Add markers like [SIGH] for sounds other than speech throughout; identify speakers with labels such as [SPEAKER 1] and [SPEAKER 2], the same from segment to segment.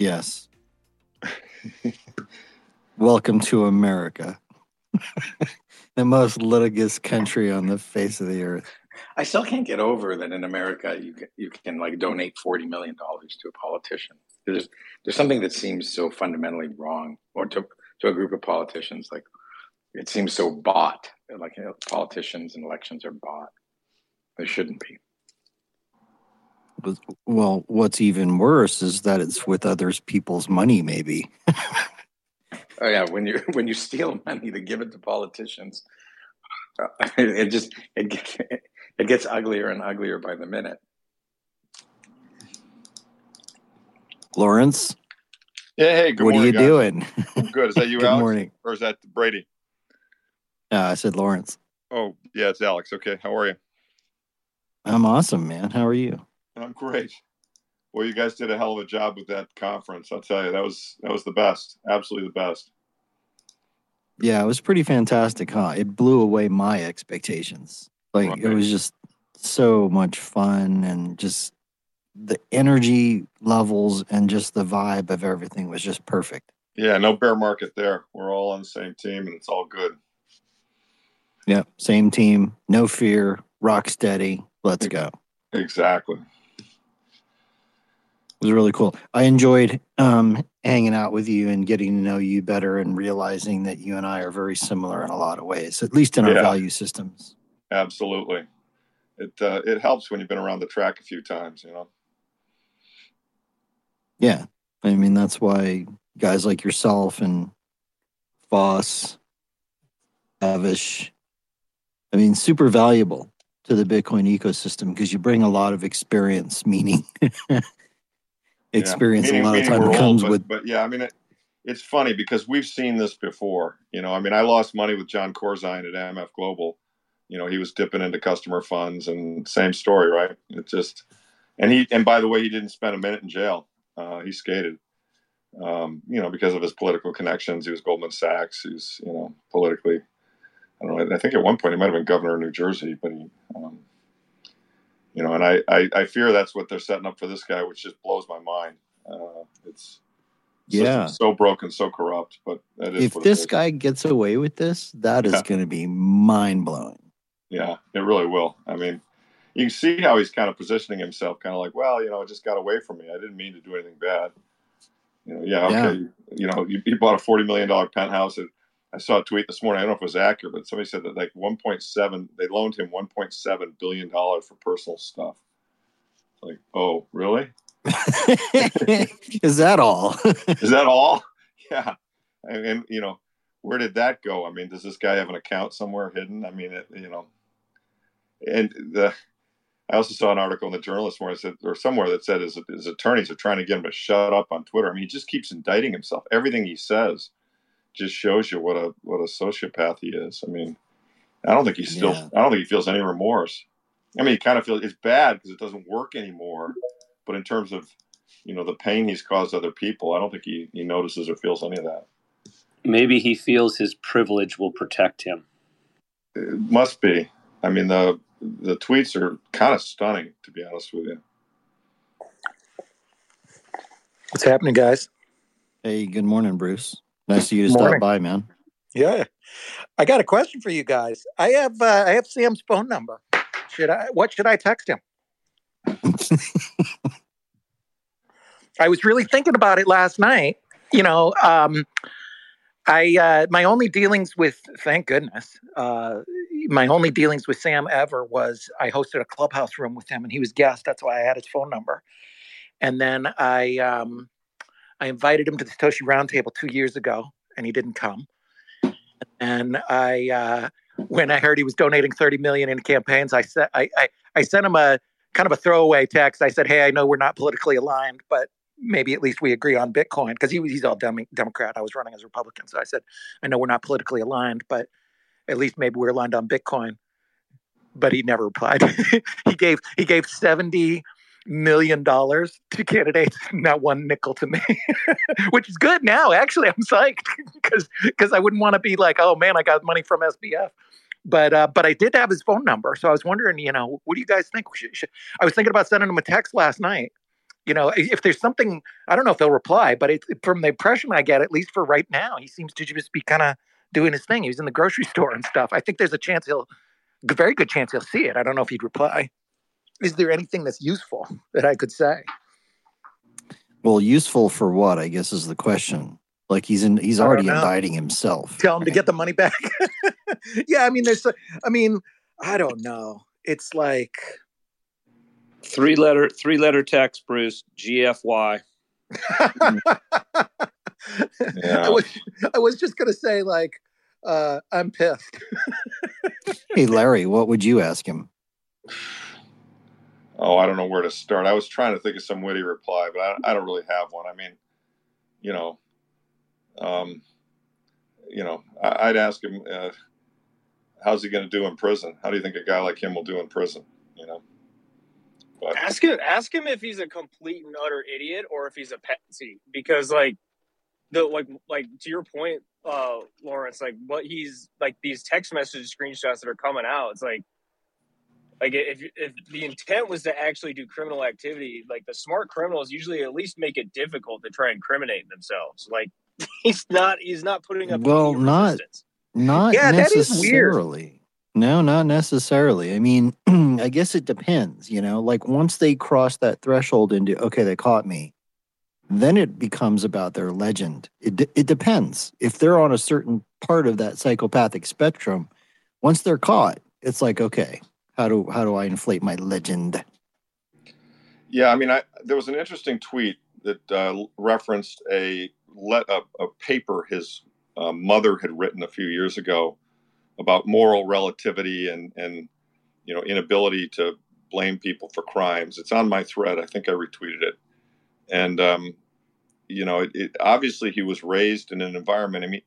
[SPEAKER 1] Yes. Welcome to America. [LAUGHS] the most litigious country on the face of the earth.
[SPEAKER 2] I still can't get over that in America you can, you can like donate forty million dollars to a politician. There's there's something that seems so fundamentally wrong, or to to a group of politicians. Like it seems so bought. Like you know, politicians and elections are bought. They shouldn't be.
[SPEAKER 1] Well, what's even worse is that it's with others people's money. Maybe.
[SPEAKER 2] Oh yeah, when you when you steal money to give it to politicians, uh, [LAUGHS] it just it it gets uglier and uglier by the minute.
[SPEAKER 1] Lawrence,
[SPEAKER 3] Yeah, hey, good
[SPEAKER 1] what are you
[SPEAKER 3] guys.
[SPEAKER 1] doing?
[SPEAKER 3] I'm good. Is that you, [LAUGHS]
[SPEAKER 1] Good
[SPEAKER 3] Alex?
[SPEAKER 1] morning.
[SPEAKER 3] Or is that Brady?
[SPEAKER 1] Uh, I said Lawrence.
[SPEAKER 3] Oh, yeah, it's Alex. Okay, how are you?
[SPEAKER 1] I'm awesome, man. How are you?
[SPEAKER 3] I'm [LAUGHS] great. Well, you guys did a hell of a job with that conference. I'll tell you, that was that was the best. Absolutely the best.
[SPEAKER 1] Yeah, it was pretty fantastic, huh? It blew away my expectations. Like it was just so much fun and just the energy levels and just the vibe of everything was just perfect.
[SPEAKER 3] Yeah, no bear market there. We're all on the same team, and it's all good.
[SPEAKER 1] Yep. Same team, no fear, rock steady. Let's go.
[SPEAKER 3] Exactly.
[SPEAKER 1] It was really cool. I enjoyed um, hanging out with you and getting to know you better and realizing that you and I are very similar in a lot of ways, at least in our
[SPEAKER 3] Yeah.
[SPEAKER 1] value systems.
[SPEAKER 3] Absolutely. It uh, it helps when you've been around the track a few times. You know.
[SPEAKER 1] Yeah. I mean, that's why guys like yourself and Foss, Avish, I mean, super valuable to the Bitcoin ecosystem because you bring a lot of experience, meaning [LAUGHS] experience
[SPEAKER 3] Meaning-
[SPEAKER 1] a lot of
[SPEAKER 3] meaning
[SPEAKER 1] time
[SPEAKER 3] we're old,
[SPEAKER 1] comes
[SPEAKER 3] but,
[SPEAKER 1] with.
[SPEAKER 3] But yeah, I mean, it, it's funny because we've seen this before. You know, I mean, I lost money with Jon Corzine at MF Global. You know, he was dipping into customer funds, and same story, right? It just, and he, and by the way, he didn't spend a minute in jail. Uh, he skated. Um, you know, because of his political connections, he was Goldman Sachs. He's, you know, politically. I don't know. I think at one point he might have been governor of New Jersey, but he, um, you know, and I, I, I fear that's what they're setting up for this guy, which just blows my mind. Uh, it's
[SPEAKER 1] Yeah.
[SPEAKER 3] so broken, so corrupt. But that is
[SPEAKER 1] If this
[SPEAKER 3] is.
[SPEAKER 1] guy gets away with this, that is
[SPEAKER 3] Yeah.
[SPEAKER 1] going to be mind blowing.
[SPEAKER 3] yeah, it really will. I mean, you can see how he's kind of positioning himself, kind of like, well, you know, it just got away from me. I didn't mean to do anything bad. You know, yeah, okay, You, you know, you, you bought a forty million dollar penthouse. At, I saw a tweet this morning. I don't know if it was accurate, but somebody said that like one point seven, they loaned him one point seven billion dollars for personal stuff. Like, oh, really? [LAUGHS]
[SPEAKER 1] is that all? [LAUGHS]
[SPEAKER 3] Is that all? Yeah. And, and, you know, where did that go? I mean, does this guy have an account somewhere hidden? I mean, it, you know, and the, I also saw an article in the journal this morning said, or somewhere that said his, his attorneys are trying to get him to shut up on Twitter. I mean, he just keeps indicting himself. Everything he says just shows you what a, what a sociopath he is. I mean, I don't think he still,
[SPEAKER 1] Yeah.
[SPEAKER 3] I don't think he feels any remorse. I mean, he kind of feels it's bad because it doesn't work anymore. But in terms of, you know, the pain he's caused other people, I don't think he, he notices or feels any of that.
[SPEAKER 4] Maybe he feels his privilege will protect him.
[SPEAKER 3] It must be. I mean, the the tweets are kind of stunning, to be honest with you.
[SPEAKER 5] What's happening, guys?
[SPEAKER 1] hey, good morning, Bruce. Nice of you to
[SPEAKER 5] Morning.
[SPEAKER 1] stop by, man.
[SPEAKER 5] Yeah, I got a question for you guys. I have uh, I have Sam's phone number. Should I? What should I text him? [LAUGHS] I was really thinking about it last night. You know, um, I uh, my only dealings with, thank goodness, uh, my only dealings with Sam ever was I hosted a clubhouse room with him, and he was guest. That's why I had his phone number. And then I um, I invited him to the Satoshi Roundtable two years ago, and he didn't come. And I uh, when I heard he was donating 30 million in campaigns, I said I, I I sent him a kind of a throwaway text. I said, "Hey, I know we're not politically aligned, but maybe at least we agree on Bitcoin because he he's all Dem- Democrat. I was running as Republican, so I said, I know we're not politically aligned, but at least maybe we're aligned on Bitcoin. But he never replied. [LAUGHS] he gave he gave seventy million dollars to candidates, [LAUGHS] not one nickel to me, [LAUGHS] which is good now. Actually, I'm psyched [LAUGHS] because because I wouldn't want to be like, oh man, I got money from SBF. But uh, but I did have his phone number, so I was wondering, you know, what do you guys think? Should, should, I was thinking about sending him a text last night. You know, if there's something, I don't know if they'll reply, but it, from the impression I get, at least for right now, he seems to just be kind of doing his thing. He was in the grocery store and stuff. I think there's a chance he'll, very good chance he'll see it. I don't know if he'd reply. Is there anything that's useful that I could say?
[SPEAKER 1] Well, useful for what? I guess is the question. Like he's in, he's already indicting himself.
[SPEAKER 5] Tell him right? to get the money back. [LAUGHS] yeah, I mean, there's, I mean, I don't know. It's like
[SPEAKER 4] three letter, three letter text, Bruce. GFY. [LAUGHS]
[SPEAKER 5] yeah. I was, I was just gonna say like, uh, I'm pissed. [LAUGHS]
[SPEAKER 1] hey, Larry, what would you ask him?
[SPEAKER 3] Oh, I don't know where to start. I was trying to think of some witty reply, but I, I don't really have one. I mean, you know, um, you know, I, would ask him, uh, how's he going to do in prison? How do you think a guy like him will do in prison? You know,
[SPEAKER 6] but, ask him, ask him if he's a complete and utter idiot or if he's a patsy, because like the like like to your point, uh, Lawrence, like what he's like these text message screenshots that are coming out. It's like like if if the intent was to actually do criminal activity, like the smart criminals usually at least make it difficult to try and incriminate themselves. Like [LAUGHS] he's not he's not putting up
[SPEAKER 1] well not resistance. not yeah, necessarily. No, not necessarily. I mean, [CLEARS THROAT] I guess it depends, you know, like once they cross that threshold into okay, they caught me, then it becomes about their legend. It it depends. If they're on a certain part of that psychopathic spectrum, once they're caught, it's like okay, how do how do I inflate my legend?
[SPEAKER 3] Yeah, I mean, I, there was an interesting tweet that uh, referenced a let a, a paper his uh, mother had written a few years ago about moral relativity and and you know inability to blame people for crimes. It's on my thread. I think I retweeted it, and um, you know, it, it, obviously he was raised in an environment. I mean,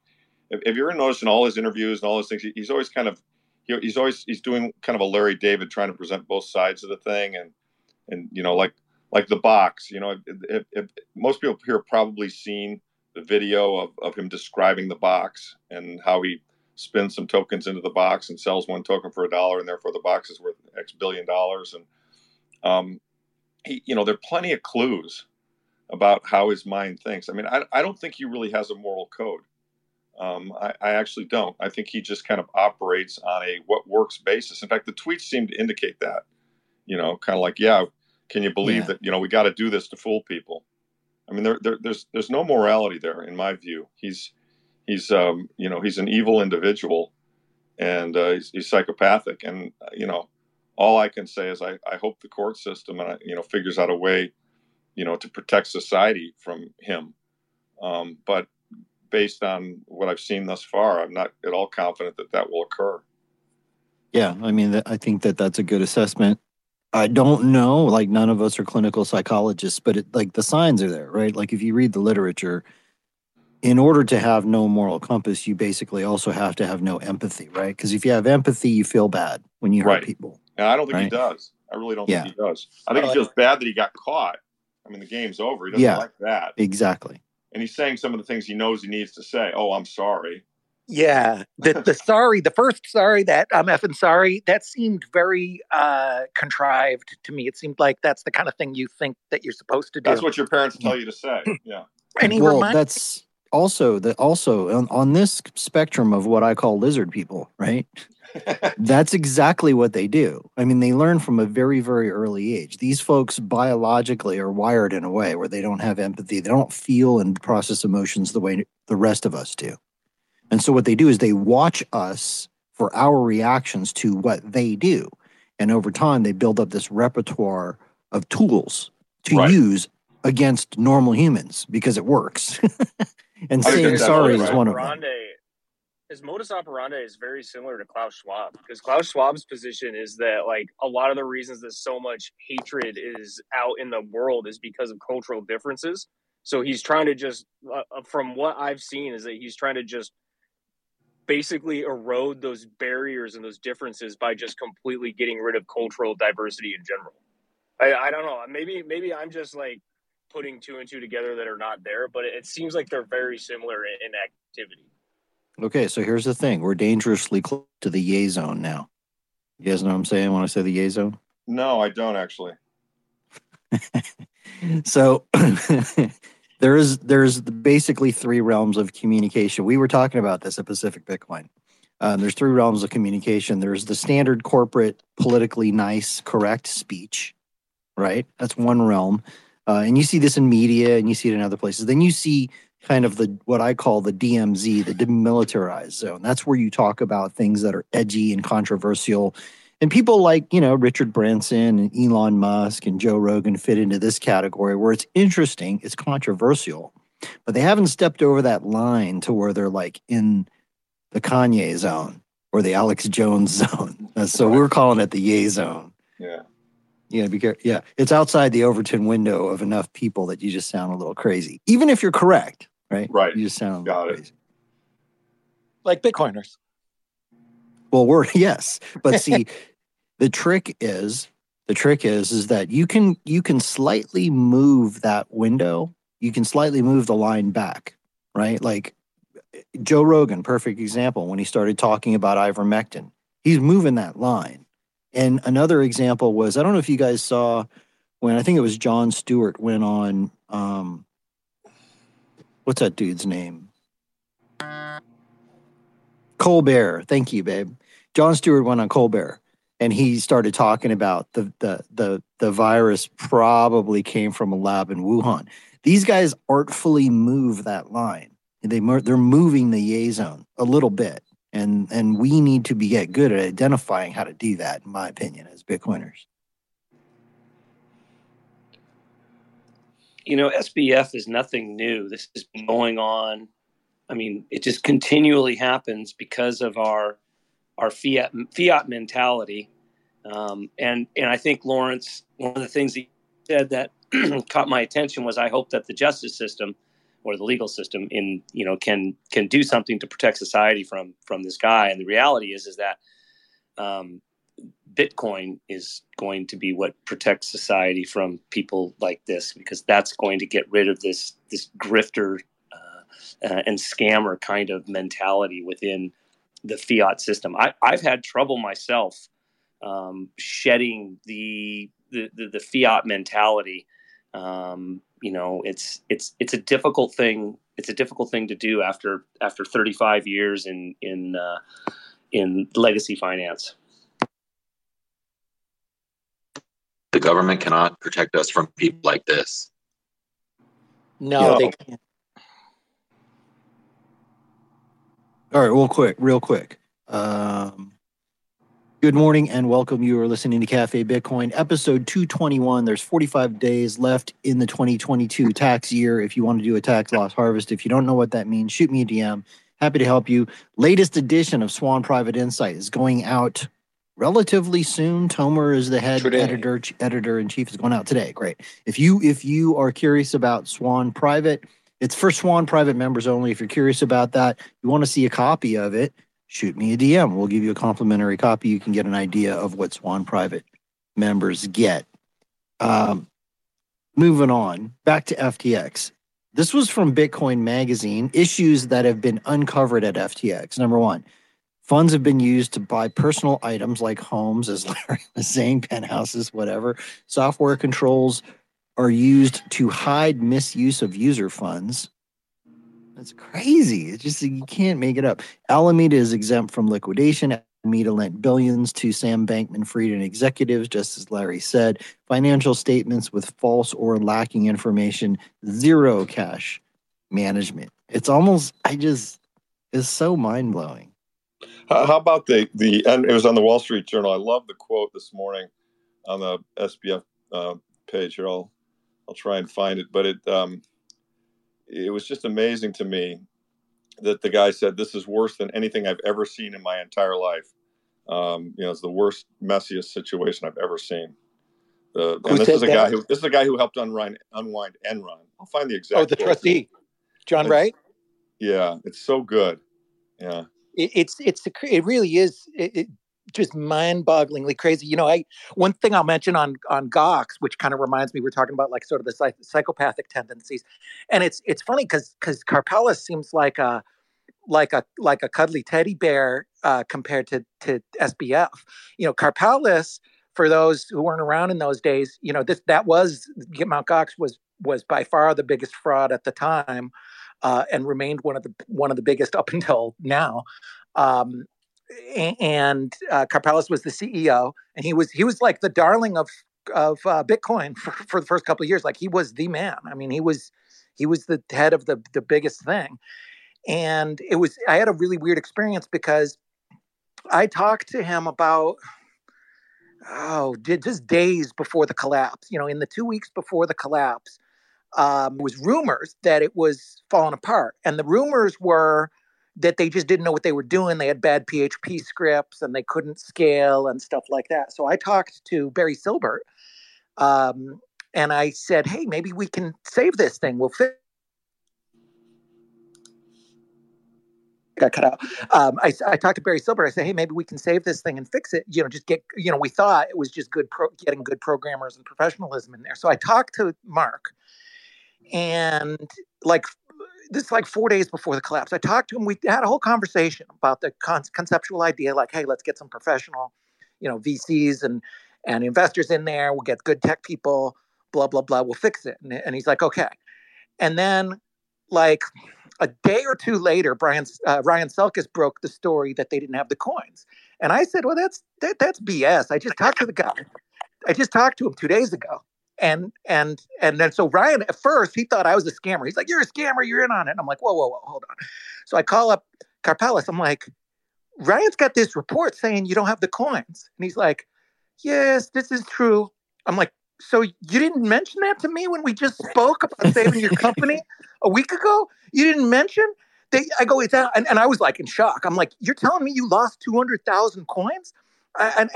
[SPEAKER 3] if, you ever noticed in all his interviews and all those things, he's always kind of he, he's always he's doing kind of a Larry David trying to present both sides of the thing and and you know like like the box you know if, if, most people here have probably seen the video of, of him describing the box and how he spins some tokens into the box and sells one token for a dollar and therefore the box is worth x billion dollars. And um, he you know there are plenty of clues about how his mind thinks. I mean i, I don't think he really has a moral code um, I, I, actually don't. I think he just kind of operates on a what works basis. In fact, the tweets seem to indicate that. You know, kind of like, yeah, can you believe yeah. that? You know, we got to do this to fool people. I mean, there, there, there's there's no morality there, in my view. He's he's um, you know he's an evil individual, and uh, he's, he's psychopathic. And uh, you know, all I can say is I, I hope the court system and you know figures out a way, you know, to protect society from him. Um, but based on what I've seen thus far, I'm not at all confident that that will occur.
[SPEAKER 1] Yeah, I mean, I think that that's a good assessment. I don't know, like none of us are clinical psychologists, but it, like the signs are there, right? Like if you read the literature, in order to have no moral compass, you basically also have to have no empathy, right? Because if you have empathy, you feel bad when you hurt right. people.
[SPEAKER 3] And I don't think right? he does. I really don't yeah. think he does. I think he feels bad that he got caught. I mean, the game's over. He doesn't yeah, like that.
[SPEAKER 1] Exactly
[SPEAKER 3] and he's saying some of the things he knows he needs to say. Oh, I'm sorry.
[SPEAKER 5] Yeah, the [LAUGHS] the sorry, the first sorry that I'm effing sorry, that seemed very uh contrived to me. It seemed like that's the kind of thing you think that you're supposed to do.
[SPEAKER 3] That's what your parents tell you to say. Yeah.
[SPEAKER 5] And he
[SPEAKER 1] well,
[SPEAKER 5] remind-
[SPEAKER 1] that's also the also on, on this spectrum of what I call lizard people, right? [LAUGHS] That's exactly what they do. I mean, they learn from a very, very early age. These folks biologically are wired in a way where they don't have empathy. They don't feel and process emotions the way the rest of us do. And so what they do is they watch us for our reactions to what they do. And over time, they build up this repertoire of tools to
[SPEAKER 3] Right.
[SPEAKER 1] use against normal humans because it works. [LAUGHS] and
[SPEAKER 3] I
[SPEAKER 1] saying sorry is one of them.
[SPEAKER 6] his modus operandi is very similar to Klaus Schwab because Klaus Schwab's position is that like a lot of the reasons that so much hatred is out in the world is because of cultural differences. So he's trying to just, uh, uh, from what I've seen, is that he's trying to just basically erode those barriers and those differences by just completely getting rid of cultural diversity in general. I, I don't know. Maybe maybe I'm just like putting two and two together that are not there, but it, it seems like they're very similar in, in activity.
[SPEAKER 1] Okay, so here's the thing. We're dangerously close to the yay zone now. You guys know what I'm saying when I say the yay zone?
[SPEAKER 3] no, I don't actually. [LAUGHS]
[SPEAKER 1] so [LAUGHS] there is there's basically three realms of communication. We were talking about this at Pacific Bitcoin. Um, there's three realms of communication. There's the standard corporate, politically nice, correct speech, right? That's one realm, uh, and you see this in media, and you see it in other places. Then you see kind of the what I call the DMZ, the demilitarized zone. That's where you talk about things that are edgy and controversial. And people like, you know, Richard Branson and Elon Musk and Joe Rogan fit into this category where it's interesting, it's controversial, but they haven't stepped over that line to where they're like in the Kanye zone or the Alex Jones [LAUGHS] zone. So we're calling it the Yay zone.
[SPEAKER 3] Yeah.
[SPEAKER 1] Yeah, be careful. Yeah, it's outside the Overton window of enough people that you just sound a little crazy, even if you're correct, right?
[SPEAKER 3] Right.
[SPEAKER 1] You just sound a
[SPEAKER 3] Got
[SPEAKER 1] little
[SPEAKER 3] it.
[SPEAKER 1] crazy.
[SPEAKER 5] Like Bitcoiners.
[SPEAKER 1] Well, we're [LAUGHS] yes, but see, [LAUGHS] the trick is the trick is is that you can you can slightly move that window. You can slightly move the line back, right? Like Joe Rogan, perfect example. When he started talking about ivermectin, he's moving that line. And another example was I don't know if you guys saw when I think it was Jon Stewart went on. Um, what's that dude's name? Colbert. Thank you, babe. Jon Stewart went on Colbert and he started talking about the the the the virus probably came from a lab in Wuhan. These guys artfully move that line. They they're moving the yay zone a little bit, and and we need to be get good at identifying how to do that. In my opinion, as Bitcoiners.
[SPEAKER 4] you know, SBF is nothing new. This been going on. I mean, it just continually happens because of our our fiat fiat mentality. Um, and and I think Lawrence, one of the things he said that [CLEARS THROAT] caught my attention was, I hope that the justice system or the legal system in you know can can do something to protect society from from this guy. And the reality is is that um, Bitcoin is going to be what protects society from people like this because that's going to get rid of this this grifter uh, uh, and scammer kind of mentality within the fiat system. I, I've had trouble myself um, shedding the, the the the fiat mentality. Um, you know, it's it's it's a difficult thing. It's a difficult thing to do after after 35 years in in uh, in legacy finance.
[SPEAKER 7] The government cannot protect us from people like this.
[SPEAKER 5] No,
[SPEAKER 3] Yeah.
[SPEAKER 5] they can't.
[SPEAKER 1] All right, real quick, real quick. Um, good morning and welcome. You are listening to Cafe Bitcoin, episode 221. There's 45 days left in the 2022 tax year. If you want to do a tax loss harvest, if you don't know what that means, shoot me a DM. Happy to help you. Latest edition of Swan Private Insight is going out relatively soon. Tomer is the head
[SPEAKER 2] Today.
[SPEAKER 1] editor editor in chief. is going out today. Great. If you if you are curious about Swan Private, it's for Swan Private members only. If you're curious about that, you want to see a copy of it, shoot me a DM. We'll give you a complimentary copy. You can get an idea of what Swan Private members get. Um, moving on, back to FTX. This was from Bitcoin Magazine. Issues that have been uncovered at FTX. Number one, funds have been used to buy personal items like homes, as [LAUGHS] Larry was saying, penthouses, whatever. Software controls are used to hide misuse of user funds. That's crazy. It's just you can't make it up. Alameda is exempt from liquidation. Alameda lent billions to Sam Bankman Fried and executives, just as Larry said. Financial statements with false or lacking information, zero cash management. It's almost, I just, it's so mind blowing.
[SPEAKER 3] How, about the the? And it was on the Wall Street Journal. I love the quote this morning on the SBF uh, page here. I'll I'll try and find it, but it um, it was just amazing to me that the guy said this is worse than anything I've ever seen in my entire life. Um, you know, it's the worst, messiest situation I've ever seen. The, and this is a that? guy who this is a guy who helped unwind unwind Enron. I'll find the exact.
[SPEAKER 5] Oh, the trustee, John Wright.
[SPEAKER 3] Yeah, it's so good. Yeah,
[SPEAKER 5] it, it's it's it really is. It, it, just mind-bogglingly crazy. You know, I one thing I'll mention on on Gox, which kind of reminds me, we're talking about like sort of the psych- psychopathic tendencies, and it's it's funny because because Karpeles seems like a like a like a cuddly teddy bear uh, compared to to SBF. You know, Karpeles, for those who weren't around in those days, you know, this that was Mount Gox was was by far the biggest fraud at the time. Uh, and remained one of the one of the biggest up until now. Um, and uh, was the CEO, and he was he was like the darling of of uh, Bitcoin [LAUGHS] for, for the first couple of years. Like he was the man. I mean, he was he was the head of the the biggest thing, and it was I had a really weird experience because I talked to him about oh just days before the collapse. You know, in the two weeks before the collapse, um, was rumors that it was falling apart, and the rumors were that they just didn't know what they were doing. They had bad PHP scripts and they couldn't scale and stuff like that. So I talked to Barry Silbert um, and I said, hey, maybe we can save this thing. We'll fix got cut out. Um, I, I, talked to Barry Silbert. I said, "Hey, maybe we can save this thing and fix it. You know, just get. You know, we thought it was just good pro- getting good programmers and professionalism in there." So I talked to Mark, and like this like four days before the collapse. I talked to him. We had a whole conversation about the con- conceptual idea, like, hey, let's get some professional, you know, VCs and and investors in there. We'll get good tech people. Blah blah blah. We'll fix it. And, and he's like, okay. And then, like a day or two later, Brian uh, Ryan Selkis broke the story that they didn't have the coins. And I said, well, that's that, that's BS. I just talked to the guy. I just talked to him two days ago and and and then so Ryan at first he thought I was a scammer. He's like, "You're a scammer. You're in on it." And I'm like, "Whoa, whoa, whoa, hold on." So I call up Karpeles. I'm like, "Ryan's got this report saying you don't have the coins," and he's like, "Yes, this is true." I'm like, "So you didn't mention that to me when we just spoke about saving your company a week ago? You didn't mention?" They, I go, "It's out," and, and I was like in shock. I'm like, "You're telling me you lost two hundred thousand coins?" and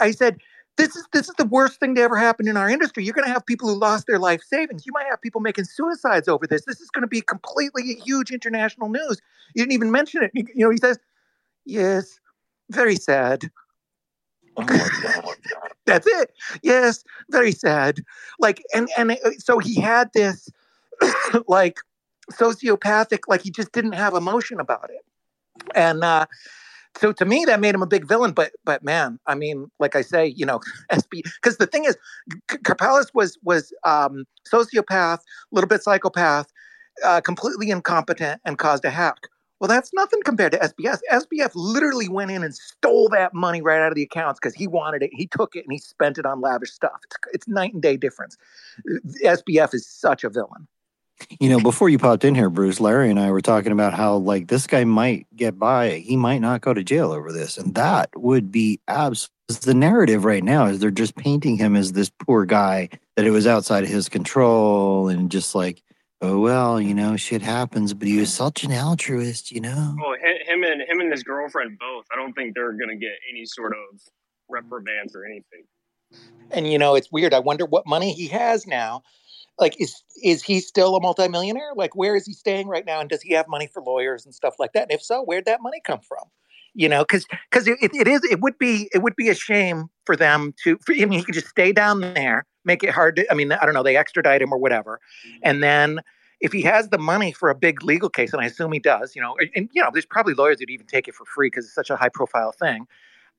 [SPEAKER 5] I said this is this is the worst thing to ever happen in our industry. You're going to have people who lost their life savings. You might have people making suicides over this. This is going to be completely huge international news. You didn't even mention it. You know, he says, "Yes, very sad." Oh [LAUGHS] That's it. Yes, very sad. Like, and and uh, so he had this, [COUGHS] like, sociopathic. Like he just didn't have emotion about it, and. uh so to me that made him a big villain but but man i mean like i say you know [LAUGHS] sb because the thing is Karpeles was was um sociopath a little bit psychopath uh, completely incompetent and caused a hack. Well that's nothing compared to sbf sbf literally went in and stole that money right out of the accounts because he wanted it he took it and he spent it on lavish stuff. It's, it's night and day difference. Sbf is such a villain
[SPEAKER 1] you know, before you popped in here, Bruce, Larry and I were talking about how like this guy might get by. He might not go to jail over this. And that would be absolutely the narrative right now is they're just painting him as this poor guy that it was outside of his control and just like, oh well, you know, shit happens, but he was such an altruist, you know.
[SPEAKER 6] Oh, him and him and his girlfriend both. I don't think they're gonna get any sort of reprimands or anything.
[SPEAKER 5] And you know, it's weird. I wonder what money he has now like is is he still a multimillionaire? Like where is he staying right now? And does he have money for lawyers and stuff like that? And if so where'd that money come from? You know because because it, it is it would be it would be a shame for them to for, i mean he could just stay down there make it hard to i mean i don't know they extradite him or whatever. Mm-hmm. And then if he has the money for a big legal case and i assume he does you know and, and you know there's probably lawyers that even take it for free because it's such a high profile thing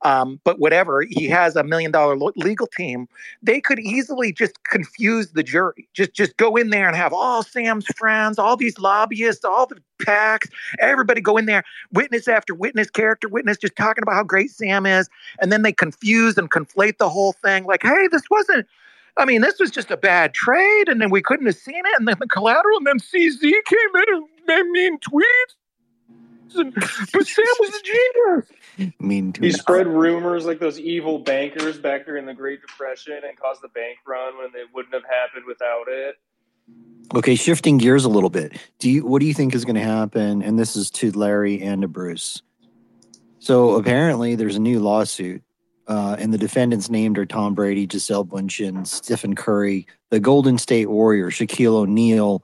[SPEAKER 5] Um, but whatever, he has a million dollar legal team. They could easily just confuse the jury. Just just go in there and have all Sam's friends, all these lobbyists, all the PACs, everybody go in there, witness after witness, character witness, just talking about how great Sam is, and then they confuse and conflate the whole thing. Like, hey, this wasn't. I mean, this was just a bad trade, and then we couldn't have seen it, and then the collateral, and then CZ came in and made mean tweets but Sam was a genius.
[SPEAKER 1] Mean
[SPEAKER 6] He spread rumors like those evil bankers back during the Great Depression and caused the bank run when it wouldn't have happened without it.
[SPEAKER 1] Okay, shifting gears a little bit. Do you what do you think is going to happen? And this is to Larry and to Bruce. So apparently, there's a new lawsuit, uh, and the defendants named are Tom Brady, Gisele Bundchen, Stephen Curry, the Golden State Warrior, Shaquille O'Neal,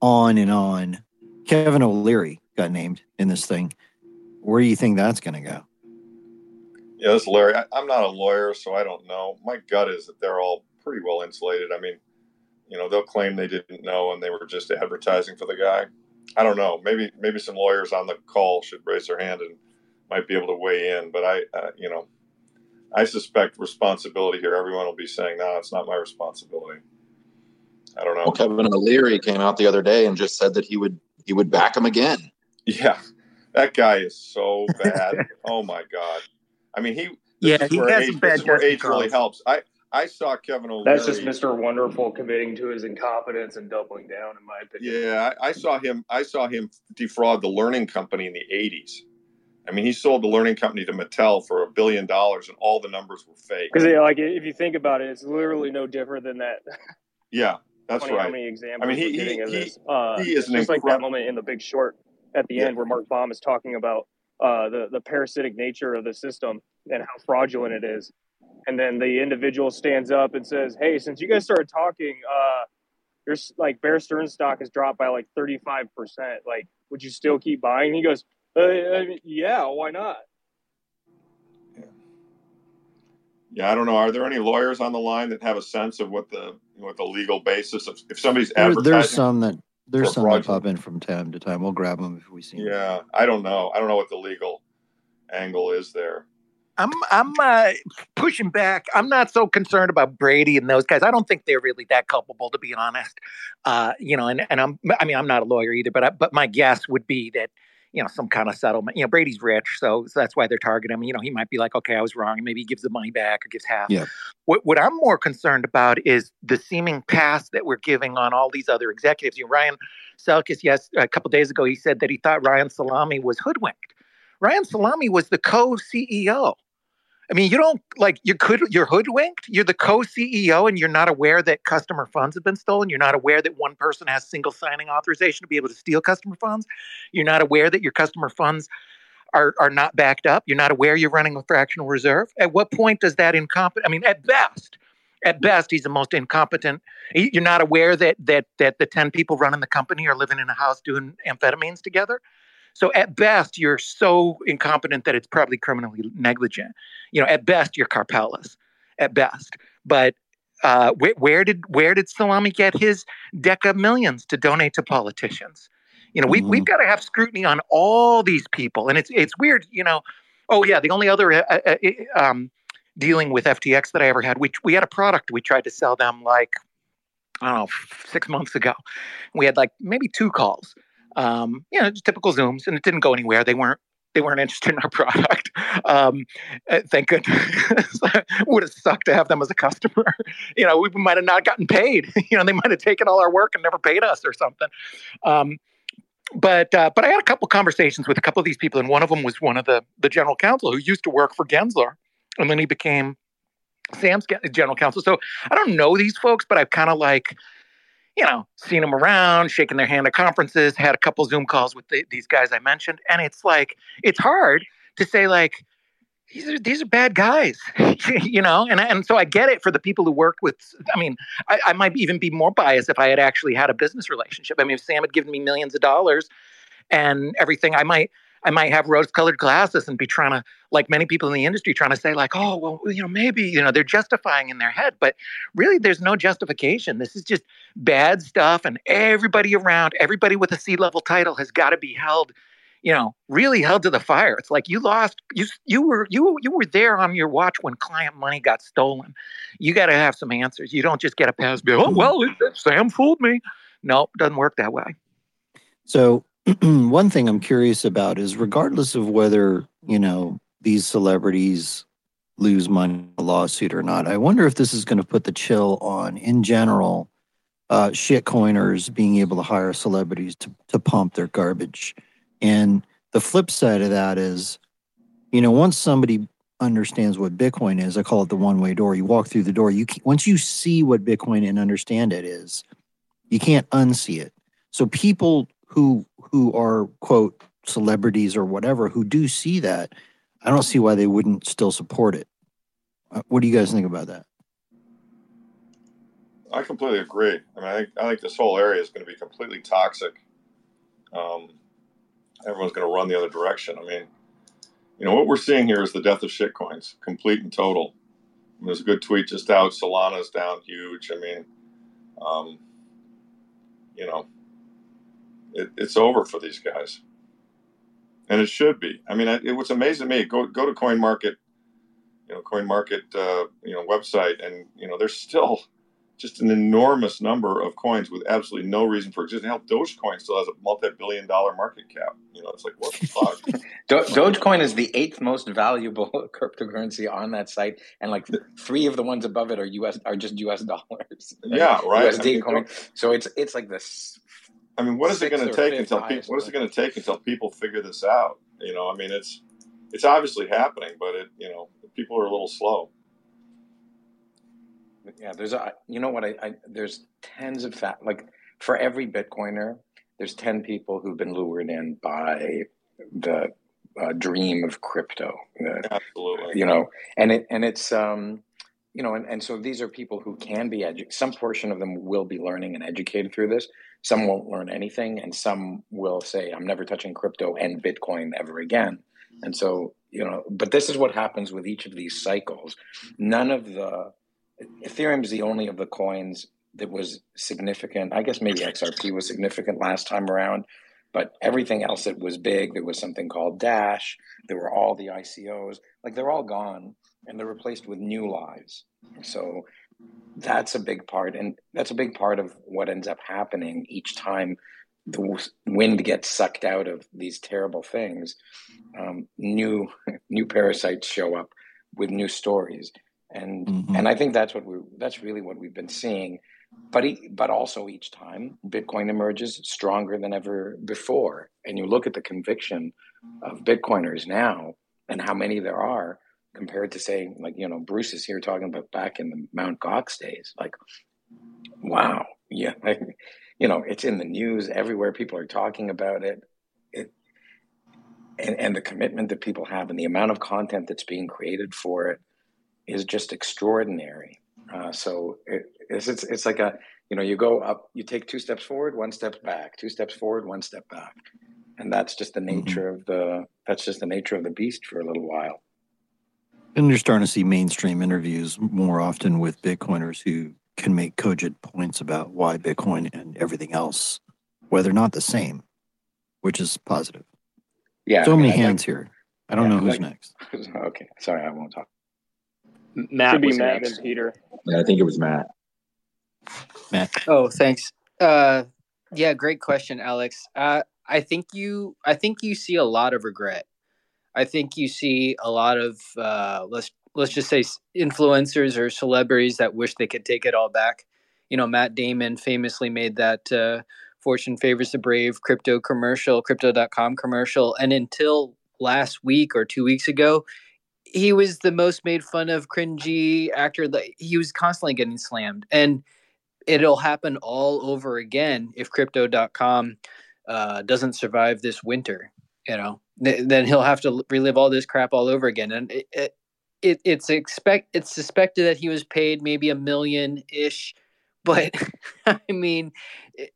[SPEAKER 1] on and on. Kevin O'Leary got named in this thing. Where do you think that's going to go?
[SPEAKER 3] Yeah, this is Larry. I, I'm not a lawyer, so I don't know. My gut is that they're all pretty well insulated. I mean, you know, they'll claim they didn't know and they were just advertising for the guy. I don't know. Maybe maybe some lawyers on the call should raise their hand and might be able to weigh in. But I, uh, you know, I suspect responsibility here. Everyone will be saying, "No, it's not my responsibility." I don't know.
[SPEAKER 7] Well, Kevin O'Leary came out the other day and just said that he would he would back him again.
[SPEAKER 3] Yeah, that guy is so [LAUGHS] bad. oh my god. I mean, he.
[SPEAKER 5] Yeah, he has age, bad. This is
[SPEAKER 3] where age really helps. I I saw Kevin O'Leary.
[SPEAKER 6] That's just Mr. Wonderful committing to his incompetence and doubling down, in my opinion.
[SPEAKER 3] Yeah, I, I saw him. I saw him defraud the Learning Company in the '80s. I mean, he sold the Learning Company to Mattel for a billion dollars, and all the numbers were fake.
[SPEAKER 6] Because, like, if you think about it, it's literally no different than that.
[SPEAKER 3] Yeah, that's right.
[SPEAKER 6] How many examples
[SPEAKER 3] I mean, he,
[SPEAKER 6] he,
[SPEAKER 3] he,
[SPEAKER 6] uh,
[SPEAKER 3] he is
[SPEAKER 6] just like that moment in The Big Short at the yeah. end where Mark Baum is talking about uh, the the parasitic nature of the system and how fraudulent it is. And then the individual stands up and says, "Hey, since you guys started talking, uh, there's like Bear Stearns stock has dropped by like 35 percent. Like, would you still keep buying?" He goes, uh, "Yeah, why not?"
[SPEAKER 3] Yeah, I don't know. Are there any lawyers on the line that have a sense of what the what the legal basis of if somebody's
[SPEAKER 1] there,
[SPEAKER 3] advertising?
[SPEAKER 1] There's some that there's some that pop in from time to time. We'll grab them if we see. Them.
[SPEAKER 3] Yeah, them. I don't know. I don't know what the legal angle is there.
[SPEAKER 5] I'm I'm uh, pushing back. I'm not so concerned about Brady and those guys. I don't think they're really that culpable, to be honest. Uh, you know, and and I'm I mean I'm not a lawyer either, but I, but my guess would be that you know, some kind of settlement. You know, Brady's rich, so, so that's why they're targeting him. You know, he might be like, okay, I was wrong, and maybe he gives the money back or gives half.
[SPEAKER 1] Yeah.
[SPEAKER 5] What what I'm more concerned about is the seeming pass that we're giving on all these other executives. You know, Ryan Selkis, yes, a couple days ago, he said that he thought Ryan Salame was hoodwinked. Ryan Salame was the co-CEO I mean, you don't like you could you're hoodwinked. You're the co-CEO and you're not aware that customer funds have been stolen. You're not aware that one person has single signing authorization to be able to steal customer funds. You're not aware that your customer funds are are not backed up. You're not aware you're running a fractional reserve. At what point does that incompetent? I mean, at best, at best, he's the most incompetent. You're not aware that that that the ten people running the company are living in a house doing amphetamines together. So at best, you're so incompetent that it's probably criminally negligent. You know, at best, you're Karpelès. At best, but uh, where, where, did where did Salame get his deca millions to donate to politicians? You know, we, mm-hmm. we've got to have scrutiny on all these people, and it's it's weird. You know, oh yeah, the only other uh, uh, uh um, dealing with FTX that I ever had, we we had a product we tried to sell them like I don't know six months ago. We had like maybe two calls um, you know, typical Zooms, and it didn't go anywhere. They weren't they weren't [LAUGHS] interested in our product. Um, uh, thank goodness. [LAUGHS] would have sucked to have them as a customer. [LAUGHS] you know, we might have not gotten paid. you know, they might have taken all our work and never paid us or something. Um, but uh, but I had a couple conversations with a couple of these people, and one of them was one of the the general counsel who used to work for Gensler, and then he became Sam's general counsel. So I don't know these folks, but I've kind of like you know, seen them around, shaking their hand at conferences, had a couple Zoom calls with the, these guys I mentioned, and it's like it's hard to say like these are these are bad guys, [LAUGHS] you know, and and so I get it for the people who work with. I mean, I, I might even be more biased if I had actually had a business relationship. I mean, if Sam had given me millions of dollars and everything, I might I might have rose colored glasses and be trying to, like many people in the industry, trying to say, like, oh, well, you know, maybe, you know, they're justifying in their head. But really, there's no justification. This is just bad stuff. And everybody around, everybody with a C level title has got to be held, you know, really held to the fire. It's like you lost you you were you you were there on your watch when client money got stolen. You got to have some answers. You don't just get a pass bill. Oh well, Sam fooled me. No, it doesn't work that way.
[SPEAKER 1] So [CLEARS THROAT] one thing I'm curious about is regardless of whether, you know, these celebrities lose money in a lawsuit or not, I wonder if this is going to put the chill on in general uh, shit coiners being able to hire celebrities to, to pump their garbage. And the flip side of that is, you know, once somebody understands what Bitcoin is, I call it the one way door. You walk through the door. You once you see what Bitcoin and understand it is, you can't unsee it. So people who who are quote celebrities or whatever who do see that, I don't see why they wouldn't still support it. Uh, what do you guys think about that?
[SPEAKER 3] I completely agree. I mean, I think, I think this whole area is going to be completely toxic. Um, everyone's going to run the other direction. I mean, you know, what we're seeing here is the death of shitcoins, complete and total. I mean, there's a good tweet just out. Solana's down huge. I mean, um, you know, it, it's over for these guys, and it should be. I mean, it, it was amazing to me. Go go to Coin Market, you know, Coin Market, uh, you know, website, and you know, there's still just an enormous number of coins with absolutely no reason for existing. Hell, Dogecoin still has a multi-billion-dollar market cap. You know, it's like what the fuck. [LAUGHS]
[SPEAKER 2] Do- Dogecoin is the eighth most valuable [LAUGHS] cryptocurrency on that site, and like three of the ones above it are U.S. are just U.S. dollars. [LAUGHS]
[SPEAKER 3] Yeah, right.
[SPEAKER 2] USD I mean, coin. So it's it's like this.
[SPEAKER 3] I mean, what is it going to take until people? What is it going to take until people figure this out? You know, I mean, it's it's obviously happening, but it you know people are a little slow
[SPEAKER 2] yeah there's a you know what I, I there's tens of fat like for every bitcoiner there's 10 people who've been lured in by the uh, dream of crypto
[SPEAKER 3] uh, absolutely
[SPEAKER 2] you know and it and it's um you know and, and so these are people who can be educated. some portion of them will be learning and educated through this some won't learn anything and some will say i'm never touching crypto and bitcoin ever again and so you know but this is what happens with each of these cycles none of the Ethereum is the only of the coins that was significant. I guess maybe XRP was significant last time around, but everything else that was big, there was something called Dash. There were all the ICOs. Like they're all gone and they're replaced with new lives. So that's a big part. And that's a big part of what ends up happening each time the wind gets sucked out of these terrible things. Um, new [LAUGHS] new parasites show up with new stories and mm-hmm. and I think that's what we that's really what we've been seeing. But he, but also each time Bitcoin emerges stronger than ever before, and you look at the conviction of Bitcoiners now and how many there are compared to say like you know Bruce is here talking about back in the Mount Gox days, like wow, yeah, [LAUGHS] you know it's in the news everywhere. People are talking about it. It and, and the commitment that people have and the amount of content that's being created for it is just extraordinary. Uh, so it, it's, it's, it's like a you know you go up, you take two steps forward, one step back, two steps forward, one step back, and that's just the mm-hmm. nature mm-hmm. of the that's just the nature of the beast for a little while.
[SPEAKER 1] And you're starting to see mainstream interviews more often with Bitcoiners who can make cogent points about why Bitcoin and everything else, whether or not the same, which is positive.
[SPEAKER 2] Yeah.
[SPEAKER 1] So many hands here. I don't yeah, know who's like, next. [LAUGHS]
[SPEAKER 2] Okay. Sorry, I won't talk.
[SPEAKER 6] Matt Should be Matt next. and Peter.
[SPEAKER 7] Yeah, I think it was Matt.
[SPEAKER 1] Matt.
[SPEAKER 8] Oh, thanks. Uh, yeah, great question, Alex. Uh, I think you, I think you see a lot of regret. I think you see a lot of uh, let's let's just say influencers or celebrities that wish they could take it all back. You know, Matt Damon famously made that uh, "Fortune favors the brave" crypto commercial, crypto.com commercial, and until last week or two weeks ago, he was the most made fun of cringy actor that he was constantly getting slammed and it'll happen all over again if crypto.com uh, doesn't survive this winter you know? Th- then he'll have to relive all this crap all over again and it, it it's expect it's suspected that he was paid maybe a million ish [LAUGHS] but i mean it,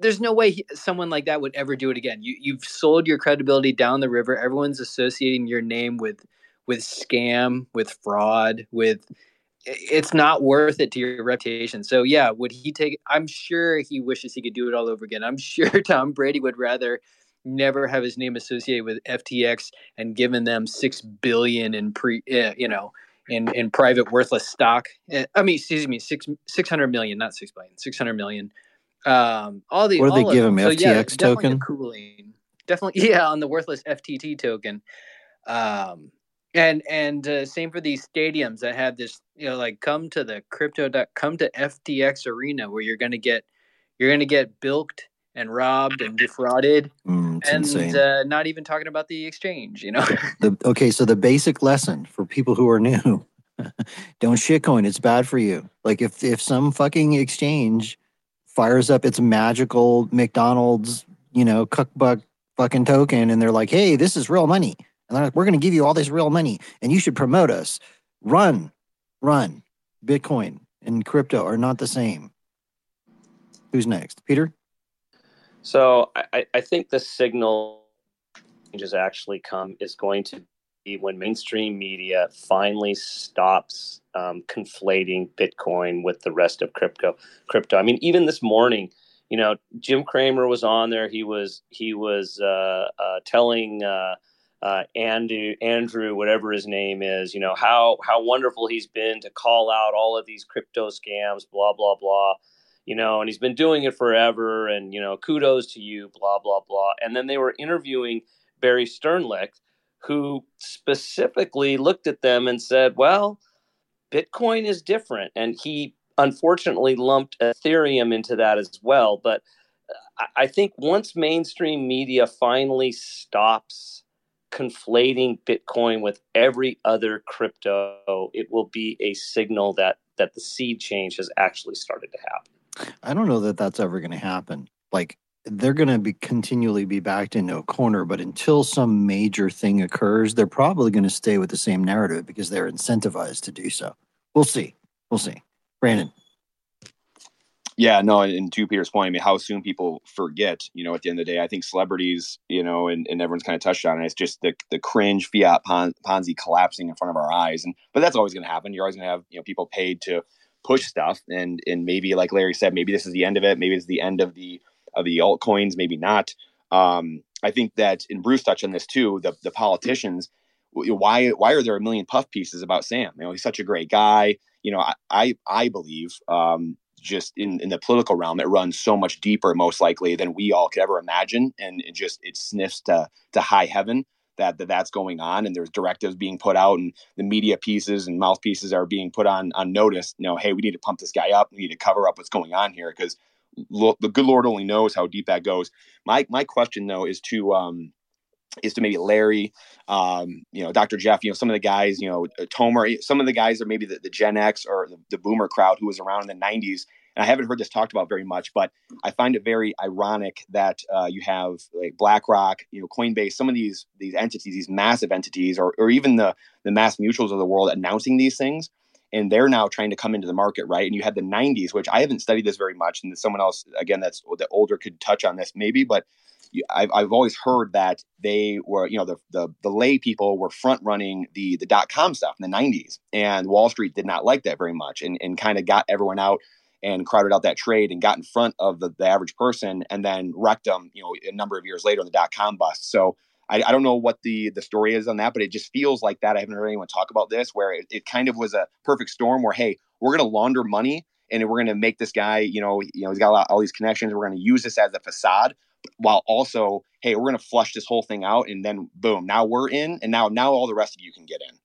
[SPEAKER 8] there's no way he, someone like that would ever do it again. You you've sold your credibility down the river. Everyone's associating your name with with scam, with fraud, with it's not worth it to your reputation. So yeah, would he take I'm sure he wishes he could do it all over again. I'm [LAUGHS] sure Tom Brady would rather never have his name associated with FTX and given them six billion in pre, uh, you know, in in private worthless stock. Uh, I mean, excuse me, six six hundred million, not six billion, six hundred million. Um, all the
[SPEAKER 1] what do they give him?
[SPEAKER 8] So,
[SPEAKER 1] FTX
[SPEAKER 8] yeah,
[SPEAKER 1] token.
[SPEAKER 8] Cooling, definitely, [LAUGHS] yeah, on the worthless FTT token. Um, and and uh, same for these stadiums that have this, you know, like come to the crypto. Come to FTX Arena where you're gonna get you're gonna get bilked and robbed and defrauded
[SPEAKER 1] Mm,
[SPEAKER 8] and uh, not even talking about the exchange you know [LAUGHS]
[SPEAKER 1] the, okay, so the basic lesson for people who are new: [LAUGHS] don't shitcoin. It's bad for you. Like if if some fucking exchange fires up its magical McDonald's, you know, cookbook fucking token, and they're like, "Hey, this is real money," and they're like, "We're going to give you all this real money, and you should promote us." Run, run. Bitcoin and crypto are not the same. Who's next, Peter?
[SPEAKER 4] So I, I think the signal changes actually come is going to be when mainstream media finally stops um, conflating Bitcoin with the rest of crypto. Crypto. I mean, even this morning, you know, Jim Cramer was on there. He was he was uh, uh, telling. Uh, uh, Andrew, Andrew, whatever his name is, you know how how wonderful he's been to call out all of these crypto scams, blah blah blah you know, and he's been doing it forever. And, you know, kudos to you, blah, blah, blah. And then they were interviewing Barry Sternlicht, who specifically looked at them and said, well, Bitcoin is different. And he unfortunately lumped Ethereum into that as well. But I think once mainstream media finally stops conflating Bitcoin with every other crypto, it will be a signal that that the seed change has actually started to happen.
[SPEAKER 1] I don't know that that's ever going to happen. Like they're going to be continually be backed into a corner, but until some major thing occurs, they're probably going to stay with the same narrative because they're incentivized to do so. We'll see. We'll see. Brandon.
[SPEAKER 9] Yeah, no, and, to Peter's point, I mean, how soon people forget, you know, at the end of the day, I think celebrities, you know, and, and everyone's kind of touched on it. It's just the, the cringe fiat pon- Ponzi collapsing in front of our eyes. And, but that's always going to happen. You're always going to have, you know, people paid to push stuff. And, and maybe like Larry said, maybe this is the end of it. Maybe it's the end of the, of the altcoins, maybe not. Um, I think that, and Bruce touched on this too, the, the politicians, why, why are there a million puff pieces about Sam? You know, he's such a great guy. You know, I, I, I believe, um, just in, in the political realm, it runs so much deeper, most likely, than we all could ever imagine. And it just it sniffs to to high heaven that, that that's going on, and there's directives being put out, and the media pieces and mouthpieces are being put on on notice. You know, hey, we need to pump this guy up. We need to cover up what's going on here because the good Lord only knows how deep that goes. My my question though is to um is to maybe Larry, um, you know, Dr. Jeff, you know, some of the guys, you know, Tomer, some of the guys are maybe the, the Gen X or the, the boomer crowd who was around in the 90s. And I haven't heard this talked about very much, but I find it very ironic that uh, you have like BlackRock, you know, Coinbase, some of these these entities, these massive entities, or, or even the the mass mutuals of the world announcing these things, and they're now trying to come into the market, right? And you had the 90s, which I haven't studied this very much, and someone else again that's the older could touch on this maybe, but I've, I've always heard that they were, you know, the, the, the lay people were front running the, the dot com stuff in the 90s. And Wall Street did not like that very much and, and kind of got everyone out and crowded out that trade and got in front of the, the average person and then wrecked them, you know, a number of years later in the dot com bust. So I, I don't know what the, the story is on that, but it just feels like that. I haven't heard anyone talk about this where it, it kind of was a perfect storm where, hey, we're going to launder money and we're going to make this guy, you know, you know, he's got lot, all these connections. We're going to use this as a facade while also, hey, we're going to flush this whole thing out, and then boom, now we're in, and now now all the rest of you can get in.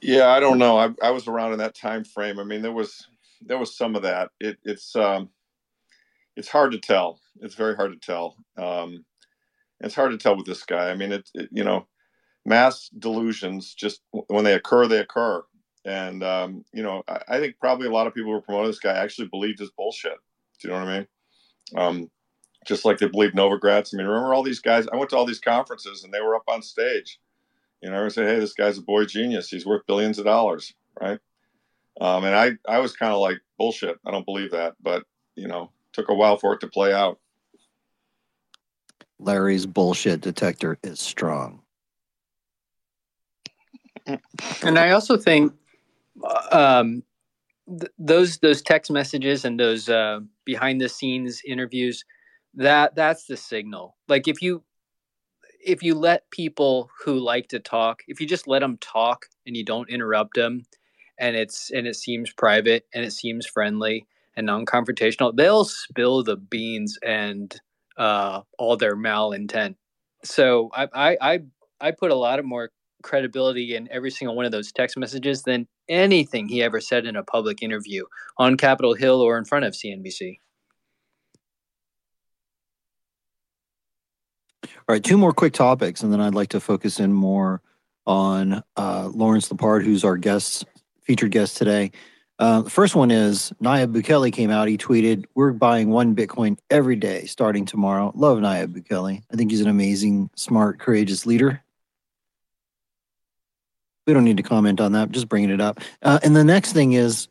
[SPEAKER 3] Yeah, I don't know. I, I was around in that time frame. I mean, there was there was some of that. It, it's um, it's hard to tell. It's very hard to tell. Um, it's hard to tell with this guy. I mean, it, it you know, mass delusions just when they occur, they occur. And um, you know, I, I, think probably a lot of people who were promoting this guy actually believed his bullshit. Do you know what I mean? Um, just like they believed Novogratz. I mean, remember all these guys? I went to all these conferences and they were up on stage. You know, I would say, "Hey, this guy's a boy genius. He's worth billions of dollars, right?" Um, and I, I was kind of like, "Bullshit. I don't believe that." But you know, took a while for it to play out.
[SPEAKER 1] Larry's bullshit detector is strong.
[SPEAKER 8] And I also think um, th- those those text messages and those uh, behind the scenes interviews that that's the signal. Like if you if you let people who like to talk if you just let them talk and you don't interrupt them and it's and it seems private and it seems friendly and non-confrontational they'll spill the beans and uh all their malintent. So i i i, I put a lot of more credibility in every single one of those text messages than anything he ever said in a public interview on capitol hill or in front of cnbc
[SPEAKER 1] All right, two more quick topics, and then I'd like to focus in more on uh, Lawrence Lepard, who's our guest, featured guest today. Uh, the first one is Nayib Bukele came out. He tweeted, "We're buying one Bitcoin every day starting tomorrow." Love Nayib Bukele. I think he's an amazing, smart, courageous leader. We don't need to comment on that. Just bringing it up. Uh, and the next thing is,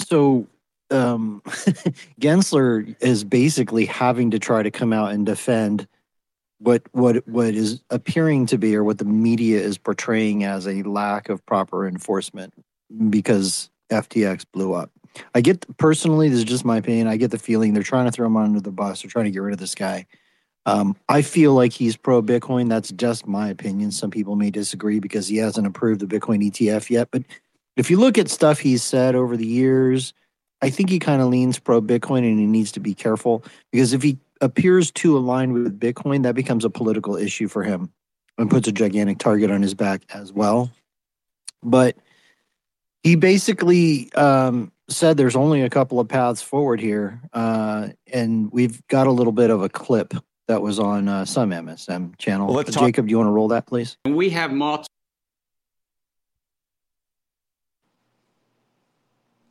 [SPEAKER 1] so um, [LAUGHS] Gensler is basically having to try to come out and defend what what what is appearing to be or what the media is portraying as a lack of proper enforcement because FTX blew up. I get personally, this is just my opinion. I get the feeling they're trying to throw him under the bus. They're trying to get rid of this guy. Um, I feel like he's pro Bitcoin. That's just my opinion. Some people may disagree because he hasn't approved the Bitcoin ETF yet. But if you look at stuff he's said over the years, I think he kind of leans pro Bitcoin and he needs to be careful because if he appears too aligned with Bitcoin, that becomes a political issue for him and puts a gigantic target on his back as well. But he basically um, said there's only a couple of paths forward here. Uh, and we've got a little bit of a clip that was on uh, some MSM channel. Well, Jacob, talk- do you want to roll that, please?
[SPEAKER 10] We have multiple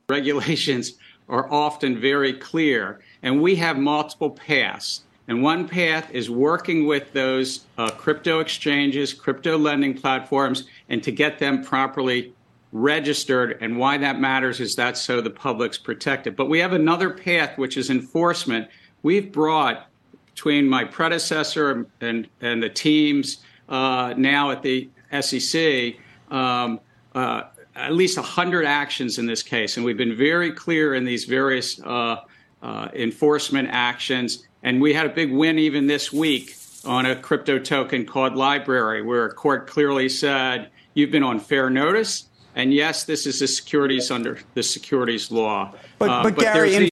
[SPEAKER 10] regulations are often very clear, and we have multiple paths. And one path is working with those uh, crypto exchanges, crypto lending platforms, and to get them properly registered. And why that matters is that so the public's protected. But we have another path, which is enforcement. We've brought between my predecessor and, and the teams uh, now at the SEC um, uh, at least 100 actions in this case, and we've been very clear in these various uh, uh, enforcement actions. And we had a big win even this week on a crypto token called LBRY, where a court clearly said you've been on fair notice, and yes, this is a securities under the securities law.
[SPEAKER 11] But, uh, but, but Gary,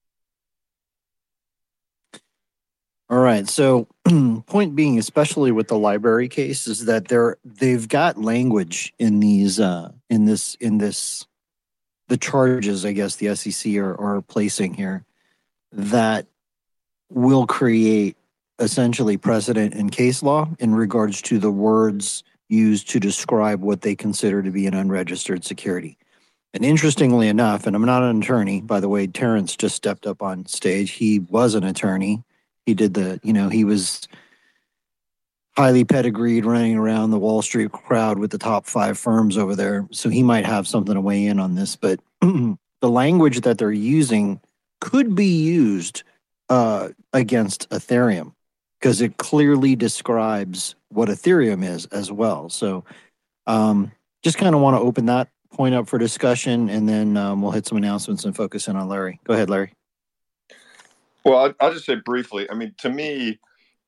[SPEAKER 1] All right. So, [CLEARS THROAT] point being, especially with the LBRY case, is that they're they've got language in these uh, in this in this the charges. I guess the SEC are, are placing here that will create essentially precedent in case law in regards to the words used to describe what they consider to be an unregistered security. And interestingly enough, and I'm not an attorney, by the way, Terrence just stepped up on stage. He was an attorney he did the, you know, he was highly pedigreed running around the Wall Street crowd with the top five firms over there. So he might have something to weigh in on this. But [CLEARS THROAT] the language that they're using could be used uh, against Ethereum because it clearly describes what Ethereum is as well. So um, just kind of want to open that point up for discussion and then um, we'll hit some announcements and focus in on Larry. Go ahead, Larry.
[SPEAKER 3] Well, I'll, just say briefly. I mean, to me,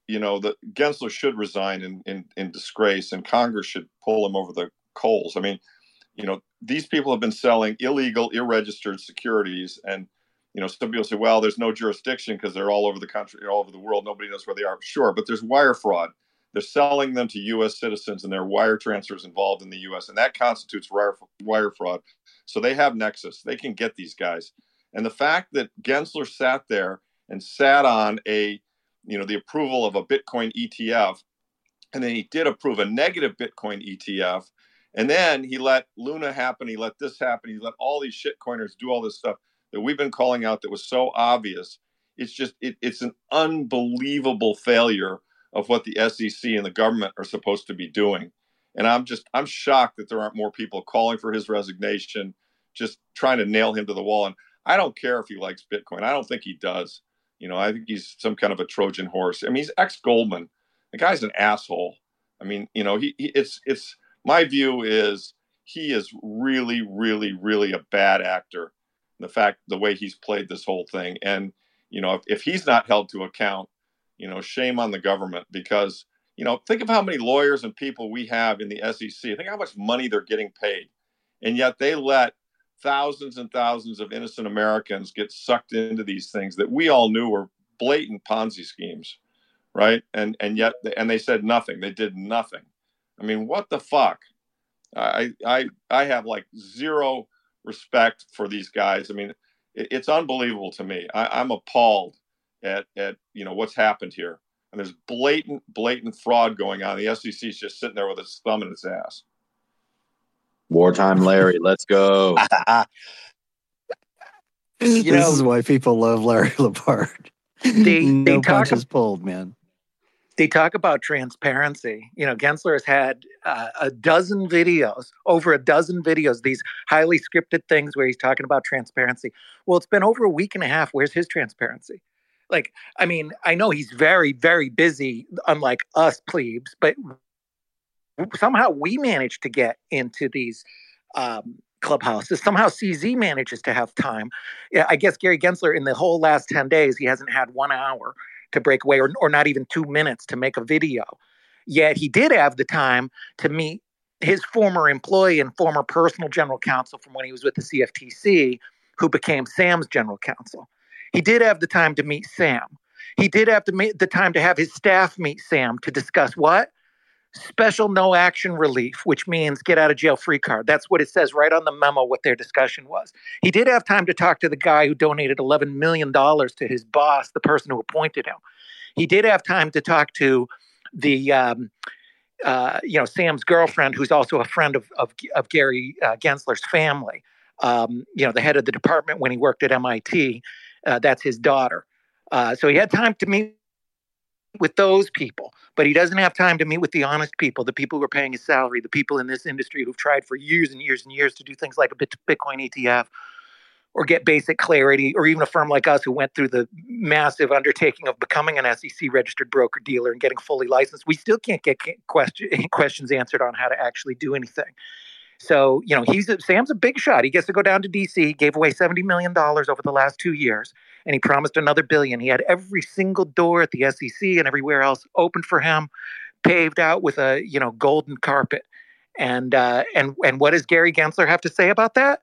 [SPEAKER 3] you know, the Gensler should resign in, in, in disgrace, and Congress should pull him over the coals. I mean, you know, these people have been selling illegal, irregistered securities, and you know, some people say, well, there's no jurisdiction because they're all over the country, all over the world. Nobody knows where they are. Sure, but there's wire fraud. They're selling them to U.S. citizens, and there are wire transfers involved in the U.S., and that constitutes wire fraud. So they have nexus. They can get these guys. And the fact that Gensler sat there and sat on a, you know, the approval of a Bitcoin ETF. And then he did approve a negative Bitcoin ETF. And then he let Luna happen. He let this happen. He let all these shitcoiners do all this stuff that we've been calling out that was so obvious. It's just, it, it's an unbelievable failure of what the SEC and the government are supposed to be doing. And I'm just, I'm shocked that there aren't more people calling for his resignation, just trying to nail him to the wall. And I don't care if he likes Bitcoin. I don't think he does. You know, I think he's some kind of a Trojan horse. I mean, he's ex Goldman. The guy's an asshole. I mean, you know, he, he it's it's my view is he is really, really, really a bad actor. the fact the way he's played this whole thing and you know if, if he's not held to account you know shame on the government because you know think of how many lawyers and people we have in the sec think how much money they're getting paid and yet they let thousands and thousands of innocent americans get sucked into these things that we all knew were blatant ponzi schemes right and and yet and they said nothing they did nothing i mean what the fuck i i i have like zero respect for these guys. I mean, it, it's unbelievable to me. I, I'm appalled at at you know what's happened here, and there's blatant blatant fraud going on. The SEC is just sitting there with its thumb in its ass.
[SPEAKER 7] Wartime, Larry. Let's go. [LAUGHS]
[SPEAKER 1] this know, is why people love Larry [LAUGHS] Lepard.
[SPEAKER 5] They,
[SPEAKER 1] no
[SPEAKER 5] they talk
[SPEAKER 1] punches pulled, man
[SPEAKER 5] they talk about transparency. You know, Gensler has had uh, a dozen videos, over a dozen videos, these highly scripted things where he's talking about transparency. Well, it's been over a week and a half. Where's his transparency? Like, I mean, I know he's very, very busy, unlike us plebes, but somehow we managed to get into these um, clubhouses. Somehow CZ manages to have time. I guess Gary Gensler, in the whole last 10 days, he hasn't had one hour to break away or, or not even two minutes to make a video. Yet he did have the time to meet his former employee and former personal general counsel from when he was with the CFTC, who became Sam's general counsel. He did have the time to meet Sam. He did have to meet the time to have his staff meet Sam to discuss what? Special no action relief, which means get out of jail free card. That's what it says right on the memo, what their discussion was. He did have time to talk to the guy who donated $11 million to his boss, the person who appointed him. He did have time to talk to the, um, uh, you know, Sam's girlfriend, who's also a friend of, of, of Gary uh, Gensler's family. Um, you know, the head of the department when he worked at MIT. Uh, that's his daughter. Uh, so he had time to meet with those people, but he doesn't have time to meet with the honest people, the people who are paying his salary, the people in this industry who've tried for years and years and years to do things like a Bitcoin ETF or get basic clarity, or even a firm like us who went through the massive undertaking of becoming an SEC registered broker dealer and getting fully licensed. We still can't get question, [LAUGHS] questions answered on how to actually do anything. So, you know, he's a, Sam's a big shot. He gets to go down to DC. Gave away $70 million over the last two years, and he promised another billion. He had every single door at the SEC and everywhere else open for him, paved out with a, you know, golden carpet. And uh, and and what does Gary Gensler have to say about that?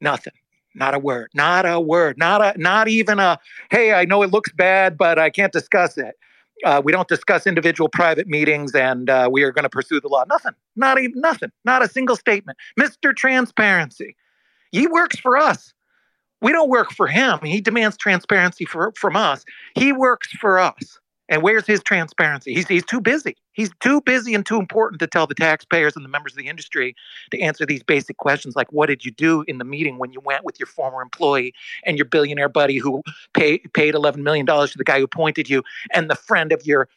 [SPEAKER 5] Nothing. Not a word. Not a word. Not a not even a hey, I know it looks bad, but I can't discuss it. Uh, we don't discuss individual private meetings and uh, we are going to pursue the law. Nothing, not even nothing, not a single statement. Mr. Transparency. He works for us. We don't work for him. He demands transparency for, from us. He works for us. And where's his transparency? He's, he's too busy. He's too busy and too important to tell the taxpayers and the members of the industry to answer these basic questions like what did you do in the meeting when you went with your former employee and your billionaire buddy who pay, paid $11 million to the guy who appointed you and the friend of your,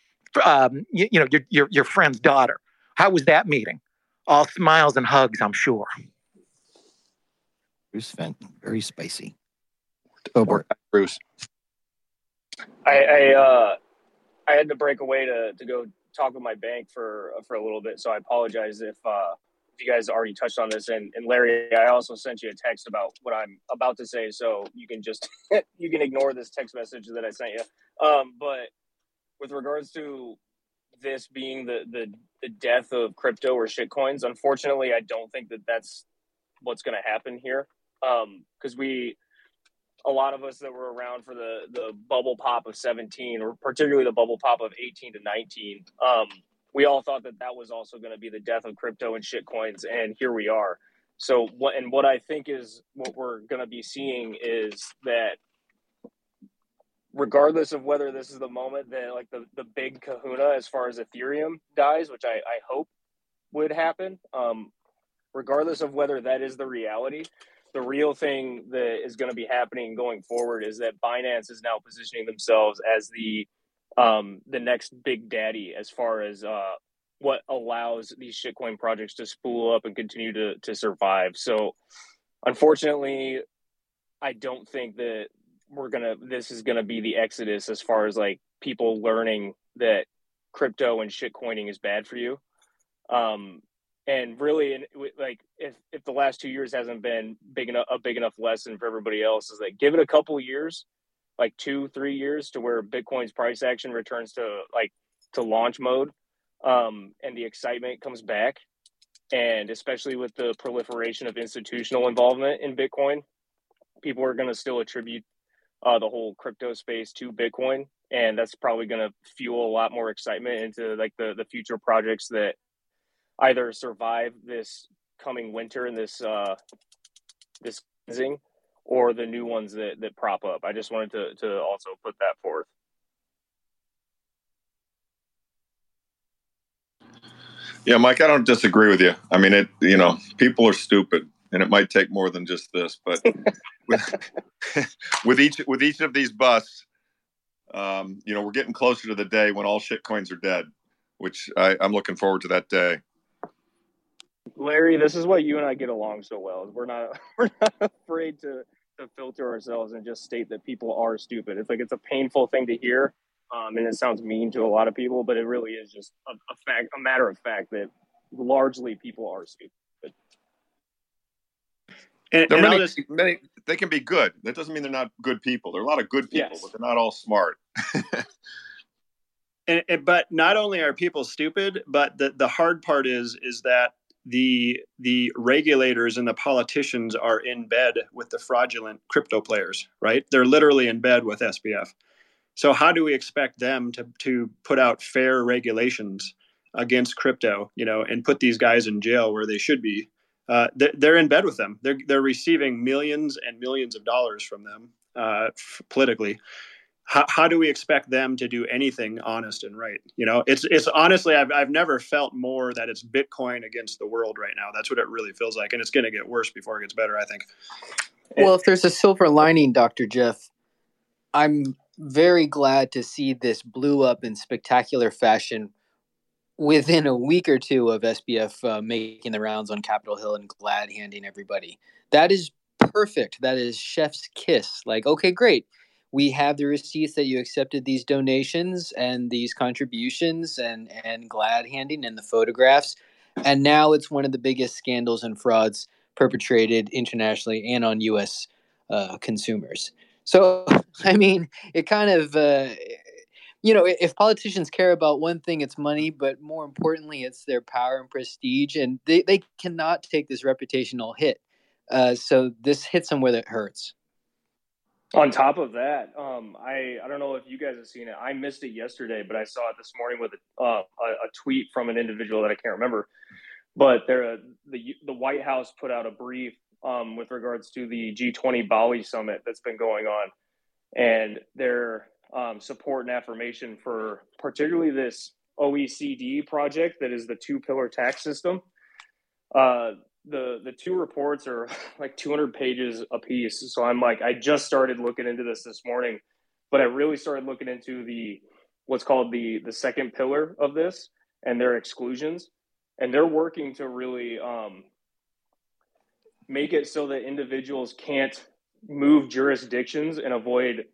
[SPEAKER 5] um, you, you know, your, your, your friend's daughter? How was that meeting? All smiles and hugs, I'm sure.
[SPEAKER 1] Bruce Fenton, very spicy.
[SPEAKER 9] Oh, Bruce.
[SPEAKER 6] I, I uh, I had to break away to to go talk with my bank for for a little bit. So I apologize if uh, if you guys already touched on this. And, and Larry, I also sent you a text about what I'm about to say, so you can just [LAUGHS] you can ignore this text message that I sent you. Um, but with regards to this being the the the death of crypto or shitcoins, unfortunately, I don't think that that's what's going to happen here. Because um, we a lot of us that were around for the the bubble pop of 17 or particularly the bubble pop of 18 to 19 um, we all thought that that was also going to be the death of crypto and shit coins and here we are. So what and what i think is what we're going to be seeing is that regardless of whether this is the moment that like the, the big kahuna as far as ethereum dies which i, I hope would happen um, regardless of whether that is the reality the real thing that is going to be happening going forward is that Binance is now positioning themselves as the um, the next big daddy as far as uh, what allows these shitcoin projects to spool up and continue to to survive. So, unfortunately, I don't think that we're gonna. This is gonna be the exodus as far as like people learning that crypto and shitcoining is bad for you. Um, and really, like if if the last two years hasn't been big enough a big enough lesson for everybody else, is that give it a couple years, like two three years, to where Bitcoin's price action returns to like to launch mode, um, and the excitement comes back, and especially with the proliferation of institutional involvement in Bitcoin, people are going to still attribute uh, the whole crypto space to Bitcoin, and that's probably going to fuel a lot more excitement into like the the future projects that either survive this coming winter and this uh, this cleansing, or the new ones that that prop up. I just wanted to to also put that forth.
[SPEAKER 3] Yeah, Mike, I don't disagree with you. I mean, it. You know, people are stupid, and it might take more than just this. But [LAUGHS] with, [LAUGHS] with each with each of these busts, um, you know, we're getting closer to the day when all shit coins are dead, which I, I'm looking forward to that day.
[SPEAKER 6] Larry, this is why you and I get along so well. We're not [LAUGHS] we're not afraid to to filter ourselves and just state that people are stupid. It's like it's a painful thing to hear, um, and it sounds mean to a lot of people, but it really is just a, a fact, a matter of fact that largely people are stupid.
[SPEAKER 3] And, and many, just, many, they can be good. That doesn't mean they're not good people. There are a lot of good people, yes. but they're not all smart. [LAUGHS]
[SPEAKER 11] and, and, but not only are people stupid, but the, the hard part is is that the the regulators and the politicians are in bed with the fraudulent crypto players, right? They're literally in bed with SBF. So how do we expect them to to put out fair regulations against crypto, you know, and put these guys in jail where they should be? Uh, they're, in bed with them. They're they're receiving millions and millions of dollars from them uh, politically how, how do we expect them to do anything honest and right? You know it's it's honestly I've, I've never felt more that it's bitcoin against the world right now. That's what it really feels like and it's going to get worse before it gets better i think.
[SPEAKER 8] Well if there's a silver lining dr jeff i'm very glad to see this blew up in spectacular fashion within a week or two of sbf uh, making the rounds on capitol hill and glad handing everybody. That is perfect. That is chef's kiss. Like okay great we have the receipts that you accepted these donations and these contributions and and glad handing and the photographs. And now it's one of the biggest scandals and frauds perpetrated internationally and on us uh, consumers. So [LAUGHS] i mean it kind of uh, you know if politicians care about one thing it's money but more importantly it's their power and prestige and they, they cannot take this reputational hit. Uh, so this hits them where it hurts
[SPEAKER 6] on top of that, um, I I don't know if you guys have seen it. I missed it yesterday, but I saw it this morning with a, uh, a, tweet from an individual that I can't remember. But there, the the White House put out a brief um, with regards to the G20 Bali summit that's been going on, and their um, support and affirmation for particularly this OECD project that is the two pillar tax system. Uh, the the two reports are [LAUGHS] like 200 pages a piece so i'm like i just started looking into this this morning but i really started looking into the what's called the the second pillar of this and their exclusions. And they're working to really um, make it so that individuals can't move jurisdictions and avoid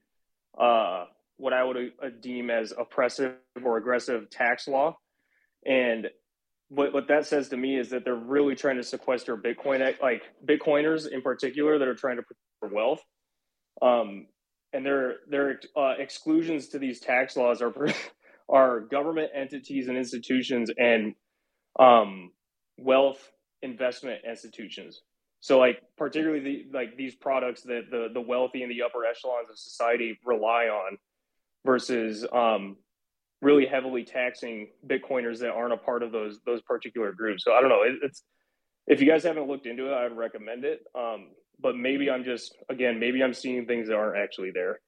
[SPEAKER 6] uh, what i would uh, deem as oppressive or aggressive tax law. And what what that says to me is that they're really trying to sequester Bitcoin, like Bitcoiners in particular, that are trying to protect wealth. Um, and their their uh, exclusions to these tax laws are [LAUGHS] are government entities and institutions and um, wealth investment institutions. So, like particularly the like these products that the the wealthy and the upper echelons of society rely on, versus um, really heavily taxing Bitcoiners that aren't a part of those those particular groups. So I don't know. It, it's if you guys haven't looked into it, I'd recommend it. Um, but maybe I'm just again, maybe I'm seeing things that aren't actually there.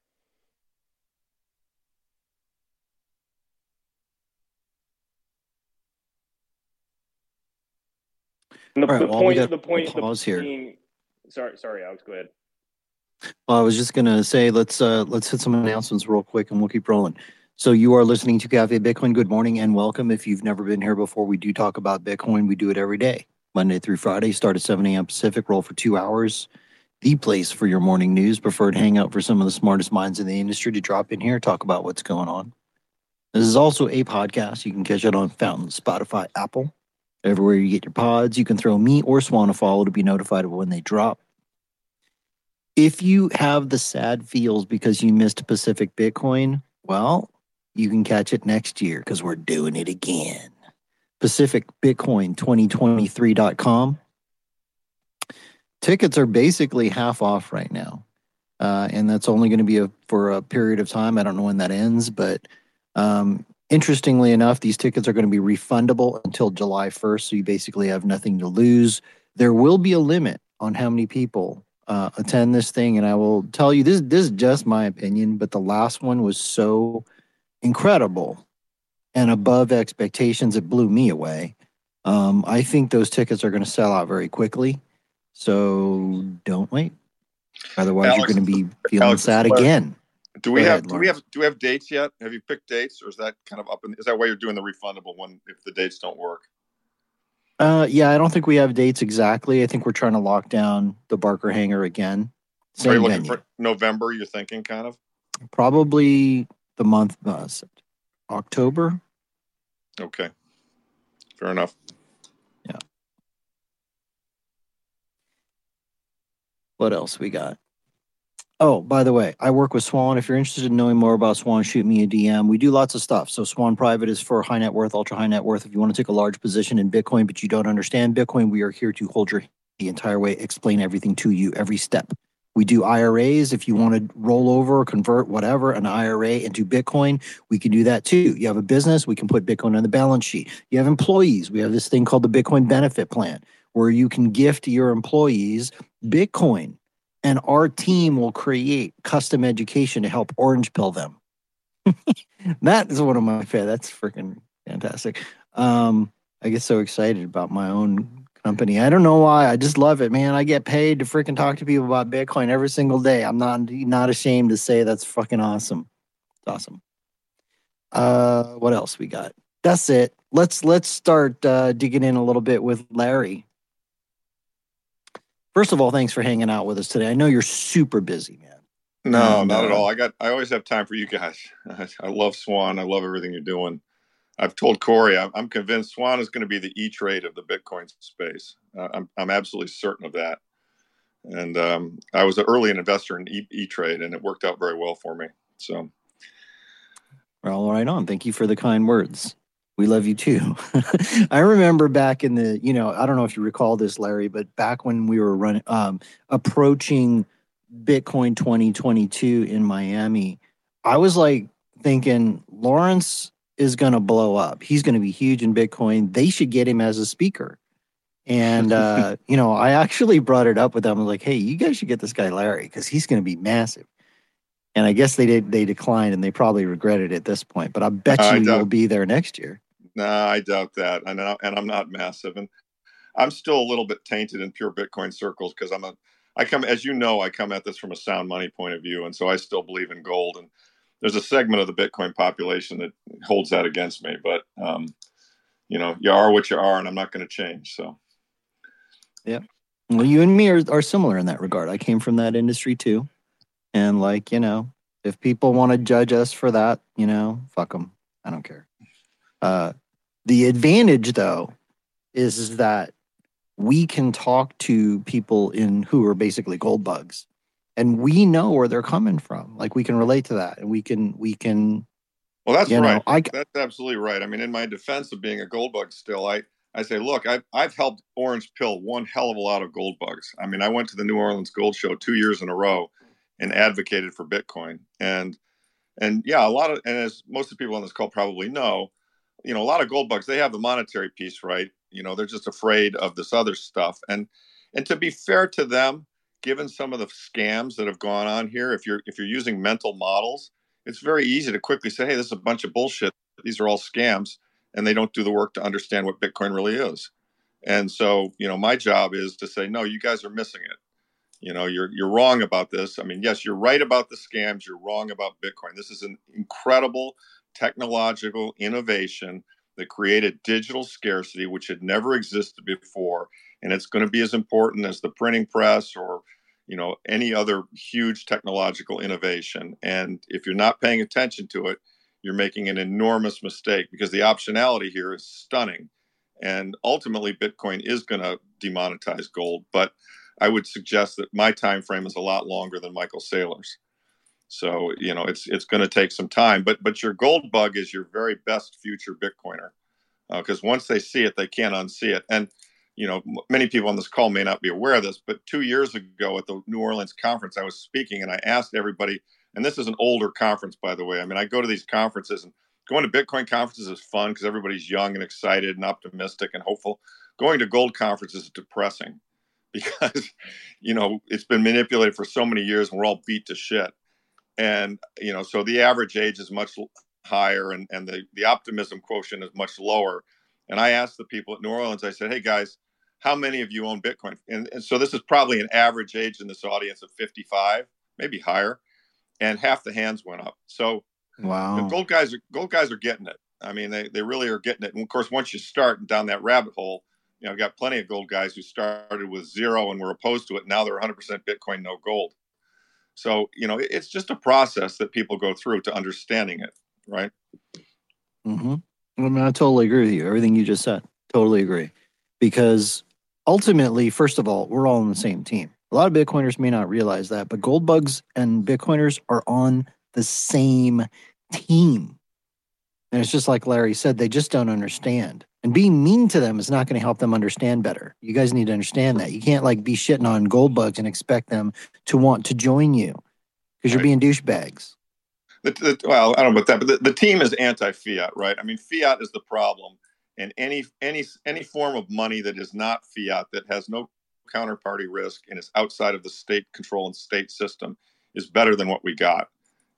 [SPEAKER 6] And the, right, the well, point, the point, pause the, here. Being, sorry, sorry, Alex, go ahead.
[SPEAKER 1] Well, I was just gonna say let's uh let's hit some announcements real quick and we'll keep rolling. So you are listening to Cafe Bitcoin. Good morning and welcome. If you've never been here before, we do talk about Bitcoin. We do it every day, Monday through Friday. Start at 7 a.m. Pacific. Roll for two hours. The place for your morning news. Preferred hangout for some of the smartest minds in the industry to drop in here, talk about what's going on. This is also a podcast. You can catch it on Fountain, Spotify, Apple, Everywhere you get your pods, you can throw me or Swan a follow to be notified of when they drop. If you have the sad feels because you missed Pacific Bitcoin, well, you can catch it next year because we're doing it again. PacificBitcoin2023.com. Tickets are basically half off right now. Uh, and that's only going to be a, for a period of time. I don't know when that ends, but um, interestingly enough, these tickets are going to be refundable until July 1st. So you basically have nothing to lose. There will be a limit on how many people uh, attend this thing, and I will tell you this. This is just my opinion, but the last one was so incredible and above expectations. It blew me away. Um, I think those tickets are going to sell out very quickly. So don't wait. Otherwise,
[SPEAKER 3] Alex-
[SPEAKER 1] you're going to be feeling
[SPEAKER 3] Alex,
[SPEAKER 1] sad
[SPEAKER 3] what-
[SPEAKER 1] again.
[SPEAKER 3] Do we
[SPEAKER 1] Go
[SPEAKER 3] have
[SPEAKER 1] ahead,
[SPEAKER 3] do we have do we have dates yet? Have you picked dates, or is that kind of up? In, is that why you're doing the refundable one if the dates don't work?
[SPEAKER 1] Uh, yeah, I don't think we have dates exactly. I think we're trying to lock down the Barker Hangar again.
[SPEAKER 3] Are you looking
[SPEAKER 1] venue.
[SPEAKER 3] for November? You're thinking kind of
[SPEAKER 1] Probably the month uh, Sept- October.
[SPEAKER 3] okay. Fair enough. Yeah.
[SPEAKER 1] What else we got? Oh, by the way, I work with Swan. If you're interested in knowing more about Swan, shoot me a DM. We do lots of stuff. So Swan Private is for high net worth, ultra high net worth. If you want to take a large position in Bitcoin, but you don't understand Bitcoin, we are here to hold your the entire way, explain everything to you, every step. We do IRAs. If you want to roll over, or convert whatever, an IRA into Bitcoin, we can do that too. You have a business, we can put Bitcoin on the balance sheet. You have employees, we have this thing called the Bitcoin Benefit Plan, where you can gift your employees Bitcoin and our team will create custom education to help orange pill them. [LAUGHS] that is one of my favorite. That's freaking fantastic. Um, I get so excited about my own company. I don't know why. I just love it, man. I get paid to freaking talk to people about Bitcoin every single day. I'm not not ashamed to say that's fucking awesome. It's awesome. Uh, what else we got? That's it. Let's let's start uh, digging in a little bit with Larry. First of all, thanks for hanging out with us today. I know you're super busy, man.
[SPEAKER 3] No,
[SPEAKER 1] And,
[SPEAKER 3] not at all. I got. I always have time for you guys. I, [LAUGHS] I love Swan. I love everything you're doing. I've told Cory. I'm, convinced Swan is going to be the E Trade of the Bitcoin space. Uh, I'm I'm absolutely certain of that. And um, I was an early investor in E Trade, and it worked out very well for me. So
[SPEAKER 1] all right on. Thank you for the kind words. We love you too. [LAUGHS] I remember back in the, you know, I don't know if you recall this, Larry, but back when we were running, um, approaching Bitcoin 2022 in Miami, I was like thinking Lawrence is going to blow up. He's going to be huge in Bitcoin. They should get him as a speaker. And, [LAUGHS] uh, you know, I actually brought it up with them. I was like, hey, you guys should get this guy Larry because he's going to be massive. And I guess they did, they declined and they probably regret it at this point. But I bet
[SPEAKER 3] I
[SPEAKER 1] you
[SPEAKER 3] doubt-
[SPEAKER 1] you'll be there next year.
[SPEAKER 3] Nah, I doubt that. And I- and I'm not massive, and I'm still a little bit tainted in pure Bitcoin circles because I'm a. I come, as you know, I come at this from a sound money point of view, and so I still believe in gold. And there's a segment of the Bitcoin population that holds that against me. But um, you know, you are what you are, and I'm not going to change. So yeah.
[SPEAKER 1] Well, you and me are, are similar in that regard. I came from that industry too. And like, you know, if people want to judge us for that, you know, fuck them. I don't care. Uh, the advantage though is, is that we can talk to people in who are basically gold bugs and we know where they're coming from. Like we can relate to that and we can, we can,
[SPEAKER 3] Well, that's
[SPEAKER 1] You know,
[SPEAKER 3] right.
[SPEAKER 1] I-
[SPEAKER 3] that's absolutely right. I mean, in my defense of being a gold bug still, I, I say, look, I've, I've helped Orange Pill one hell of a lot of gold bugs. I mean, I went to the New Orleans Gold Show two years in a row and advocated for Bitcoin. And, and yeah, a lot of, and as most of the people on this call probably know, you know, a lot of gold bugs, they have the monetary piece, right? You know, they're just afraid of this other stuff. And, and to be fair to them, given some of the scams that have gone on here, if you're, if you're using mental models, it's very easy to quickly say, hey, this is a bunch of bullshit. These are all scams. And they don't do the work to understand what Bitcoin really is. And so, you know, my job is to say, no, you guys are missing it. You know, you're you're wrong about this. I mean, yes, you're right about the scams. You're wrong about Bitcoin. This is an incredible technological innovation that created digital scarcity, which had never existed before, and it's going to be as important as the printing press or you know any other huge technological innovation. And if you're not paying attention to it, you're making an enormous mistake because the optionality here is stunning. and ultimately Bitcoin is going to demonetize gold. But I would suggest that my time frame is a lot longer than Michael Saylor's. So you know it's it's going to take some time, but but your gold bug is your very best future Bitcoiner because uh, once they see it, they can't unsee it. And you know many people on this call may not be aware of this, but two years ago at the New Orleans conference, I was speaking and I asked everybody, and this is an older conference by the way. I mean I go to these conferences and going to Bitcoin conferences is fun because everybody's young and excited and optimistic and hopeful. Going to gold conferences is depressing [LAUGHS] because you know it's been manipulated for so many years and we're all beat to shit and you know so the average age is much higher and, and the, the optimism quotient is much lower and i asked the people at new orleans i said hey guys how many of you own bitcoin and, and so this is probably an average age in this audience of 55 maybe higher and half the hands went up so
[SPEAKER 1] wow
[SPEAKER 3] the gold guys are gold guys are getting it i mean they, they really are getting it and of course once you start down that rabbit hole you know, I've got plenty of gold guys who started with zero and were opposed to it. Now they're 100% Bitcoin, no gold. So, you know, it's just a process that people go through to understanding it, right?
[SPEAKER 1] Mm-hmm. I mean, I totally agree with you. Everything you just said, totally agree. Because ultimately, first of all, we're all on the same team. A lot of Bitcoiners may not realize that, but gold bugs and Bitcoiners are on the same team. And it's just like Larry said, they just don't understand. And being mean to them is not going to help them understand better. You guys need to understand that. You can't like be shitting on gold bugs and expect them to want to join you because you're
[SPEAKER 3] Right.
[SPEAKER 1] being douchebags.
[SPEAKER 3] The, the, well, I don't know about that, but the, the team is anti-fiat, right? I mean, fiat is the problem, and any any any form of money that is not fiat, that has no counterparty risk and is outside of the state control and state system, is better than what we got.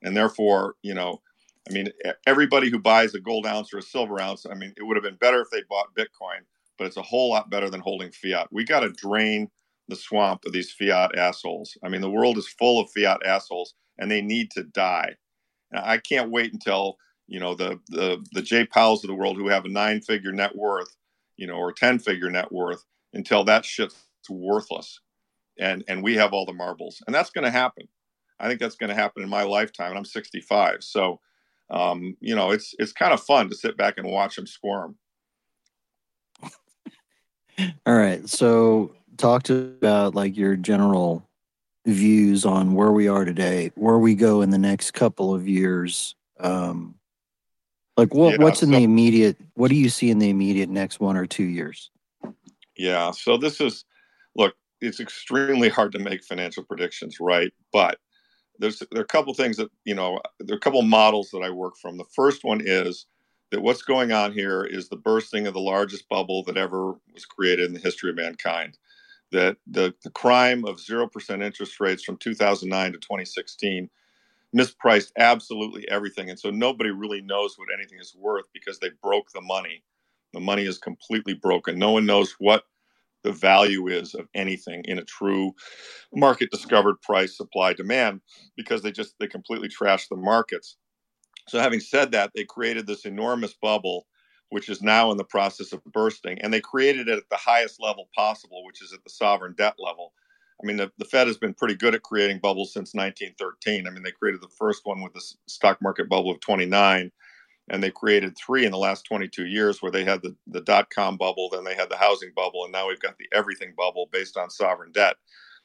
[SPEAKER 3] And therefore, you know, I mean, everybody who buys a gold ounce or a silver ounce, I mean, it would have been better if they bought Bitcoin, but it's a whole lot better than holding fiat. We got to drain the swamp of these fiat assholes. I mean, the world is full of fiat assholes, and they need to die. And I can't wait until you know the the the Jay Powells of the world who have a nine figure net worth, you know, or ten figure net worth, until that shit's worthless, and and we have all the marbles, and that's going to happen. I think that's going to happen in my lifetime, and I'm 65. So, um, you know, it's it's kind of fun to sit back and watch them squirm. [LAUGHS]
[SPEAKER 1] All right. So talk to about like your general views on where we are today, where we go in the next couple of years. Um, like what
[SPEAKER 3] Yeah,
[SPEAKER 1] what's in
[SPEAKER 3] so-
[SPEAKER 1] the immediate what do you see in the immediate next one or two years?
[SPEAKER 3] Yeah. So this is, look, it's extremely hard to make financial predictions, right? But there's there are a couple things that you know there are a couple models that I work from. The first one is that what's going on here is the bursting of the largest bubble that ever was created in the history of mankind. That the the crime of zero percent interest rates from 2009 to 2016 mispriced absolutely everything, and so nobody really knows what anything is worth because they broke the money. The money is completely broken. No one knows what the value is of anything in a true market discovered price supply demand because they just they completely trashed the markets so having said that they created this enormous bubble which is now in the process of bursting and they created it at the highest level possible which is at the sovereign debt level i mean the, the fed has been pretty good at creating bubbles since 1913 i mean they created the first one with the stock market bubble of 29 and they created three in the last 22 years where they had the, the dot-com bubble then they had the housing bubble and now we've got the everything bubble based on sovereign debt.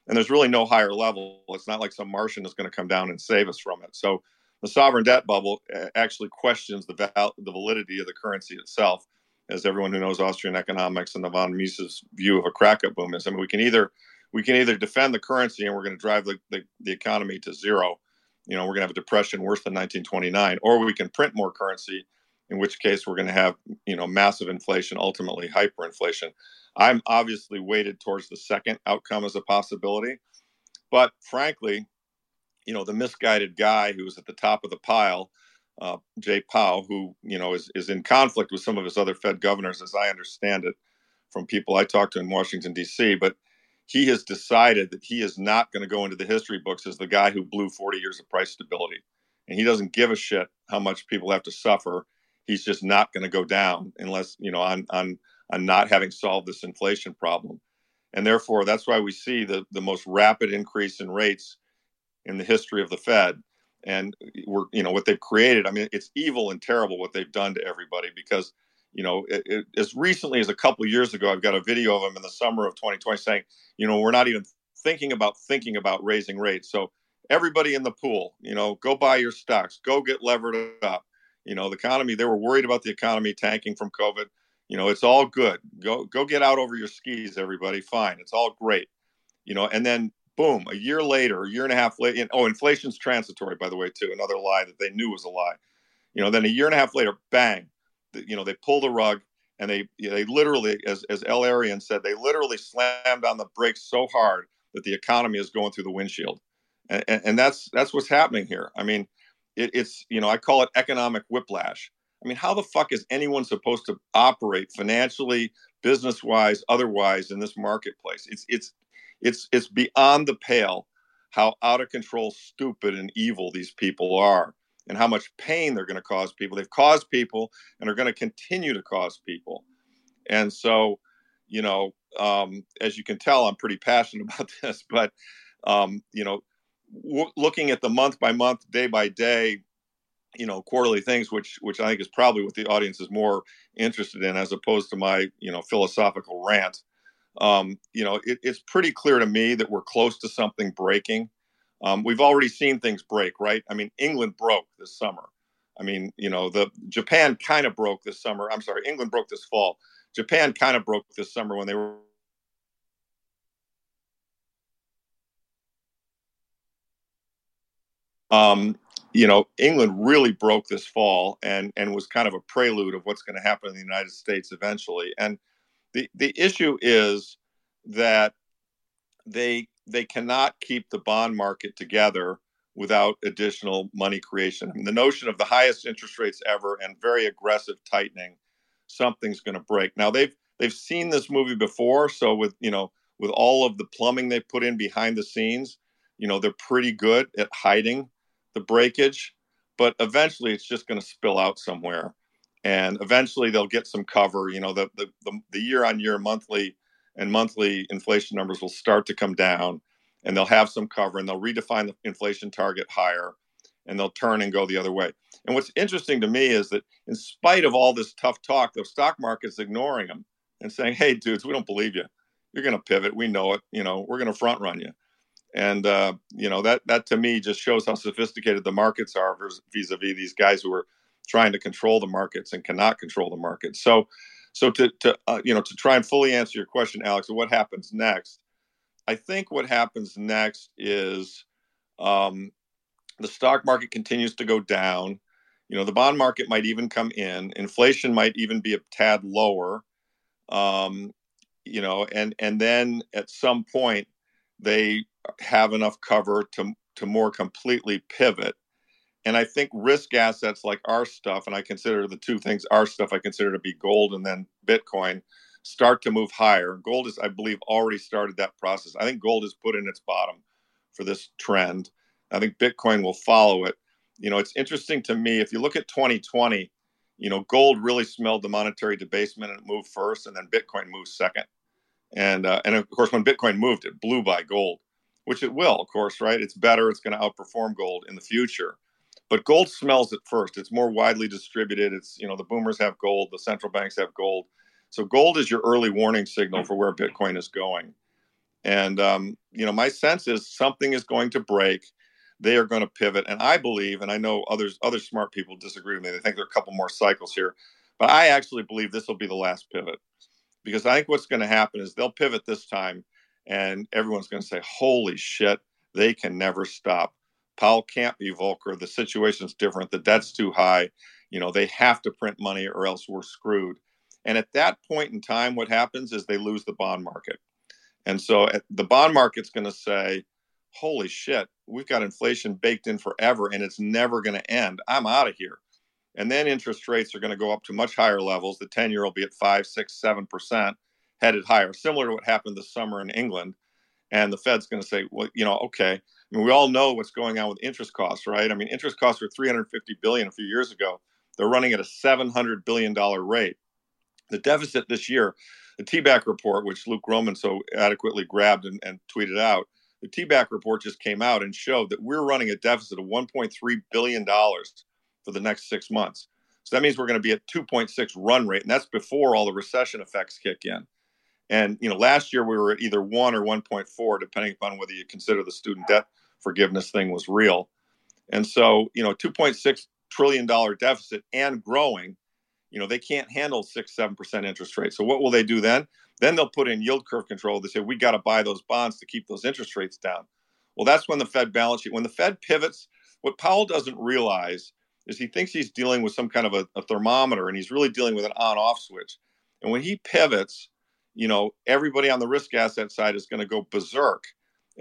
[SPEAKER 3] And there's really no higher level. It's not like some martian is going to come down and save us from it. So the sovereign debt bubble uh, actually questions the, val- the validity of the currency itself as everyone who knows austrian economics and the von mises view of a crack-up boom is. I mean we can either we can either defend the currency and we're going to drive the, the, the economy to zero you know we're going to have a depression worse than 1929 or we can print more currency in which case we're going to have you know massive inflation ultimately hyperinflation. I'm obviously weighted towards the second outcome as a possibility but frankly you know the misguided guy who's at the top of the pile uh, jay powell who you know is, is in conflict with some of his other fed governors as i understand it from people i talked to in washington d.c but he has decided that he is not going to go into the history books as the guy who blew 40 years of price stability. And he doesn't give a shit how much people have to suffer. He's just not going to go down unless, you know, on, on, on not having solved this inflation problem. And therefore, that's why we see the, the most rapid increase in rates in the history of the Fed. And we're, you know, what they've created, I mean, it's evil and terrible what they've done to everybody because you know, it, it, as recently as a couple years ago, I've got a video of him in the summer of 2020 saying, you know, we're not even thinking about thinking about raising rates. So everybody in the pool, you know, go buy your stocks, go get levered up. You know, the economy, they were worried about the economy tanking from COVID. You know, it's all good. Go go get out over your skis, everybody. Fine. It's all great. You know, and then boom, a year later, a year and a half later, oh, inflation's transitory, by the way, too. Another lie that they knew was a lie. You know, then a year and a half later, bang, you know, they pull the rug and they they literally, as as El-Erian said, they literally slammed on the brakes so hard that the economy is going through the windshield, and, and, and that's that's what's happening here. I mean, it, it's you know I call it economic whiplash. I mean, how the fuck is anyone supposed to operate financially, business wise, otherwise in this marketplace? It's it's it's it's beyond the pale how out of control, stupid, and evil these people are, and how much pain they're going to cause people. They've caused people, and are going to continue to cause people. And so, you know, um, as you can tell, I'm pretty passionate [LAUGHS] about this. But um, you know, w- looking at the month by month, day by day, you know, quarterly things, which which I think is probably what the audience is more interested in, as opposed to my you know philosophical rant. Um, you know, it, it's pretty clear to me that we're close to something breaking. Um, we've already seen things break, right? I mean, England broke this summer. I mean, you know, the Japan kind of broke this summer. I'm sorry, England broke this fall. Japan kind of broke this summer when they were Um, you know, England really broke this fall and and was kind of a prelude of what's going to happen in the United States eventually. And the the issue is that they they cannot keep the bond market together without additional money creation. I mean, the notion of the highest interest rates ever and very aggressive tightening, something's going to break. Now they've they've seen this movie before, so with you know with all of the plumbing they put in behind the scenes, you know they're pretty good at hiding the breakage, but eventually it's just going to spill out somewhere. And eventually they'll get some cover. You know, the, the, the, the year on year, monthly, and monthly inflation numbers will start to come down and they'll have some cover and they'll redefine the inflation target higher and they'll turn and go the other way. And what's interesting to me is that in spite of all this tough talk, the stock market's ignoring them and saying, "Hey, dudes, we don't believe you. You're going to pivot. We know it. You know, we're going to front run you." and uh, you know that that to me just shows how sophisticated the markets are vis-a-vis these guys who are trying to control the markets and cannot control the markets so so to to uh, you know to try and fully answer your question alex what happens next i think what happens next is um, the stock market continues to go down. You know the bond market might even come in. Inflation might even be a tad lower. Um, you know and and then at some point they have enough cover to to more completely pivot. And I think risk assets like our stuff, and I consider the two things our stuff I consider to be gold and then Bitcoin, start to move higher. Gold is, I believe, already started that process. I think gold is put in its bottom for this trend. I think Bitcoin will follow it. You know, it's interesting to me if you look at 2020, you know, gold really smelled the monetary debasement and it moved first, and then Bitcoin moved second. And uh, and of course, when Bitcoin moved, it blew by gold which it will, of course, right? It's better, it's going to outperform gold in the future. But gold smells it first. It's more widely distributed. It's, you know, the boomers have gold, the central banks have gold. So gold is your early warning signal for where Bitcoin is going. And, um, you know, my sense is something is going to break. They are going to pivot. And I believe, and I know others, other smart people disagree with me. They think there are a couple more cycles here. But I actually believe this will be the last pivot because I think what's going to happen is they'll pivot this time and everyone's going to say, "Holy shit, they can never stop." Powell can't be Volcker. The situation's different. The debt's too high. You know, they have to print money or else we're screwed. And at that point in time, what happens is they lose the bond market. And so eh, the bond market's going to say, holy shit, we've got inflation baked in forever and it's never going to end. I'm out of here. And then interest rates are going to go up to much higher levels. The 10 year will be at five, six, seven percent headed higher, similar to what happened this summer in England. And the Fed's going to say, well, you know, okay. I mean, we all know what's going on with interest costs, right? I mean, interest costs were 350 billion a few years ago. They're running at a 700 billion dollar rate. The deficit this year, the TBAC report, which Luke Gromen so adequately grabbed and, and tweeted out, the TBAC report just came out and showed that we're running a deficit of 1.3 billion dollars for the next six months. So that means we're going to be at 2.6 run rate, and that's before all the recession effects kick in. And you know, last year we were at either one or 1.4, depending upon whether you consider the student debt forgiveness thing was real. And so, you know, 2.6 trillion dollar deficit and growing, you know, they can't handle six, seven percent interest rates. So what will they do then? Then they'll put in yield curve control. They say we got to buy those bonds to keep those interest rates down. Well, that's when the Fed balance sheet, when the Fed pivots, what Powell doesn't realize is he thinks he's dealing with some kind of a, a thermometer and he's really dealing with an on-off switch. And when he pivots, you know, everybody on the risk asset side is going to go berserk.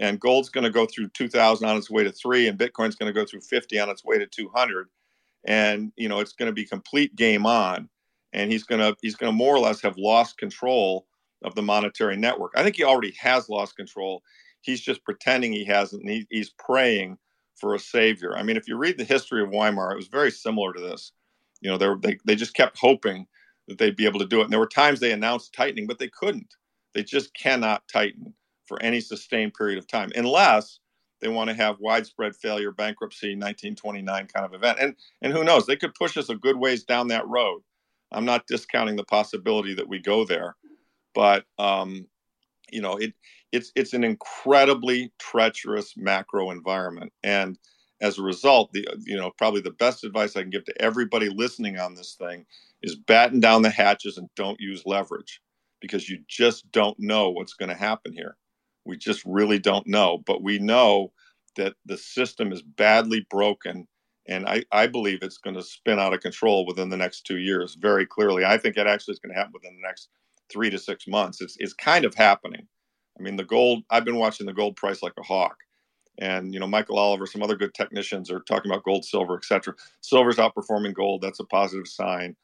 [SPEAKER 3] And gold's going to go through 2000 on its way to 3 and bitcoin's going to go through 50 on its way to 200 and you know it's going to be complete game on and he's going to he's going to more or less have lost control of the monetary network. I think he already has lost control. He's just pretending he hasn't. He, he's praying for a savior. I mean, if you read the history of Weimar, it was very similar to this. You know, they, they, they just kept hoping that they'd be able to do it. And there were times they announced tightening, but they couldn't. They just cannot tighten for any sustained period of time unless they want to have widespread failure, bankruptcy, 1929 kind of event. And and who knows? They could push us a good ways down that road. I'm not discounting the possibility that we go there, but um, you know, it it's it's an incredibly treacherous macro environment, and as a result, the you know probably the best advice I can give to everybody listening on this thing is batten down the hatches and don't use leverage because you just don't know what's going to happen here. We just really don't know, but we know that the system is badly broken and I, I believe it's going to spin out of control within the next two years very clearly. I think it actually is going to happen within the next three to six months. It's, it's kind of happening. I mean, the gold, I've been watching the gold price like a hawk. And, you know, Michael Oliver, some other good technicians are talking about gold, silver, et cetera. Silver's outperforming gold. That's a positive sign.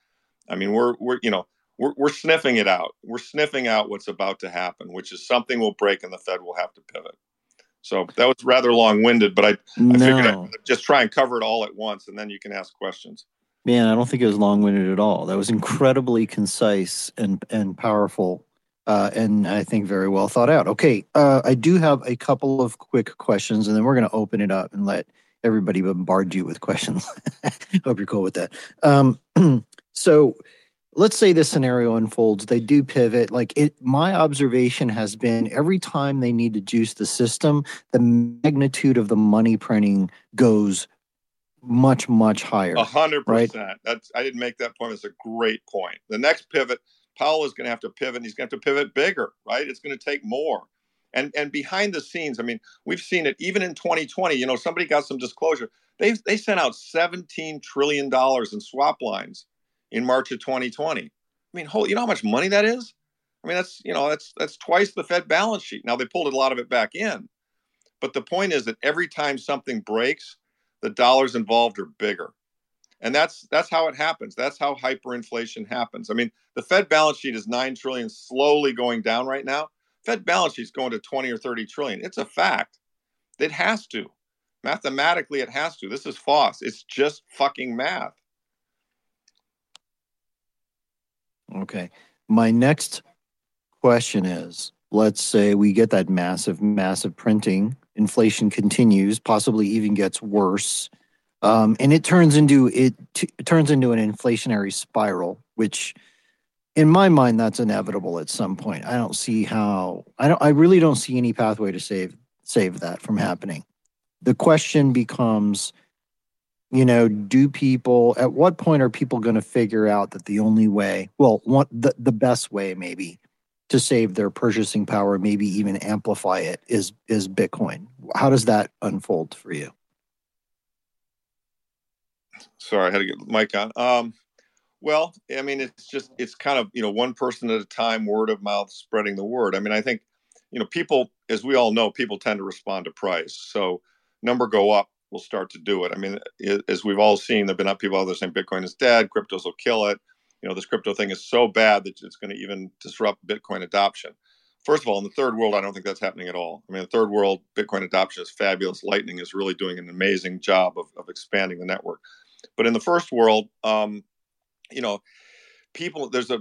[SPEAKER 3] I mean, we're, we're, you know, we're, we're sniffing it out. We're sniffing out what's about to happen, which is something will break and the Fed will have to pivot. So that was rather long winded, but I, I
[SPEAKER 1] No.
[SPEAKER 3] figured I'd just try and cover it all at once and then you can ask questions.
[SPEAKER 1] Man, I don't think it was long winded at all. That was incredibly concise and and powerful, uh, and I think very well thought out. Okay, uh, I do have a couple of quick questions, and then we're going to open it up and let everybody bombard you with questions. [LAUGHS] Hope you're cool with that. Um, [CLEARS THROAT] so, let's say this scenario unfolds. They do pivot. Like it, my observation has been every time they need to juice the system, the magnitude of the money printing goes much much higher.
[SPEAKER 3] A hundred
[SPEAKER 1] right?
[SPEAKER 3] percent. That's I didn't make that point. It's a great point. The next pivot, Powell is going to have to pivot. and He's going to have to pivot bigger, right? It's going to take more. And and behind the scenes, I mean, we've seen it even in 2020. You know, somebody got some disclosure. They they sent out 17 trillion dollars in swap lines in March of 2020. I mean, holy, you know how much money that is? I mean, that's you know that's that's twice the Fed balance sheet. Now they pulled a lot of it back in, but the point is that every time something breaks, the dollars involved are bigger. And that's that's how it happens. That's how hyperinflation happens. I mean the fed balance sheet is 9 trillion slowly going down right now. Fed balance sheet's going to 20 or 30 trillion. It's a fact. It has to. Mathematically it has to. This is FOSS. it's just fucking math
[SPEAKER 1] Okay. My next question is let's say we get that massive, massive printing, inflation continues, possibly even gets worse. Um, and it turns into it, t- it turns into an inflationary spiral, which in my mind that's inevitable at some point. I don't see how I don't I really don't see any pathway to save save that from happening. The question becomes you know do people at what point are people going to figure out that the only way well one the, the best way maybe to save their purchasing power maybe even amplify it is is bitcoin? How does that unfold for you?
[SPEAKER 3] Sorry i had to get mic on. Um, well i mean it's just it's kind of you know one person at a time word of mouth spreading the word. I mean i think you know people as we all know people tend to respond to price. So number go up will start to do it. I mean as we've all seen there've been people out there saying bitcoin is dead cryptos will kill it. You know this crypto thing is so bad that it's going to even disrupt bitcoin adoption. First of all in the third world i don't think that's happening at all. I mean the third world bitcoin adoption is fabulous. Lightning is really doing an amazing job of, of expanding the network. But in the first world um, you know people there's a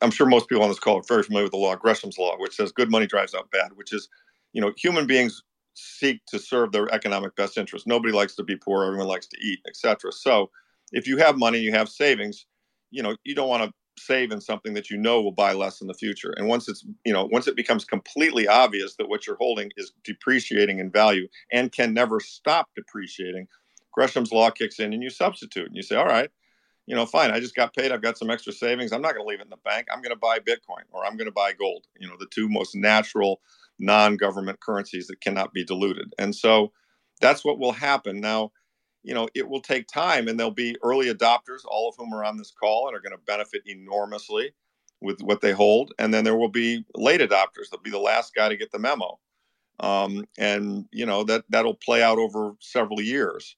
[SPEAKER 3] i'm sure most people on this call are very familiar with the law gresham's law which says good money drives out bad which is you know human beings seek to serve their economic best interest nobody likes to be poor everyone likes to eat etc so if you have money, you have savings, you know, you don't want to save in something that you know will buy less in the future. And once it's, you know, once it becomes completely obvious that what you're holding is depreciating in value and can never stop depreciating, Gresham's law kicks in and you substitute and you say, all right, you know, fine, I just got paid. I've got some extra savings. I'm not going to leave it in the bank. I'm going to buy Bitcoin or I'm going to buy gold, you know, the two most natural non government currencies that cannot be diluted. And so that's what will happen. Now, you know, it will take time and there'll be early adopters, all of whom are on this call and are going to benefit enormously with what they hold. And then there will be late adopters. They'll be the last guy to get the memo. Um, and, you know, that, that'll play out over several years.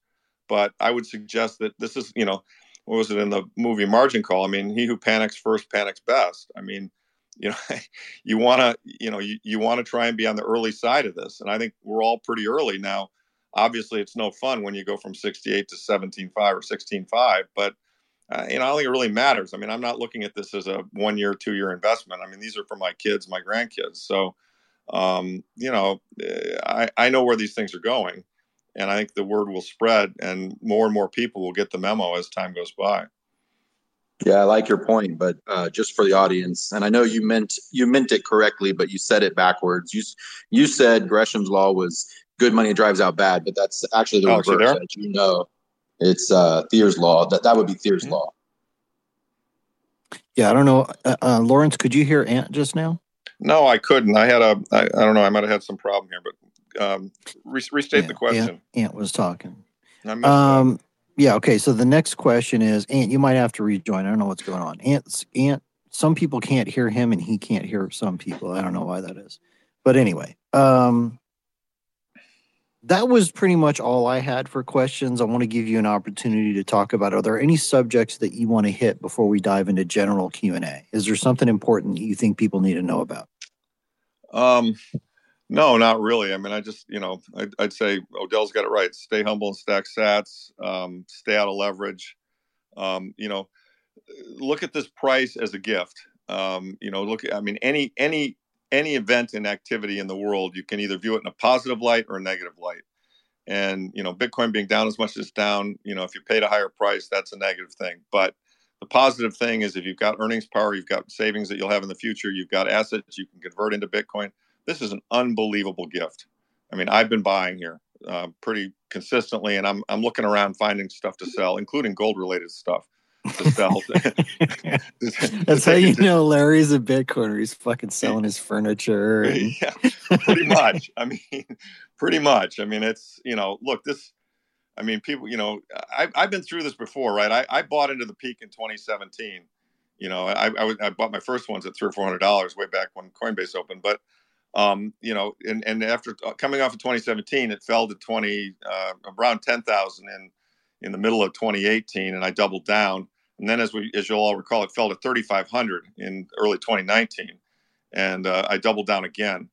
[SPEAKER 3] But I would suggest that this is, you know, what was it in the movie Margin Call? I mean, he who panics first panics best. I mean, you know, [LAUGHS] you want to, you know, you, you want to try and be on the early side of this. And I think we're all pretty early. Now obviously it's no fun when you go from 68 to 17.5 or 16.5 but uh, you know i don't think it really matters. I mean i'm not looking at this as a one year two year investment. I mean these are for my kids my grandkids. So um, you know eh, I, I know where these things are going and i think the word will spread and more and more people will get the memo as time goes by
[SPEAKER 7] yeah, I like your point, but uh, just for the audience, and I know you meant you meant it correctly, but you said it backwards. You you said Gresham's law was good money drives out bad, but that's actually the Alex, reverse. You, you know, it's uh, Thiers' law. That that would be Thiers' mm-hmm. law.
[SPEAKER 1] Yeah, I don't know, uh, uh, Lawrence. Could you hear Ant just now?
[SPEAKER 3] No, I couldn't. I had a. I, I don't know. I might have had some problem here, but um, restate
[SPEAKER 1] yeah,
[SPEAKER 3] the question.
[SPEAKER 1] Ant, Ant was talking. Um. Yeah. Okay. So the next question is, Ant. You might have to rejoin. I don't know what's going on. Ant. Ant. Some people can't hear him, and he can't hear some people. I don't know why that is. But anyway, um, that was pretty much all I had for questions. I want to give you an opportunity to talk about. Are there any subjects that you want to hit before we dive into general Q and A? Is there something important you think people need to know about?
[SPEAKER 3] Um, no, not really. I mean, I just you know, I'd, I'd say Odell's got it right. Stay humble and stack Sats. Um, stay out of leverage. Um, you know, look at this price as a gift. Um, you know, look. I mean, any any any event and activity in the world, you can either view it in a positive light or a negative light. And you know, Bitcoin being down as much as down, you know, if you paid a higher price, that's a negative thing. But the positive thing is if you've got earnings power, you've got savings that you'll have in the future, you've got assets you can convert into Bitcoin. This is an unbelievable gift. I mean, I've been buying here uh, pretty consistently, and I'm I'm looking around finding stuff to sell, including gold related stuff to sell. [LAUGHS]
[SPEAKER 1] That's how you know Larry's a Bitcoiner. He's fucking selling his furniture. [LAUGHS] And...
[SPEAKER 3] yeah, pretty much. I mean, [LAUGHS] pretty much. I mean, it's you know, look, this. I mean, people. You know, I, I've been through this before, right? I, I bought into the peak in 2017. You know, I, I, I bought my first ones at three or four hundred dollars way back when Coinbase opened, but um, you know, and, and after uh, coming off of 2017, it fell to 20 uh, around 10,000 in in the middle of 2018, and I doubled down. And then, as we, as you'll all recall, it fell to 3,500 in early 2019, and uh, I doubled down again.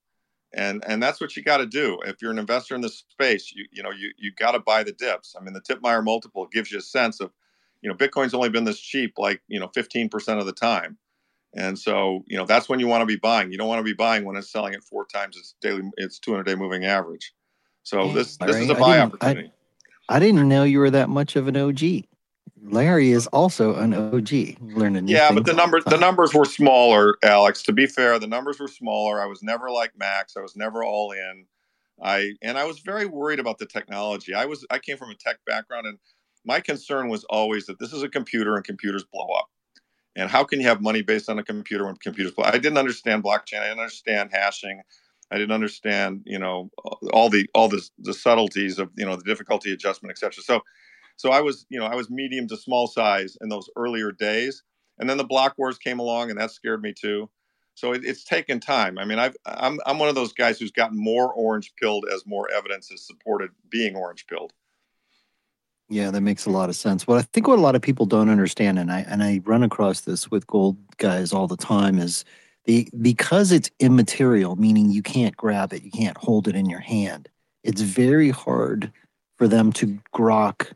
[SPEAKER 3] And and that's what you got to do if you're an investor in this space. You you know you you got to buy the dips. I mean, the Tipmeyer multiple gives you a sense of, you know, Bitcoin's only been this cheap like you know 15% of the time. And so, you know, that's when you want to be buying. You don't want to be buying when it's selling at four times its daily, its 200 day moving average. So yeah, this, this is a buy
[SPEAKER 1] I
[SPEAKER 3] opportunity.
[SPEAKER 1] I, I, didn't know you were that much of an OG. Larry is also an OG. Learning.
[SPEAKER 3] Yeah, but the numbers the numbers were smaller, Alex. To be fair, the numbers were smaller. I was never like Max. I was never all in. I and I was very worried about the technology. I was I came from a tech background, and my concern was always that this is a computer and computers blow up. And how can you have money based on a computer when computers blow? I didn't understand blockchain. I didn't understand hashing. I didn't understand, you know, all the all the the subtleties of you know the difficulty adjustment, etc. So so I was, you know, I was medium to small size in those earlier days, and then the block wars came along, and that scared me too. So it, it's taken time. I mean, I've, I'm I'm one of those guys who's gotten more orange pilled as more evidence has supported being orange pilled.
[SPEAKER 1] Yeah, that makes a lot of sense. What I think what a lot of people don't understand, and I and I run across this with gold guys all the time, is the because it's immaterial, meaning you can't grab it, you can't hold it in your hand. It's very hard for them to grok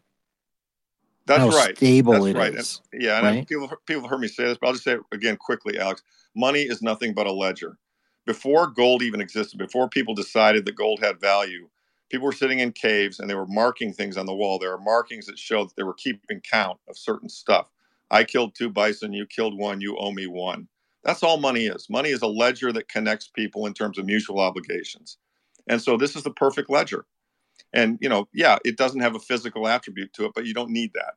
[SPEAKER 3] that's
[SPEAKER 1] how
[SPEAKER 3] right.
[SPEAKER 1] stable
[SPEAKER 3] That's
[SPEAKER 1] it
[SPEAKER 3] right.
[SPEAKER 1] is,
[SPEAKER 3] And, yeah, and
[SPEAKER 1] right?
[SPEAKER 3] people people have heard me say this, but I'll just say it again quickly, Alex. Money is nothing but a ledger. Before gold even existed, before people decided that gold had value, people were sitting in caves and they were marking things on the wall. There are markings that show that they were keeping count of certain stuff. I killed two bison, you killed one, you owe me one. That's all money is. Money is a ledger that connects people in terms of mutual obligations. And so this is the perfect ledger. And, you know, yeah, it doesn't have a physical attribute to it, but you don't need that.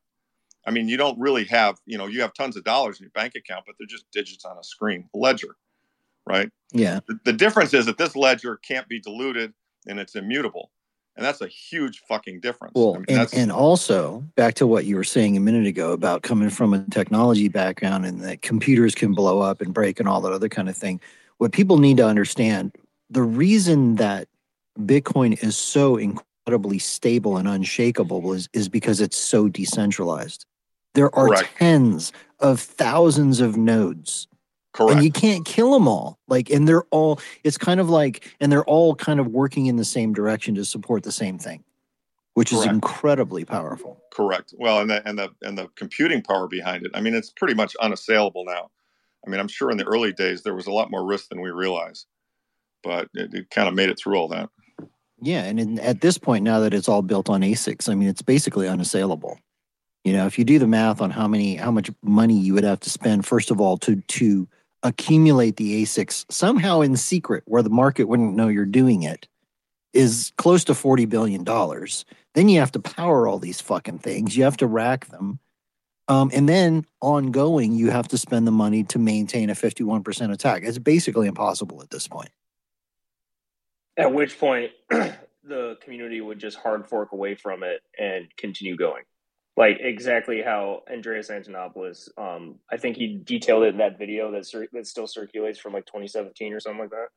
[SPEAKER 3] I mean, you don't really have, you know, you have tons of dollars in your bank account, but they're just digits on a screen, a ledger, right?
[SPEAKER 1] Yeah.
[SPEAKER 3] The, the difference is that this ledger can't be diluted and it's immutable and that's a huge fucking difference.
[SPEAKER 1] Well,
[SPEAKER 3] I mean,
[SPEAKER 1] and,
[SPEAKER 3] that's,
[SPEAKER 1] and also back to what you were saying a minute ago about coming from a technology background and that computers can blow up and break and all that other kind of thing. What people need to understand the reason that Bitcoin is so incredibly stable and unshakable is, is because it's so decentralized. There are
[SPEAKER 3] Correct.
[SPEAKER 1] tens of thousands of nodes
[SPEAKER 3] correct.
[SPEAKER 1] and you can't kill them all like and they're all it's kind of like and they're all kind of working in the same direction to support the same thing which is incredibly powerful
[SPEAKER 3] Correct. Well, and the and the and the computing power behind it. I mean, it's pretty much unassailable now. I mean, I'm sure in the early days there was a lot more risk than we realize, but it, it kind of made it through all that.
[SPEAKER 1] yeah and in, at this point now that it's all built on asics i mean it's basically unassailable you know if you do the math on how many how much money you would have to spend first of all to to accumulate the asics somehow in secret where the market wouldn't know you're doing it is close to 40 billion dollars. Then you have to power all these fucking things. You have to rack them. Um, and then ongoing you have to spend the money to maintain a 51% attack. It's basically impossible at this point.
[SPEAKER 6] At which point, [CLEARS THROAT] the community would just hard fork away from it and continue going. Like exactly how Andreas Antonopoulos, um, I think he detailed it in that video that cir- that still circulates from like 2017 or something like that.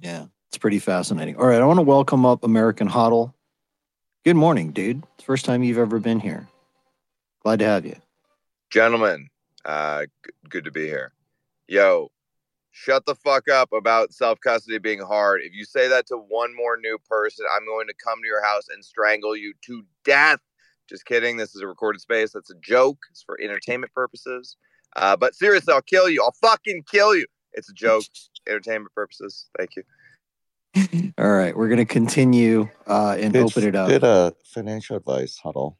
[SPEAKER 1] Yeah, it's pretty fascinating. All right, I want to welcome up American Huddle. Good morning, dude. First time you've ever been here. Glad to have you.
[SPEAKER 12] gentlemen uh g- good to be here yo shut the fuck up about self custody being hard if you say that to one more new person i'm going to come to your house and strangle you to death just kidding this is a recorded space that's a joke it's for entertainment purposes uh but seriously i'll kill you i'll fucking kill you it's a joke [LAUGHS] entertainment purposes thank you [LAUGHS]
[SPEAKER 1] All right, we're going to continue uh, and
[SPEAKER 13] Did,
[SPEAKER 1] open it up.
[SPEAKER 13] did a financial advice huddle.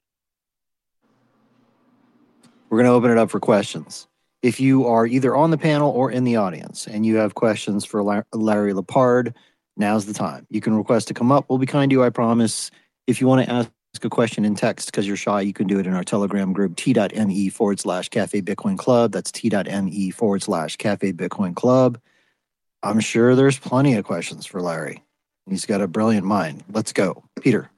[SPEAKER 1] We're going to open it up for questions. If you are either on the panel or in the audience and you have questions for La- Larry Lepard, now's the time. You can request to come up. We'll be kind to you, I promise. If you want to ask a question in text because you're shy, you can do it in our Telegram group, t.me forward slash Cafe Bitcoin Club. That's t.me forward slash Cafe Bitcoin Club. I'm sure there's plenty of questions for Larry. He's got a brilliant mind. Let's go. Peter.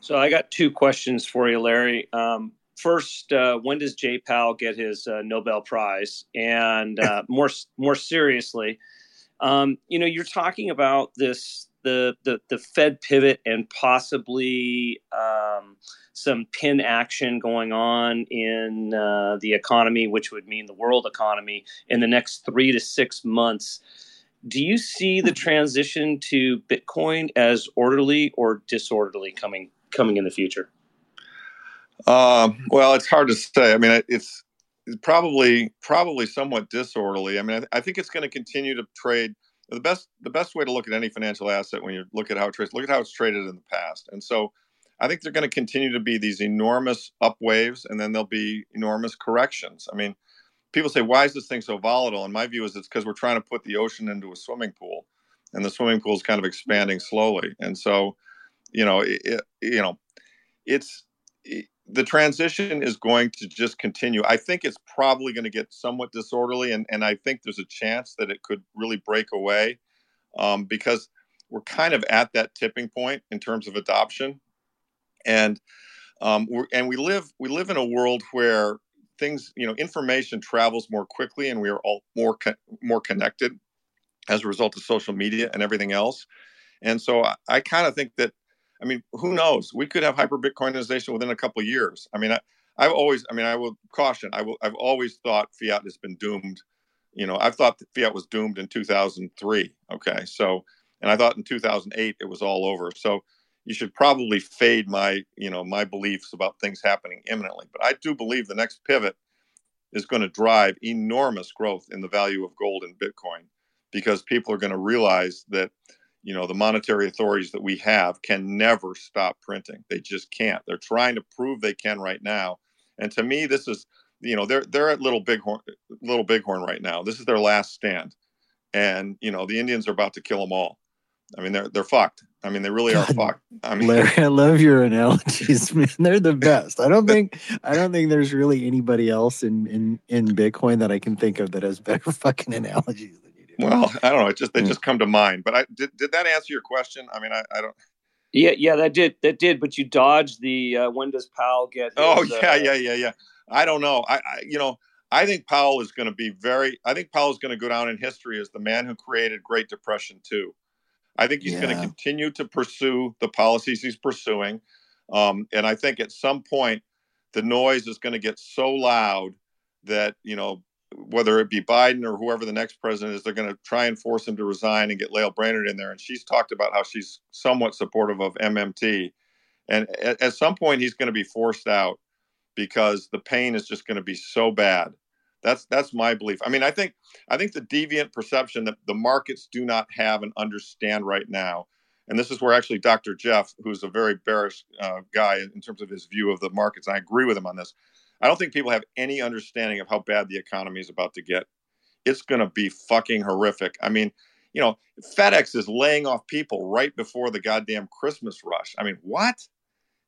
[SPEAKER 4] So I got two questions for you, Larry. Um, first, uh, when does Jay Powell get his uh, Nobel Prize? And uh, more more seriously, um, you know, you're talking about this the the the Fed pivot and possibly um, some pin action going on in uh, the economy, which would mean the world economy in the next three to six months. Do you see the transition to Bitcoin as orderly or disorderly coming coming in the future?
[SPEAKER 3] Um, well, it's hard to say. I mean, it's, probably probably somewhat disorderly. I mean, I, th- I think it's going to continue to trade. The best the best way to look at any financial asset when you look at how it trades, look at how it's traded in the past. And so, I think they're going to continue to be these enormous up waves, and then there'll be enormous corrections. I mean, people say, "Why is this thing so volatile?" And my view is it's because we're trying to put the ocean into a swimming pool, and the swimming pool is kind of expanding slowly. And so, you know, it, you know, it's it- the transition is going to just continue. I think it's probably going to get somewhat disorderly, and, and I think there's a chance that it could really break away um, because we're kind of at that tipping point in terms of adoption, and um, we're, and we live we live in a world where things you know information travels more quickly, and we are all more co- more connected as a result of social media and everything else. And so I, I kind of think that I mean, who knows? We could have hyper Bitcoinization within a couple of years. I mean, I, I've always, I mean, I will caution. I will. I've always thought fiat has been doomed. You know, I've thought fiat was doomed in 2003. Okay, so, and I thought in 2008 it was all over. So, you should probably fade my, you know, my beliefs about things happening imminently. But I do believe the next pivot is going to drive enormous growth in the value of gold and Bitcoin because people are going to realize that you know the monetary authorities that we have can never stop printing. They just can't. They're trying to prove they can right now. And to me this is you know they're they're at little bighorn little bighorn right now. This is their last stand. And you know the indians are about to kill them all. I mean they're they're fucked. I mean they really are fucked. I mean
[SPEAKER 1] Larry, [LAUGHS] I love your analogies, [LAUGHS] man. They're the best. I don't think I don't think there's really anybody else in in in Bitcoin that I can think of that has better [LAUGHS] fucking analogies. [LAUGHS]
[SPEAKER 3] well i don't know it just they
[SPEAKER 1] Mm.
[SPEAKER 3] just come to mind but i did, did that answer your question i mean i, I don't
[SPEAKER 4] Yeah, yeah, that did that did. But you dodged the uh, when does Powell get?
[SPEAKER 3] Oh yeah,
[SPEAKER 4] uh,
[SPEAKER 3] yeah, yeah, yeah. I don't know. I, I you know, I think Powell is going to be very. I think Powell is going to go down in history as the man who created Great Depression too. I think he's going to continue to pursue the policies he's pursuing, um, and I think at some point the noise is going to get so loud that you know whether it be Biden or whoever the next president is, they're going to try and force him to resign and get Lael Brainard in there. And she's talked about how she's somewhat supportive of MMT, and at, at some point he's going to be forced out because the pain is just going to be so bad. That's that's my belief. I mean, I think I think the deviant perception that the markets do not have and understand right now, and this is where actually Dr. Jeff, who's a very bearish uh, guy in terms of his view of the markets, I agree with him on this. I don't think people have any understanding of how bad the economy is about to get. It's going to be fucking horrific. I mean, you know, FedEx is laying off people right before the goddamn Christmas rush. I mean, what?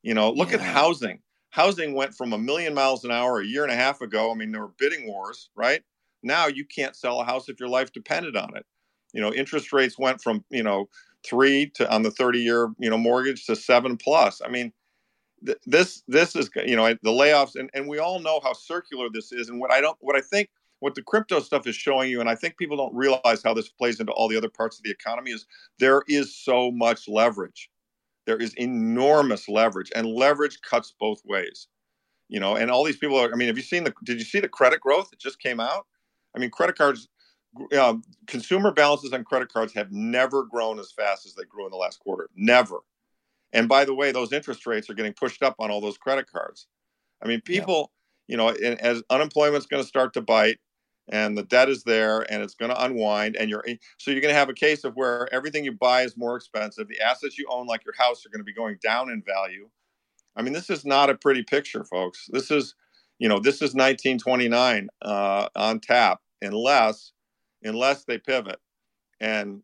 [SPEAKER 3] You know, look at housing. Housing went from a million miles an hour a year and a half ago. I mean, there were bidding wars, right? Now you can't sell a house if your life depended on it. You know, interest rates went from, you know, three to on the 30 year, you know, mortgage to seven plus. I mean, th- this this is you know the layoffs and, and we all know how circular this is and what i don't what i think what the crypto stuff is showing you and i think people don't realize how this plays into all the other parts of the economy is there is so much leverage. There is enormous leverage and leverage cuts both ways. You know and all these people are i mean have you seen the did you see the credit growth it just came out? I mean credit cards uh, consumer balances on credit cards have never grown as fast as they grew in the last quarter never and by the way, those interest rates are getting pushed up on all those credit cards. I mean, people, you know, as unemployment's going to start to bite and the debt is there and it's going to unwind and you're so you're going to have a case of where everything you buy is more expensive. The assets you own like your house are going to be going down in value. I mean, this is not a pretty picture, folks. This is, you know, this is 1929 uh, on tap unless unless they pivot. And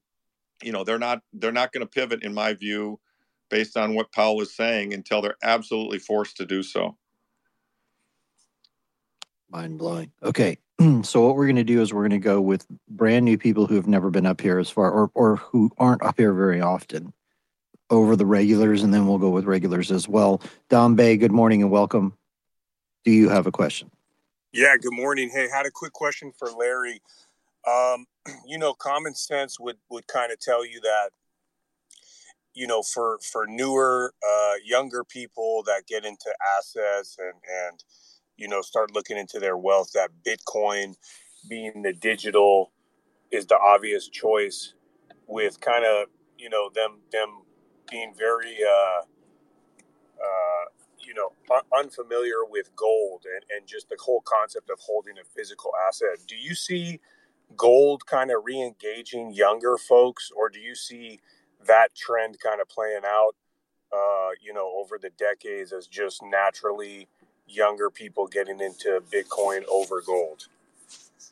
[SPEAKER 3] you know, they're not they're not going to pivot in my view based on what Powell is saying until they're absolutely forced to do so.
[SPEAKER 1] Mind blowing. Okay. [CLEARS THROAT] So what we're going to do is we're going to go with brand new people who have never been up here as far or or who aren't up here very often over the regulars and then we'll go with regulars as well. Don Bay, good morning and welcome. Do you have a question?
[SPEAKER 14] Yeah, good morning. Hey, had a quick question for Larry. Um, [CLEARS THROAT] you know, common sense would would kind of tell you that you know, for for newer, uh, younger people that get into assets and and you know start looking into their wealth, that Bitcoin being the digital is the obvious choice. With kind of you know them them being very uh, uh, you know un- unfamiliar with gold and, and just the whole concept of holding a physical asset. Do you see gold kind of re-engaging younger folks, or do you see that trend kind of playing out, uh, you know, over the decades as just naturally younger people getting into Bitcoin over gold?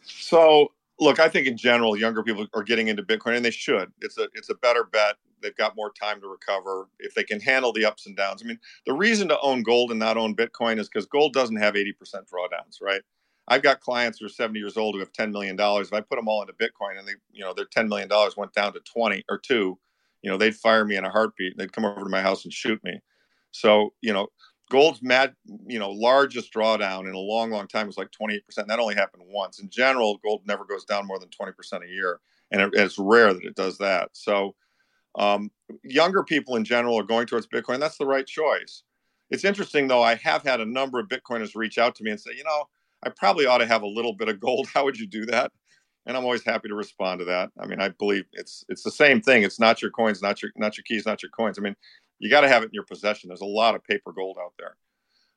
[SPEAKER 3] So, look, I think in general, younger people are getting into Bitcoin, and they should. It's a it's a better bet. They've got more time to recover if they can handle the ups and downs. I mean, the reason to own gold and not own Bitcoin is because gold doesn't have eighty percent drawdowns, right? I've got clients who are seventy years old who have ten million dollars. If I put them all into Bitcoin and they, you know, their ten million dollars went down to twenty or two, you know, they'd fire me in a heartbeat. They'd come over to my house and shoot me. So, you know, gold's mad, you know, largest drawdown in a long, long time was like 28%. That only happened once. In general, gold never goes down more than 20% a year. And it, it's rare that it does that. So, um, younger people in general are going towards Bitcoin. That's the right choice. It's interesting, though, I have had a number of Bitcoiners reach out to me and say, you know, I probably ought to have a little bit of gold. [LAUGHS] How would you do that? And I'm always happy to respond to that. I mean, I believe it's it's the same thing. It's not your coins, not your not your keys, not your coins. I mean, you got to have it in your possession. There's a lot of paper gold out there.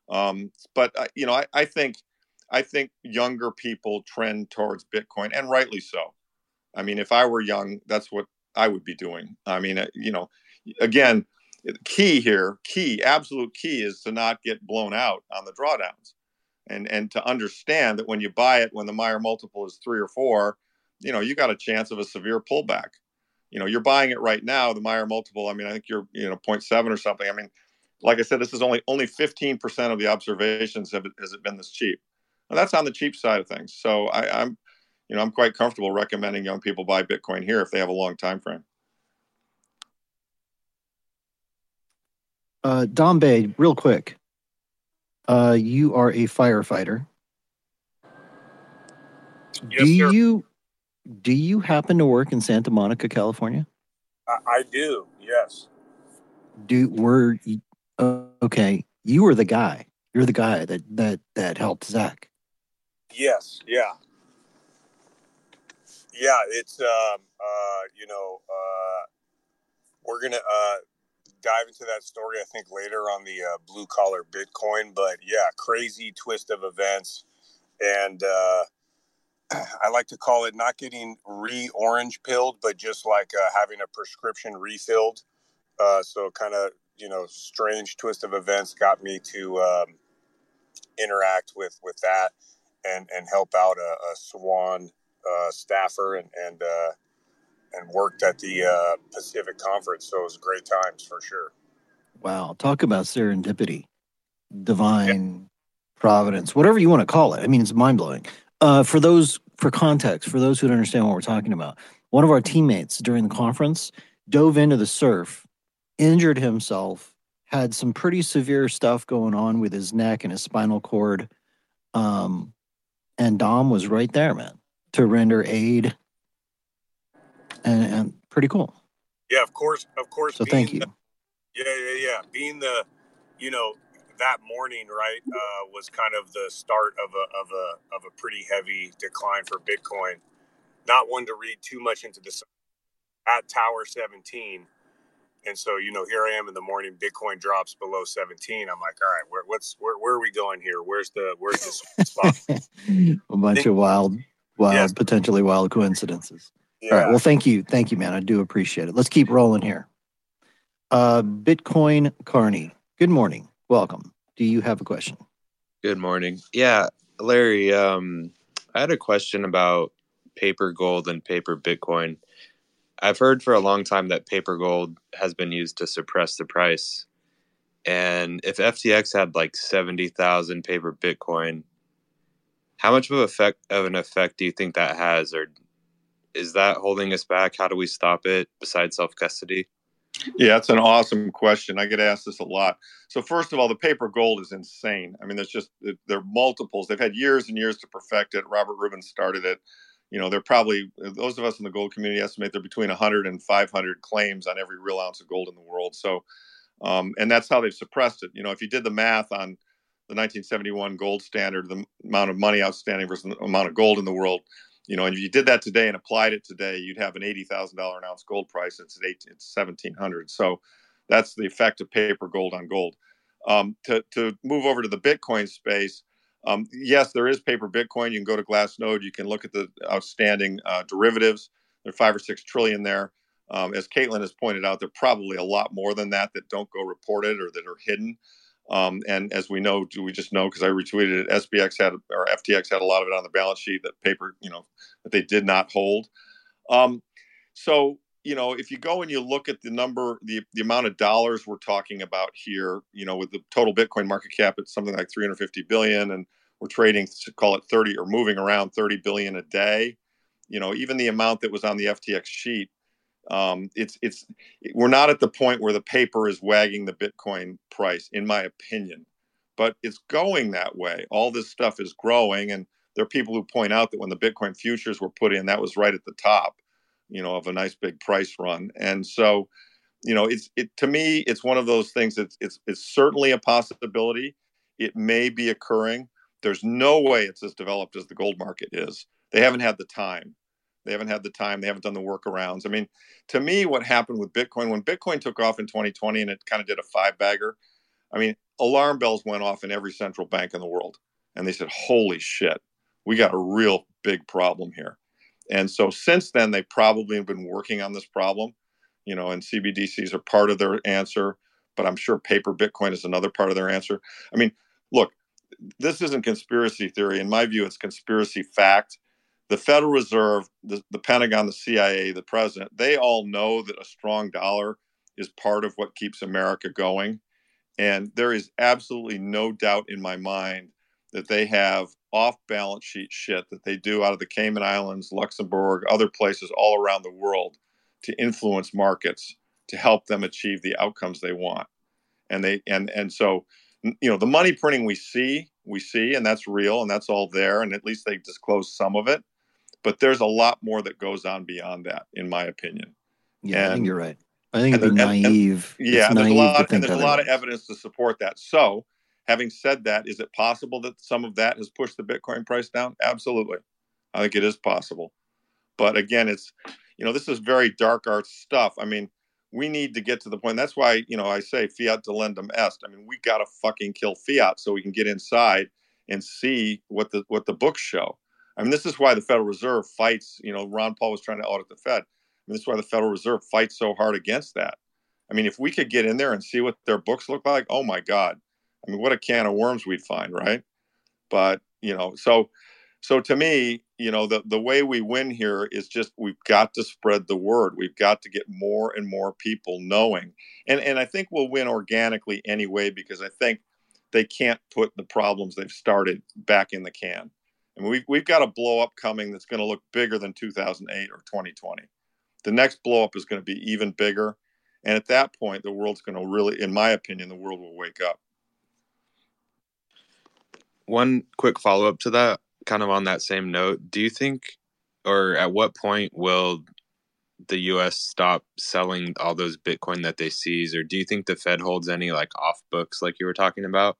[SPEAKER 3] Um, but uh, you know, I, I think I think younger people trend towards Bitcoin, and rightly so. I mean, if I were young, that's what I would be doing. I mean, uh, you know, again, key here, key, absolute key is to not get blown out on the drawdowns, and and to understand that when you buy it when the Mayer multiple is three or four, you know, you got a chance of a severe pullback. You know, you're buying it right now. The Mayer multiple. I mean, I think you're you know 0.7 or something. I mean, like I said, this is only only 15% of the observations have has it been this cheap. And that's on the cheap side of things. So I, I'm, you know, I'm quite comfortable recommending young people buy Bitcoin here if they have a long time frame.
[SPEAKER 1] Uh, Bay, real quick. Uh, you are a firefighter.
[SPEAKER 14] Yes,
[SPEAKER 1] do
[SPEAKER 14] sir.
[SPEAKER 1] you do you happen to work in Santa Monica, California?
[SPEAKER 14] I, I do. Yes.
[SPEAKER 1] Do were you- uh, okay? You were the guy. You're the guy that that that helped Zach.
[SPEAKER 14] Yes. Yeah. Yeah. It's um uh you know uh we're gonna uh dive into that story I think later on the uh, blue collar Bitcoin, but yeah, crazy twist of events, and uh, [CLEARS THROAT] I like to call it not getting re orange pilled, but just like uh, having a prescription refilled. Uh, so kind of you know strange twist of events got me to um, interact with with that and and help out a, a Swan uh, staffer and and uh, and worked at the uh, Pacific Conference. So it was great times for sure.
[SPEAKER 1] Wow, talk about serendipity, divine providence, whatever you want to call it. I mean, it's mind blowing. Uh, for those, for context, for those who don't understand what we're talking about, one of our teammates during the conference dove into the surf, injured himself, had some pretty severe stuff going on with his neck and his spinal cord. Um, and Dom was right there, man, to render aid. And, and pretty cool.
[SPEAKER 14] Yeah, of course, of course.
[SPEAKER 1] So thank you.
[SPEAKER 14] the- yeah, yeah, yeah. Being the, you know, that morning, right, uh, was kind of the start of a of a of a pretty heavy decline for Bitcoin. Not one to read too much into this at Tower 17. And so, you know, here I am in the morning. Bitcoin drops below 17. I'm like, all right, where, what's where, where are we going here? Where's the where's the spot? [LAUGHS]
[SPEAKER 1] a bunch of wild, wild, potentially wild coincidences. All right. Well, thank you. Thank you, man. I do appreciate it. Let's keep rolling here. Uh, Bitcoin Carney. Good morning. Welcome. Do you have a question?
[SPEAKER 15] Good morning. Yeah, Larry, um, I had a question about paper gold and paper Bitcoin. I've heard for a long time that paper gold has been used to suppress the price. And if FTX had like 70,000 paper Bitcoin, how much of effect of an effect do you think that has or is that holding us back? How do we stop it besides self-custody?
[SPEAKER 3] Yeah, that's an awesome question. I get asked this a lot. So first of all, the paper gold is insane. I mean, there's just there are multiples. They've had years and years to perfect it. Robert Rubin started it. You know, they're probably those of us in the gold community estimate they're between 100 and 500 claims on every real ounce of gold in the world. So, um, and that's how they've suppressed it. You know, if you did the math on the 1971 gold standard, the amount of money outstanding versus the amount of gold in the world, you know, and if you did that today and applied it today, you'd have an eighty thousand dollar an ounce gold price. It's at eight, it's seventeen hundred. So that's the effect of paper gold on gold. Um, to to move over to the Bitcoin space, um, yes, there is paper Bitcoin. You can go to Glassnode. You can look at the outstanding uh, derivatives. There are five or six trillion there. Um, as Caitlin has pointed out, there are probably a lot more than that that don't go reported or that are hidden. Um, and as we know, we just know because I retweeted it. SBX had or FTX had a lot of it on the balance sheet that paper, you know, that they did not hold. Um, so you know, if you go and you look at the number, the the amount of dollars we're talking about here, you know, with the total Bitcoin market cap, it's something like 350 billion, and we're trading, call it 30 or moving around 30 billion a day. You know, even the amount that was on the FTX sheet um, it's it's we're not at the point where the paper is wagging the Bitcoin price, in my opinion, but it's going that way. All this stuff is growing, and there are people who point out that when the Bitcoin futures were put in, that was right at the top, you know, of a nice big price run. And so, you know, it's it to me, it's one of those things. It's it's it's certainly a possibility. It may be occurring. There's no way it's as developed as the gold market is. They haven't had the time. They haven't had the time. They haven't done the workarounds. I mean, to me, what happened with Bitcoin when Bitcoin took off in 2020 and it kind of did a five bagger, I mean, alarm bells went off in every central bank in the world. And they said, holy shit, we got a real big problem here. And so since then, they probably have been working on this problem, you know, and CBDCs are part of their answer, but I'm sure paper Bitcoin is another part of their answer. I mean, look, this isn't conspiracy theory. In my view, it's conspiracy fact. The Federal Reserve, the, the Pentagon, the CIA, the president, they all know that a strong dollar is part of what keeps America going. And there is absolutely no doubt in my mind that they have off balance sheet shit that they do out of the Cayman Islands, Luxembourg, other places all around the world to influence markets to help them achieve the outcomes they want. And they and and so you know the money printing we see, we see and that's real and that's all there and at least they disclose some of it. But there's a lot more that goes on beyond that in my opinion.
[SPEAKER 1] Yeah,
[SPEAKER 3] and,
[SPEAKER 1] I think you're right. I think it'd be
[SPEAKER 3] and- and-
[SPEAKER 1] naive.
[SPEAKER 3] yeah, and there's a lot, and there's a lot of evidence to support that. So, having said that, is it possible that some of that has pushed the Bitcoin price down? Absolutely, I think it is possible. But again, it's you know this is very dark art stuff. I mean, we need to get to the point. That's why you know I say fiat delenda est. I mean, we got to fucking kill fiat so we can get inside and see what the what the books show. I mean, this is why the Federal Reserve fights. You know, Ron Paul was trying to audit the Fed. I mean, this is why the Federal Reserve fights so hard against that. I mean, if we could get in there and see what their books look like, oh my God. I mean, what a can of worms we'd find, right? But, you know, so so to me, you know, the, the way we win here is just we've got to spread the word. We've got to get more and more people knowing. And and I think we'll win organically anyway, because I think they can't put the problems they've started back in the can. I mean, we've, we've got a blow up coming that's going to look bigger than 2008 or 2020. The next blow up is going to be even bigger. And at that point, the world's going to really, in my opinion, the world will wake up.
[SPEAKER 15] One quick follow up to that, kind of on that same note. Do you think, or at what point will the U.S. stop selling all those Bitcoin that they seize, or do you think the Fed holds any like off books, like you were talking about?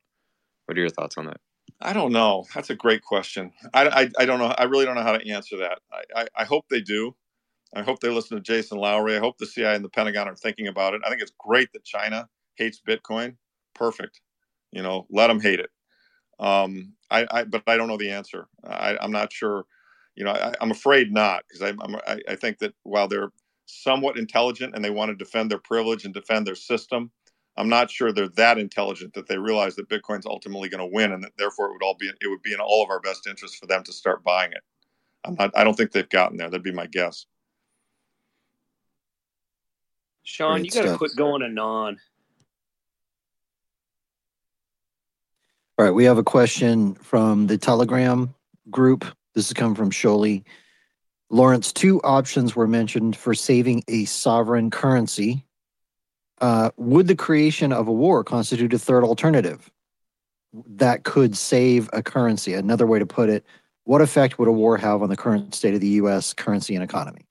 [SPEAKER 15] What are your thoughts on that?
[SPEAKER 3] I don't know. That's a great question. I, I, I don't know. I really don't know how to answer that. I, I, I hope they do. I hope they listen to Jason Lowery. I hope the CIA and the Pentagon are thinking about it. I think it's great that China hates Bitcoin. Perfect. You know, let them hate it. Um, I, I, but I don't know the answer. I, I'm not sure. You know, I, I'm afraid not because I'm, I'm, I, I think that while they're somewhat intelligent and they want to defend their privilege and defend their system, I'm not sure they're that intelligent that they realize that Bitcoin's ultimately going to win, and that therefore it would all be it would be in all of our best interest for them to start buying it. I'm not, I don't think they've gotten there. That'd be my guess.
[SPEAKER 4] Sean,
[SPEAKER 1] Great
[SPEAKER 4] you got to quit going anon.
[SPEAKER 1] All right, we have a question from the Telegram group. This is coming from Sholey. Lawrence, two options were mentioned for saving a sovereign currency. Uh, would the creation of a war constitute a third alternative that could save a currency? Another way to put it, what effect would a war have on the current state of the U.S. currency and economy?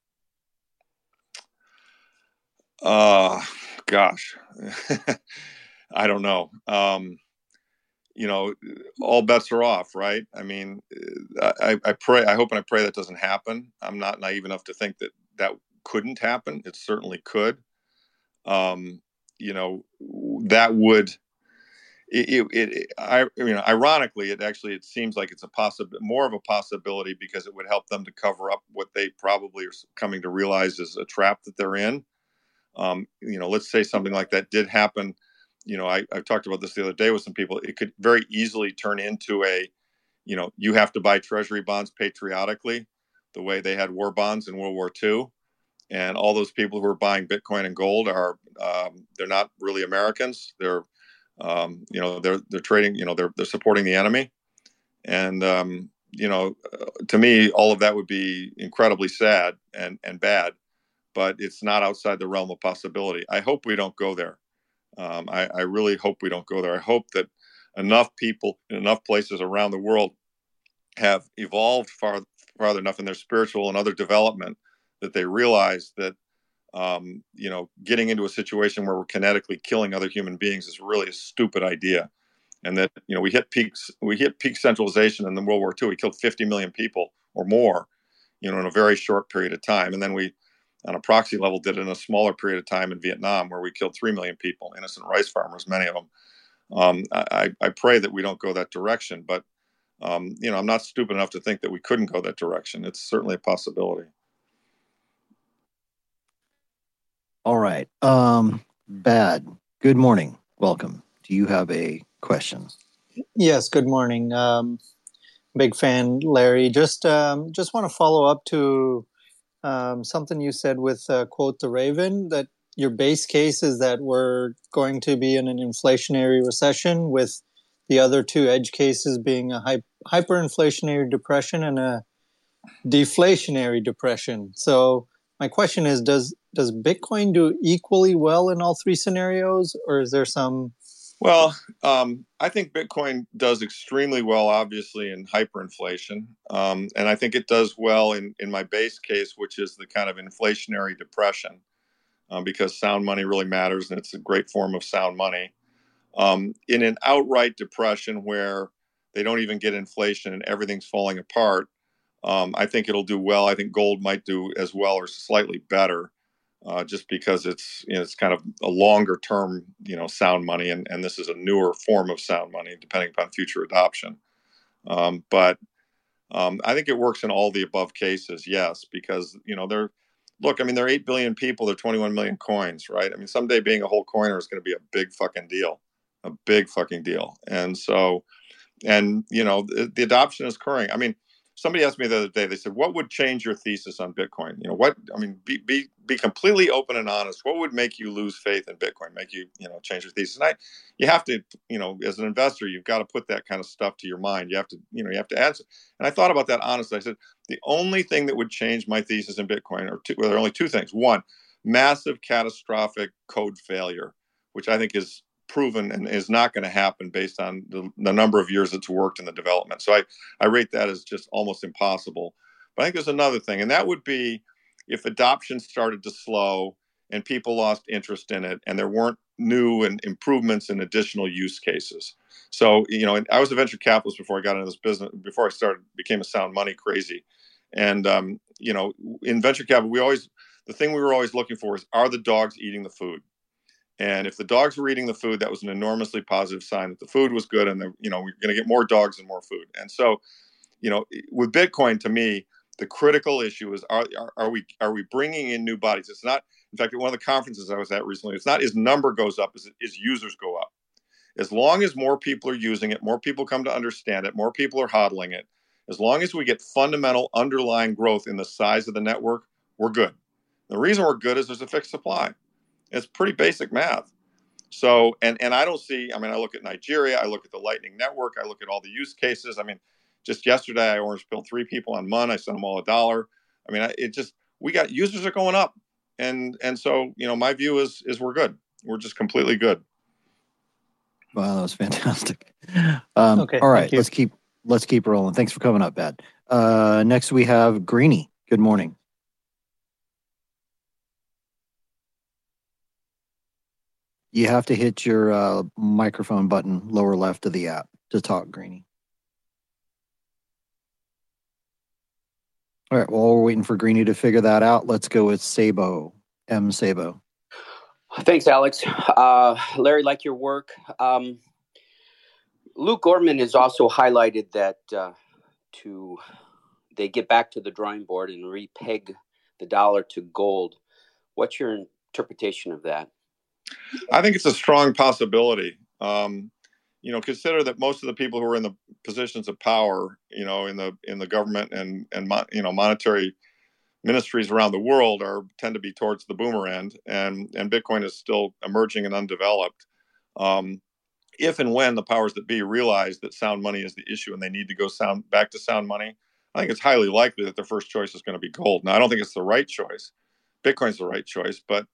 [SPEAKER 3] Uh, gosh, [LAUGHS] I don't know. Um, you know, all bets are off, right? I mean, uh, I, I pray, I hope and I pray that doesn't happen. I'm not naive enough to think that that couldn't happen. It certainly could. Um, you know, that would, it, it, it I, you know, ironically, it actually, it seems like it's a possible, more of a possibility because it would help them to cover up what they probably are coming to realize is a trap that they're in. Um, you know, let's say something like that did happen you know, I, I talked about this the other day with some people. It could very easily turn into a, you know, you have to buy treasury bonds patriotically, the way they had war bonds in World War II. And all those people who are buying Bitcoin and gold are, um, they're not really Americans. They're, um, you know, they're they're trading. You know, they're they're supporting the enemy. And um, you know, uh, to me, all of that would be incredibly sad and and bad. But it's not outside the realm of possibility. I hope we don't go there. Um, I, I, really hope we don't go there. I hope that enough people in enough places around the world have evolved far farther enough in their spiritual and other development that they realize that um, you know getting into a situation where we're kinetically killing other human beings is really a stupid idea, and that you know we hit peaks we hit peak centralization in the World War II. We killed 50 million people or more, you know, in a very short period of time, and then we on a proxy level did it in a smaller period of time in Vietnam, where we killed 3 million people, innocent rice farmers, many of them. Um, I, I, pray that we don't go that direction, but um, you know, I'm not stupid enough to think that we couldn't go that direction. It's certainly a possibility.
[SPEAKER 1] All right. Um, bad. Good morning. Welcome. Do you have a question?
[SPEAKER 16] Yes. Good morning. Um, big fan, Larry. Just um, just want to follow up to um, something you said with uh, Quoth the Raven that your base case is that we're going to be in an inflationary recession with the other two edge cases being a hy- hyperinflationary depression and a deflationary depression. So my question is does does Bitcoin do equally well in all three scenarios or is there some
[SPEAKER 3] well, um, I think Bitcoin does extremely well, obviously, in hyperinflation. Um, and I think it does well in, in my base case, which is the kind of inflationary depression, um, because sound money really matters and it's a great form of sound money. Um, in an outright depression where they don't even get inflation and everything's falling apart, um, I think it'll do well. I think gold might do as well or slightly better uh, just because it's you know, it's kind of a longer term you know sound money and, and this is a newer form of sound money depending upon future adoption. Um, but um, i think it works in all the above cases yes because you know they're look i mean there are 8 billion people there are 21 million coins right? I mean someday being a whole coiner is going to be a big fucking deal a big fucking deal. And so and you know the, the adoption is occurring. I mean somebody asked me the other day they said what would change your thesis on bitcoin? You know what i mean be, be be completely open and honest. What would make you lose faith in bitcoin make you you know change your thesis? And i you have to you know as an investor you've got to put that kind of stuff to your mind. You have to you know you have to answer. And i thought about that honestly. I said the only thing that would change my thesis in bitcoin are two well, there are only two things. One massive catastrophic code failure which i think is proven and is not going to happen based on the, the, number of years it's worked in the development. So I, I rate that as just almost impossible. But I think there's another thing, and that would be if adoption started to slow and people lost interest in it and there weren't new and improvements and additional use cases. So, you know, I was a venture capitalist before I got into this business, before I started, became a sound money crazy. And, um, you know, in venture capital, we always, the thing we were always looking for is are the dogs eating the food? And if the dogs were eating the food, that was an enormously positive sign that the food was good, and the, you know we're going to get more dogs and more food. And so, you know, with Bitcoin, to me, the critical issue is are, are, are we are we bringing in new bodies? It's not. In fact, at one of the conferences I was at recently, it's not his number goes up, as his users go up. As long as more people are using it, more people come to understand it, more people are hodling it. As long as we get fundamental underlying growth in the size of the network, we're good. The reason we're good is there's a fixed supply. It's pretty basic math. So, and and I don't see. I mean, I look at Nigeria. I look at the Lightning Network. I look at all the use cases. I mean, just yesterday I orange pilled three people on Muun. I sent them all a dollar. I mean, it just we got users are going up, and and so you know my view is is we're good. We're just completely good.
[SPEAKER 1] Wow, that was [LAUGHS] fantastic. Um, okay, all right, let's keep let's keep rolling. Thanks for coming up, Bad. Uh, next we have Greeny. Good morning. You have to hit your uh, microphone button lower left of the app to talk, Greeny. All right. While we're waiting for Greeny to figure that out, let's go with Sabo. M. Sabo.
[SPEAKER 17] Thanks, Alex. Uh, Larry, like your work. Um, Luke Gromen has also highlighted that uh, to they get back to the drawing board and repeg the dollar to gold. What's your interpretation of that?
[SPEAKER 3] I think it's a strong possibility. Um, you know, consider that most of the people who are in the positions of power, you know, in the in the government and and you know monetary ministries around the world are tend to be towards the boomer end, and and Bitcoin is still emerging and undeveloped. Um, if and when the powers that be realize that sound money is the issue and they need to go sound back to sound money, I think it's highly likely that their first choice is going to be gold. Now, I don't think it's the right choice. Bitcoin's the right choice, but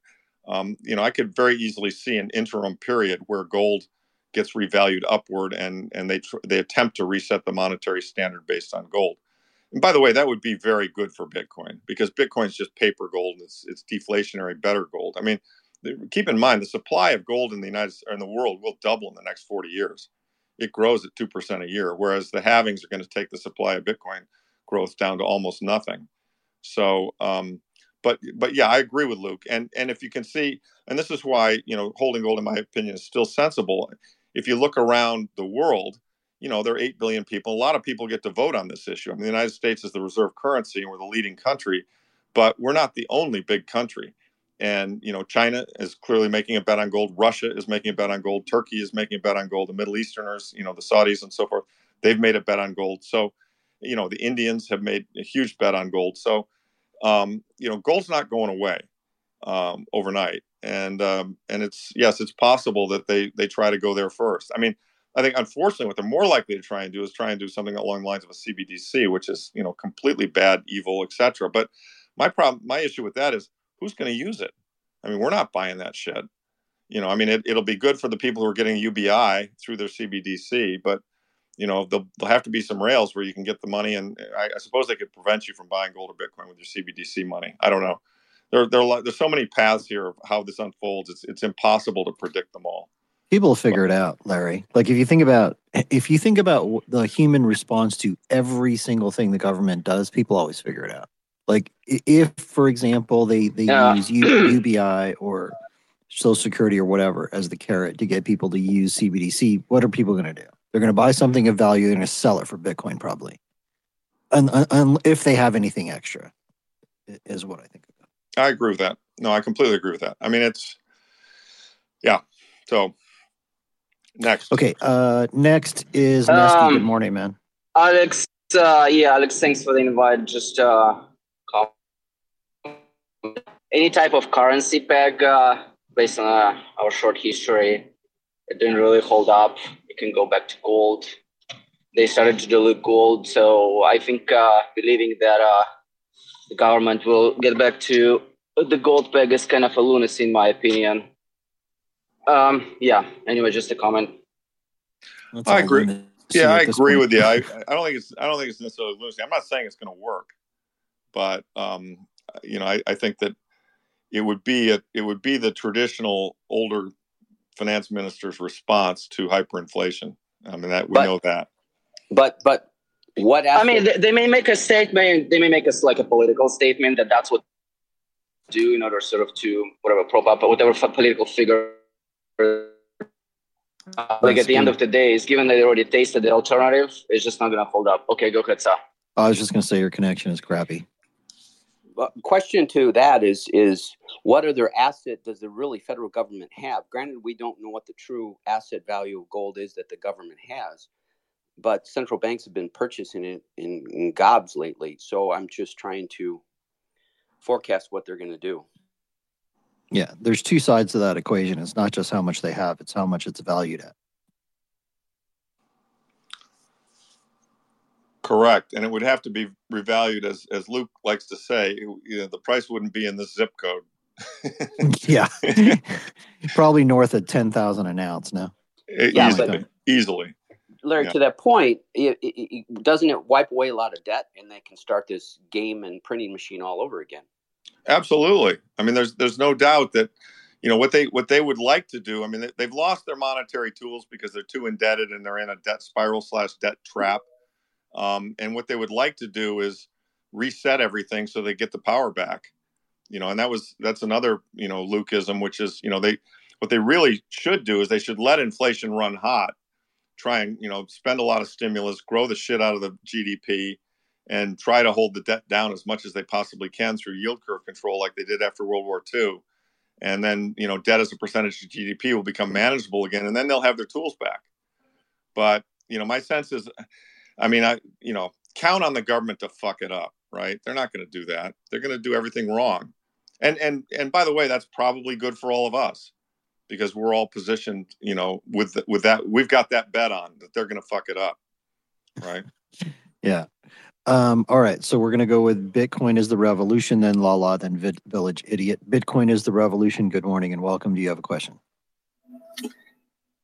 [SPEAKER 3] um, you know, I could very easily see an interim period where gold gets revalued upward and and they tr- they attempt to reset the monetary standard based on gold. And by the way, that would be very good for Bitcoin because Bitcoin's just paper gold it's it's deflationary better gold. I mean, keep in mind the supply of gold in the United or in the world will double in the next 40 years. It grows at 2% a year whereas the halvings are going to take the supply of Bitcoin growth down to almost nothing. So, um, but but yeah, I agree with Luke. And and if you can see, and this is why you know holding gold, in my opinion, is still sensible. If you look around the world, you know, there are 8 billion people. A lot of people get to vote on this issue. I mean, the United States is the reserve currency and we're the leading country, but we're not the only big country. And, you know, China is clearly making a bet on gold. Russia is making a bet on gold. Turkey is making a bet on gold. The Middle Easterners, you know, the Saudis and so forth, they've made a bet on gold. So, you know, the Indians have made a huge bet on gold. So, um, you know, gold's not going away um, overnight. And um, and it's yes, it's possible that they they try to go there first. I mean, I think unfortunately, what they're more likely to try and do is try and do something along the lines of a CBDC, which is you know completely bad, evil, etc. But my problem, my issue with that is who's going to use it? I mean, we're not buying that shit. You know, I mean, it, it'll be good for the people who are getting UBI through their CBDC, but you know, there'll, there'll have to be some rails where you can get the money, and I, I suppose they could prevent you from buying gold or Bitcoin with your CBDC money. I don't know. There, there, are, there's so many paths here of how this unfolds. It's, it's impossible to predict them all.
[SPEAKER 1] People will figure it out, Larry. Like if you think about if you think about the human response to every single thing the government does, people always figure it out. Like if, for example, they they
[SPEAKER 17] Yeah.
[SPEAKER 1] use U, UBI or Social Security or whatever as the carrot to get people to use CBDC, what are people going to do? They're going to buy something of value. They're going to sell it for Bitcoin, probably, and, and if they have anything extra, is what I think.
[SPEAKER 3] I agree with that. No, I completely agree with that. I mean, it's yeah. So next,
[SPEAKER 1] Okay. Uh, next is Nesky. Good
[SPEAKER 18] Um,
[SPEAKER 1] morning, man.
[SPEAKER 18] Alex, uh, yeah, Alex, thanks for the invite. Just uh, com- any type of currency peg uh, based on uh, our short history, it didn't really hold up. You can go back to gold. They started to dilute gold, so I think uh, believing that uh, the government will get back to the gold peg is kind of a lunacy, in my opinion. Um, yeah. Anyway, just a comment.
[SPEAKER 3] I agree. Yeah, I agree
[SPEAKER 18] point.
[SPEAKER 3] with you. I, [LAUGHS] I don't think it's I don't think it's necessarily lunacy. I'm not saying it's going to work, but um, you know, I, I think that it would be a, it would be the traditional older finance minister's response to hyperinflation. I mean, that we
[SPEAKER 17] But-
[SPEAKER 3] know that.
[SPEAKER 17] But but what?
[SPEAKER 18] I mean, they, they may make a statement. They may make us like a political statement that that's what they do in order sort of to whatever prop up whatever political figure. Uh, like at the end of the day, is given that they already tasted the alternative, it's just not going to hold up. Okay, go ahead, sir.
[SPEAKER 1] I was just going to say your connection is crappy.
[SPEAKER 17] But question to that is is what other asset does the really federal government have? Granted, we don't know what the true asset value of gold is that the government has, but central banks have been purchasing it in, in gobs lately. So I'm just trying to forecast what they're going to do.
[SPEAKER 1] Yeah, there's two sides to that equation. It's not just how much they have; it's how much it's valued at.
[SPEAKER 3] Correct, and it would have to be revalued as as Luke likes to say. You know, the price wouldn't be in this zip code.
[SPEAKER 1] Yeah, [LAUGHS] probably north of ten thousand an ounce now.
[SPEAKER 17] Yeah,
[SPEAKER 3] easily,
[SPEAKER 17] but-
[SPEAKER 3] easily.
[SPEAKER 17] Larry,
[SPEAKER 3] Yeah.
[SPEAKER 17] to that point, it, it, it, doesn't it wipe away a lot of debt, and they can start this game and printing machine all over again?
[SPEAKER 3] Absolutely. I mean, there's there's no doubt that you know what they what they would like to do. I mean, they, they've lost their monetary tools because they're too indebted and they're in a debt spiral slash debt trap. Um, and what they would like to do is reset everything so they get the power back. You know, and that was that's another you know Lukeism, which is you know they what they really should do is they should let inflation run hot, try and you know spend a lot of stimulus, grow the shit out of the GDP, and try to hold the debt down as much as they possibly can through yield curve control, like they did after World War II. And then you know debt as a percentage of GDP will become manageable again, and then they'll have their tools back. But you know, my sense is, I mean, I you know count on the government to fuck it up, right? They're not going to do that. They're going to do everything wrong. And and and by the way, that's probably good for all of us because we're all positioned, you know, with with that we've got that bet on that they're going to fuck it up, right? [LAUGHS]
[SPEAKER 1] Yeah. Um, all right. So we're going to go with Bitcoin is the revolution, then La La, then Vid- Village Idiot. Bitcoin is the revolution. Good morning and welcome. Do you have a question?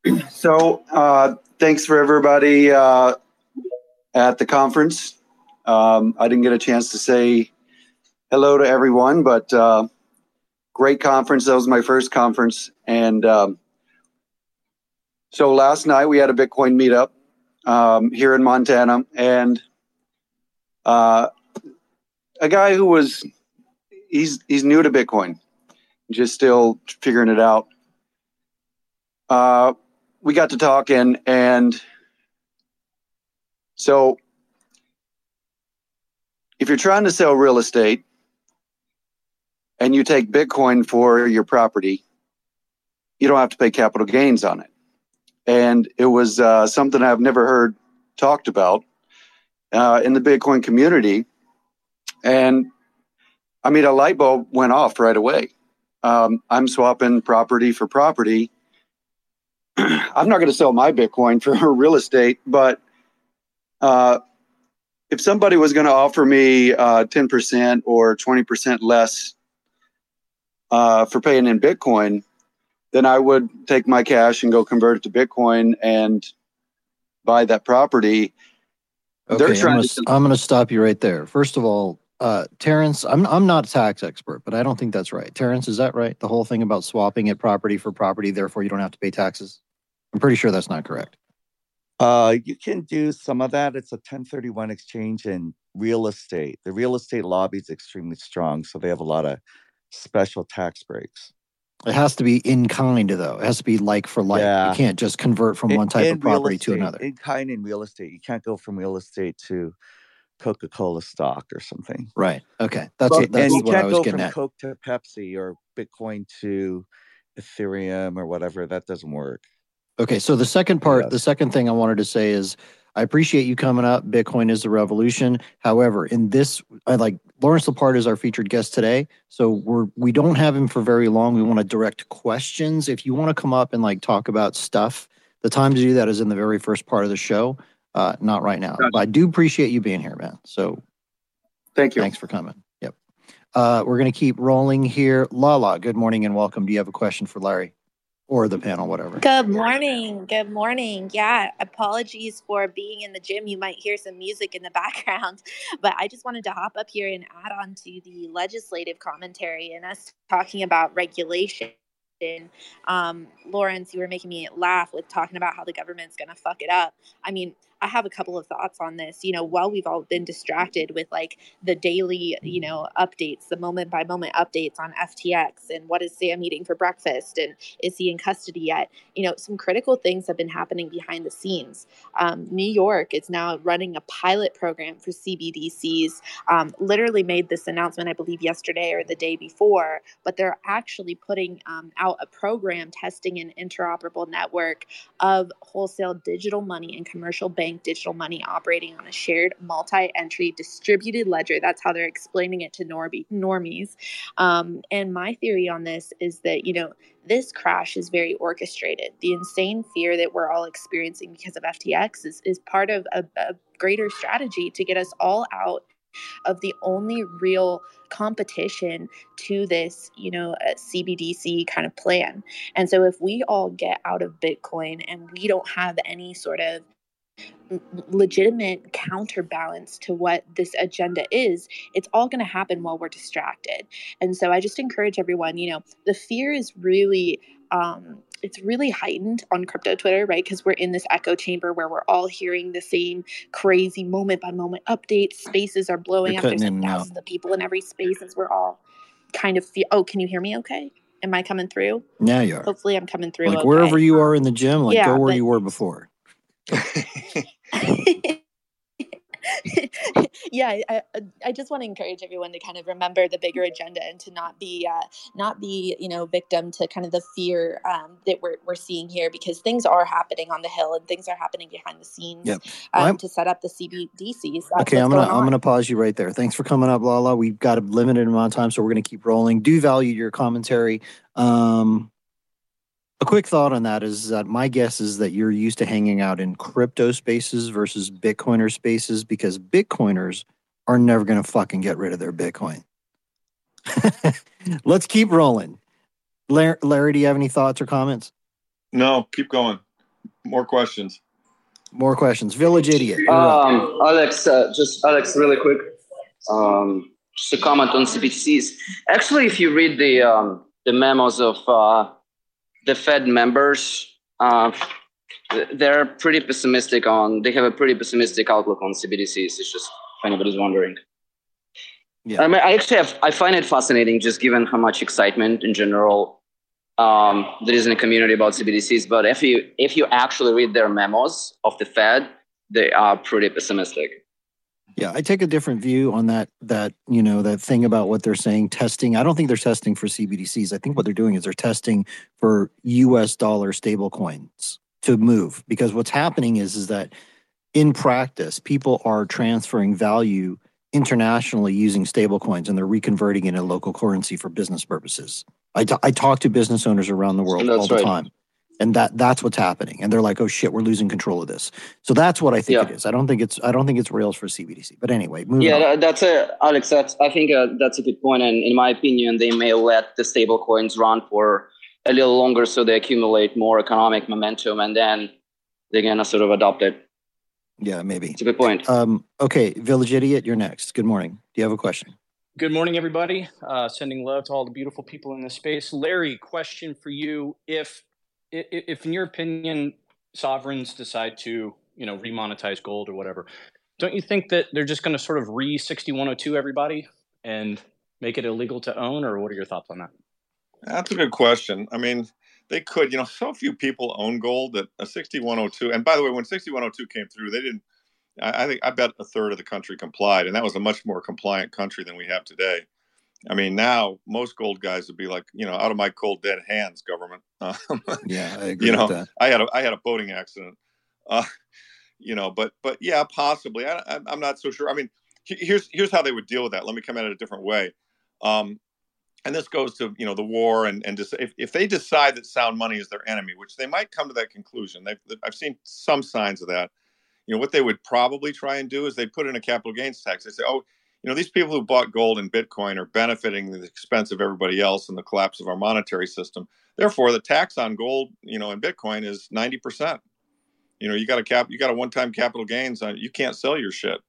[SPEAKER 1] [CLEARS THROAT]
[SPEAKER 19] So, uh, thanks for everybody uh, at the conference. Um, I didn't get a chance to say hello to everyone, but uh, great conference. That was my first conference. And um, so last night we had a Bitcoin meetup um, here in Montana, and uh, a guy who was he's he's new to Bitcoin, just still figuring it out. Uh, we got to talking, and So, if you're trying to sell real estate and you take Bitcoin for your property, you don't have to pay capital gains on it. And it was uh, something I've never heard talked about uh, in the Bitcoin community. And I mean, a light bulb went off right away. Um, I'm swapping property for property. [CLEARS THROAT] I'm not going to sell my Bitcoin for [LAUGHS] real estate, but uh, if somebody was going to offer me uh, 10% or 20% less uh, for paying in Bitcoin, then I would take my cash and go convert it to Bitcoin and buy that property.
[SPEAKER 1] Okay, I'm gonna, to- I'm gonna stop you right there. First of all, uh, Terrence, I'm I'm not a tax expert, but I don't think that's right. Terrence, is that right? The whole thing about swapping it property for property, therefore you don't have to pay taxes. I'm pretty sure that's not correct.
[SPEAKER 13] Uh, you can do some of that. It's a 1031 exchange in real estate. The real estate lobby is extremely strong, so they have a lot of special tax breaks.
[SPEAKER 1] It has to be in kind, though. It has to be like for like.
[SPEAKER 13] Yeah.
[SPEAKER 1] You can't just convert from
[SPEAKER 13] In-
[SPEAKER 1] one type of property to another.
[SPEAKER 13] In kind in real estate, you can't go from real estate to Coca Cola stock or something.
[SPEAKER 1] Right. Okay. That's
[SPEAKER 13] Well,
[SPEAKER 1] what, that's
[SPEAKER 13] and you can't go from
[SPEAKER 1] at.
[SPEAKER 13] Coke to Pepsi or Bitcoin to Ethereum or whatever. That doesn't work.
[SPEAKER 1] Okay, so the second part, the second thing I wanted to say is I appreciate you coming up. Bitcoin is the revolution. However, in this, I like Lawrence Lepard is our featured guest today. So we're we don't have him for very long. We want to direct questions. If you want to come up and like talk about stuff, the time to do that is in the very first part of the show, uh, not right now. But I do appreciate you being here, man. So
[SPEAKER 19] thank you.
[SPEAKER 1] Thanks for coming. Yep. Uh, we're gonna keep rolling here. Lala, good morning and welcome. Do you have a question for Larry or the panel, whatever?
[SPEAKER 20] Good morning. Good morning. Yeah, apologies for being in the gym. You might hear some music in the [LAUGHS] background, but I just wanted to hop up here and add on to the legislative commentary and us talking about regulation. Um, Lawrence, you were making me laugh with talking about how the government's going to fuck it up. I mean, I have a couple of thoughts on this. You know, while we've all been distracted with like the daily, you know, updates, the moment by moment updates on FTX and what is Sam eating for breakfast and is he in custody yet? You know, some critical things have been happening behind the scenes. Um, New York is now running a pilot program for CBDCs. Um, literally made this announcement, I believe, yesterday or the day before, but they're actually putting um, out a program testing an interoperable network of wholesale digital money and commercial bank digital money operating on a shared multi-entry distributed ledger. That's how they're explaining it to normies. Um, and my theory on this is that you know this crash is very orchestrated. The insane fear that we're all experiencing because of FTX is, is part of a, a greater strategy to get us all out of the only real competition to this, you know, uh, CBDC kind of plan. And so if we all get out of Bitcoin and we don't have any sort of legitimate counterbalance to what this agenda is, it's all going to happen while we're distracted. And so I just encourage everyone, you know, the fear is really um, it's really heightened on crypto Twitter, right? Because we're in this echo chamber where we're all hearing the same crazy moment by moment updates. Spaces are blowing up. There's like
[SPEAKER 1] and out.
[SPEAKER 20] thousands of people in every space as we're all kind of feel. Oh, can you hear me? Okay. Am I coming through?
[SPEAKER 1] Yeah, you are.
[SPEAKER 20] Hopefully, I'm coming through.
[SPEAKER 1] Like
[SPEAKER 20] okay.
[SPEAKER 1] wherever you are in the gym, like
[SPEAKER 20] Yeah,
[SPEAKER 1] go where
[SPEAKER 20] but-
[SPEAKER 1] you were before. [LAUGHS]
[SPEAKER 20] yeah, I, I, just want to encourage everyone to kind of remember the bigger agenda and to not be uh, not be you know victim to kind of the fear um, that we're we're seeing here because things are happening on the hill and things are happening behind the scenes
[SPEAKER 1] Yep.
[SPEAKER 20] um, to set up the CBDCs. That's
[SPEAKER 1] Okay, I'm gonna
[SPEAKER 20] going
[SPEAKER 1] I'm gonna pause you right there. Thanks for coming up, Lala. We've got a limited amount of time, so we're gonna keep rolling. Do value your commentary. Um, a quick thought on that is that my guess is that you're used to hanging out in crypto spaces versus Bitcoiner spaces because Bitcoiners are never gonna fucking get rid of their Bitcoin. [LAUGHS] Let's keep rolling. Larry, Larry, do you have any thoughts or comments?
[SPEAKER 3] No, keep going. More questions.
[SPEAKER 1] More questions. Village Idiot.
[SPEAKER 18] Um, Alex, uh, just Alex, really quick. Um, just a comment on CBDCs. Actually, if you read the um, the memos of uh, the Fed members, uh, they're pretty pessimistic on. They have a pretty pessimistic outlook on CBDCs. It's just if anybody's wondering.
[SPEAKER 1] Yeah.
[SPEAKER 18] I mean, I actually have, I find it fascinating, just given how much excitement in general um, there is in the community about CBDCs. But if you if you actually read their memos of the Fed, they are pretty pessimistic.
[SPEAKER 1] Yeah, I take a different view on that. That you know that thing about what they're saying testing. I don't think they're testing for CBDCs. I think what they're doing is they're testing for U.S. dollar stable coins to move because what's happening is is that in practice people are transferring value internationally using stable coins and they're reconverting it into local currency for business purposes. I, t- I talk to business owners around the world all the
[SPEAKER 18] right.
[SPEAKER 1] time and that that's what's happening and they're like oh shit we're losing control of this so that's what i think
[SPEAKER 18] Yeah.
[SPEAKER 1] it is i don't think it's i don't think it's rails for cbdc but anyway moving
[SPEAKER 18] Yeah,
[SPEAKER 1] on
[SPEAKER 18] that's a Alex. That's I think uh, that's a good point, and in my opinion, they may let the stable coins run for a little longer so they accumulate more economic momentum, and then they're gonna sort of adopt it.
[SPEAKER 1] yeah maybe
[SPEAKER 18] It's a good point.
[SPEAKER 1] um okay village idiot you're next good morning do you have a question
[SPEAKER 21] Good morning, everybody. Uh, sending love to all the beautiful people in this space. Larry, question for you: If, i- i- if in your opinion, sovereigns decide to, you know, remonetize gold or whatever, don't you think that they're just going to sort of re sixty one hundred oh two everybody and make it illegal to own, or what are your thoughts on that?
[SPEAKER 3] That's a good question. I mean, they could, you know, so few people own gold that a 6102. And by the way, when 6102 came through, they didn't. I I think I bet a third of the country complied, and that was a much more compliant country than we have today. I mean, now most gold guys would be like, you know, out of my cold dead hands, government. [LAUGHS] Um,
[SPEAKER 1] yeah i agree
[SPEAKER 3] you know,
[SPEAKER 1] with that
[SPEAKER 3] I had a I had a boating accident. Uh, you know, but but yeah, possibly. I, I'm I'm not so sure. I mean, here's here's how they would deal with that. Let me come at it a different way. Um, and this goes to you know the war and and if, if they decide that sound money is their enemy, which they might come to that conclusion. They've, I've seen some signs of that. You know what they would probably try and do is they put in a capital gains tax. They say, oh, you know these people who bought gold and Bitcoin are benefiting at the expense of everybody else in the collapse of our monetary system. Therefore, the tax on gold, you know, and Bitcoin is ninety percent. You know, you got a cap, you got a one-time capital gains on. You can't sell your shit.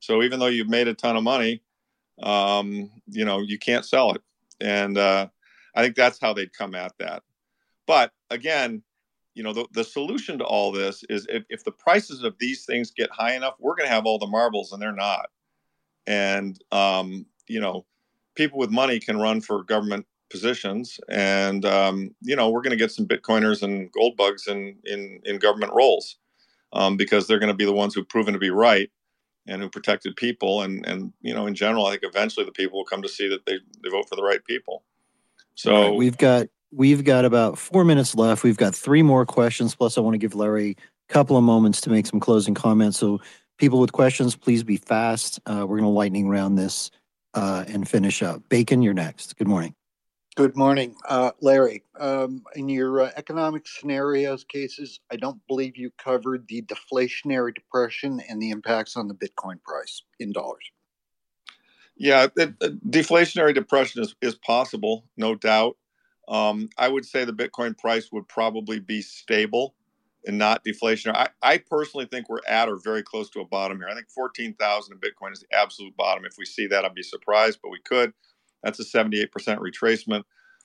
[SPEAKER 3] So even though you've made a ton of money, um, you know, you can't sell it. And uh, I think that's how they'd come at that. But again, you know, the, the solution to all this is if, if the prices of these things get high enough, we're going to have all the marbles, and they're not. And um, you know, people with money can run for government positions, and um, you know, we're going to get some Bitcoiners and gold bugs in in, in government roles um, because they're going to be the ones who've proven to be right and who protected people. And and you know, in general, I think eventually the people will come to see that they they vote for the right people. So
[SPEAKER 1] right, we've got we've got about four minutes left. We've got three more questions. Plus, I want to give Larry a couple of moments to make some closing comments. So, people with questions, please be fast. Uh, we're going to lightning round this uh, and finish up. Bacon, you're next. Good morning.
[SPEAKER 22] Good morning, uh, Larry. Um, in your uh, economic scenarios cases, I don't believe you covered the deflationary depression and the impacts on the Bitcoin price in dollars.
[SPEAKER 3] Yeah, it, uh, deflationary depression is, is possible, no doubt. Um, I would say the Bitcoin price would probably be stable and not deflationary. I, I personally think we're at or very close to a bottom here. I think 14,000 in Bitcoin is the absolute bottom. If we see that, I'd be surprised, but we could. That's a 78% retracement.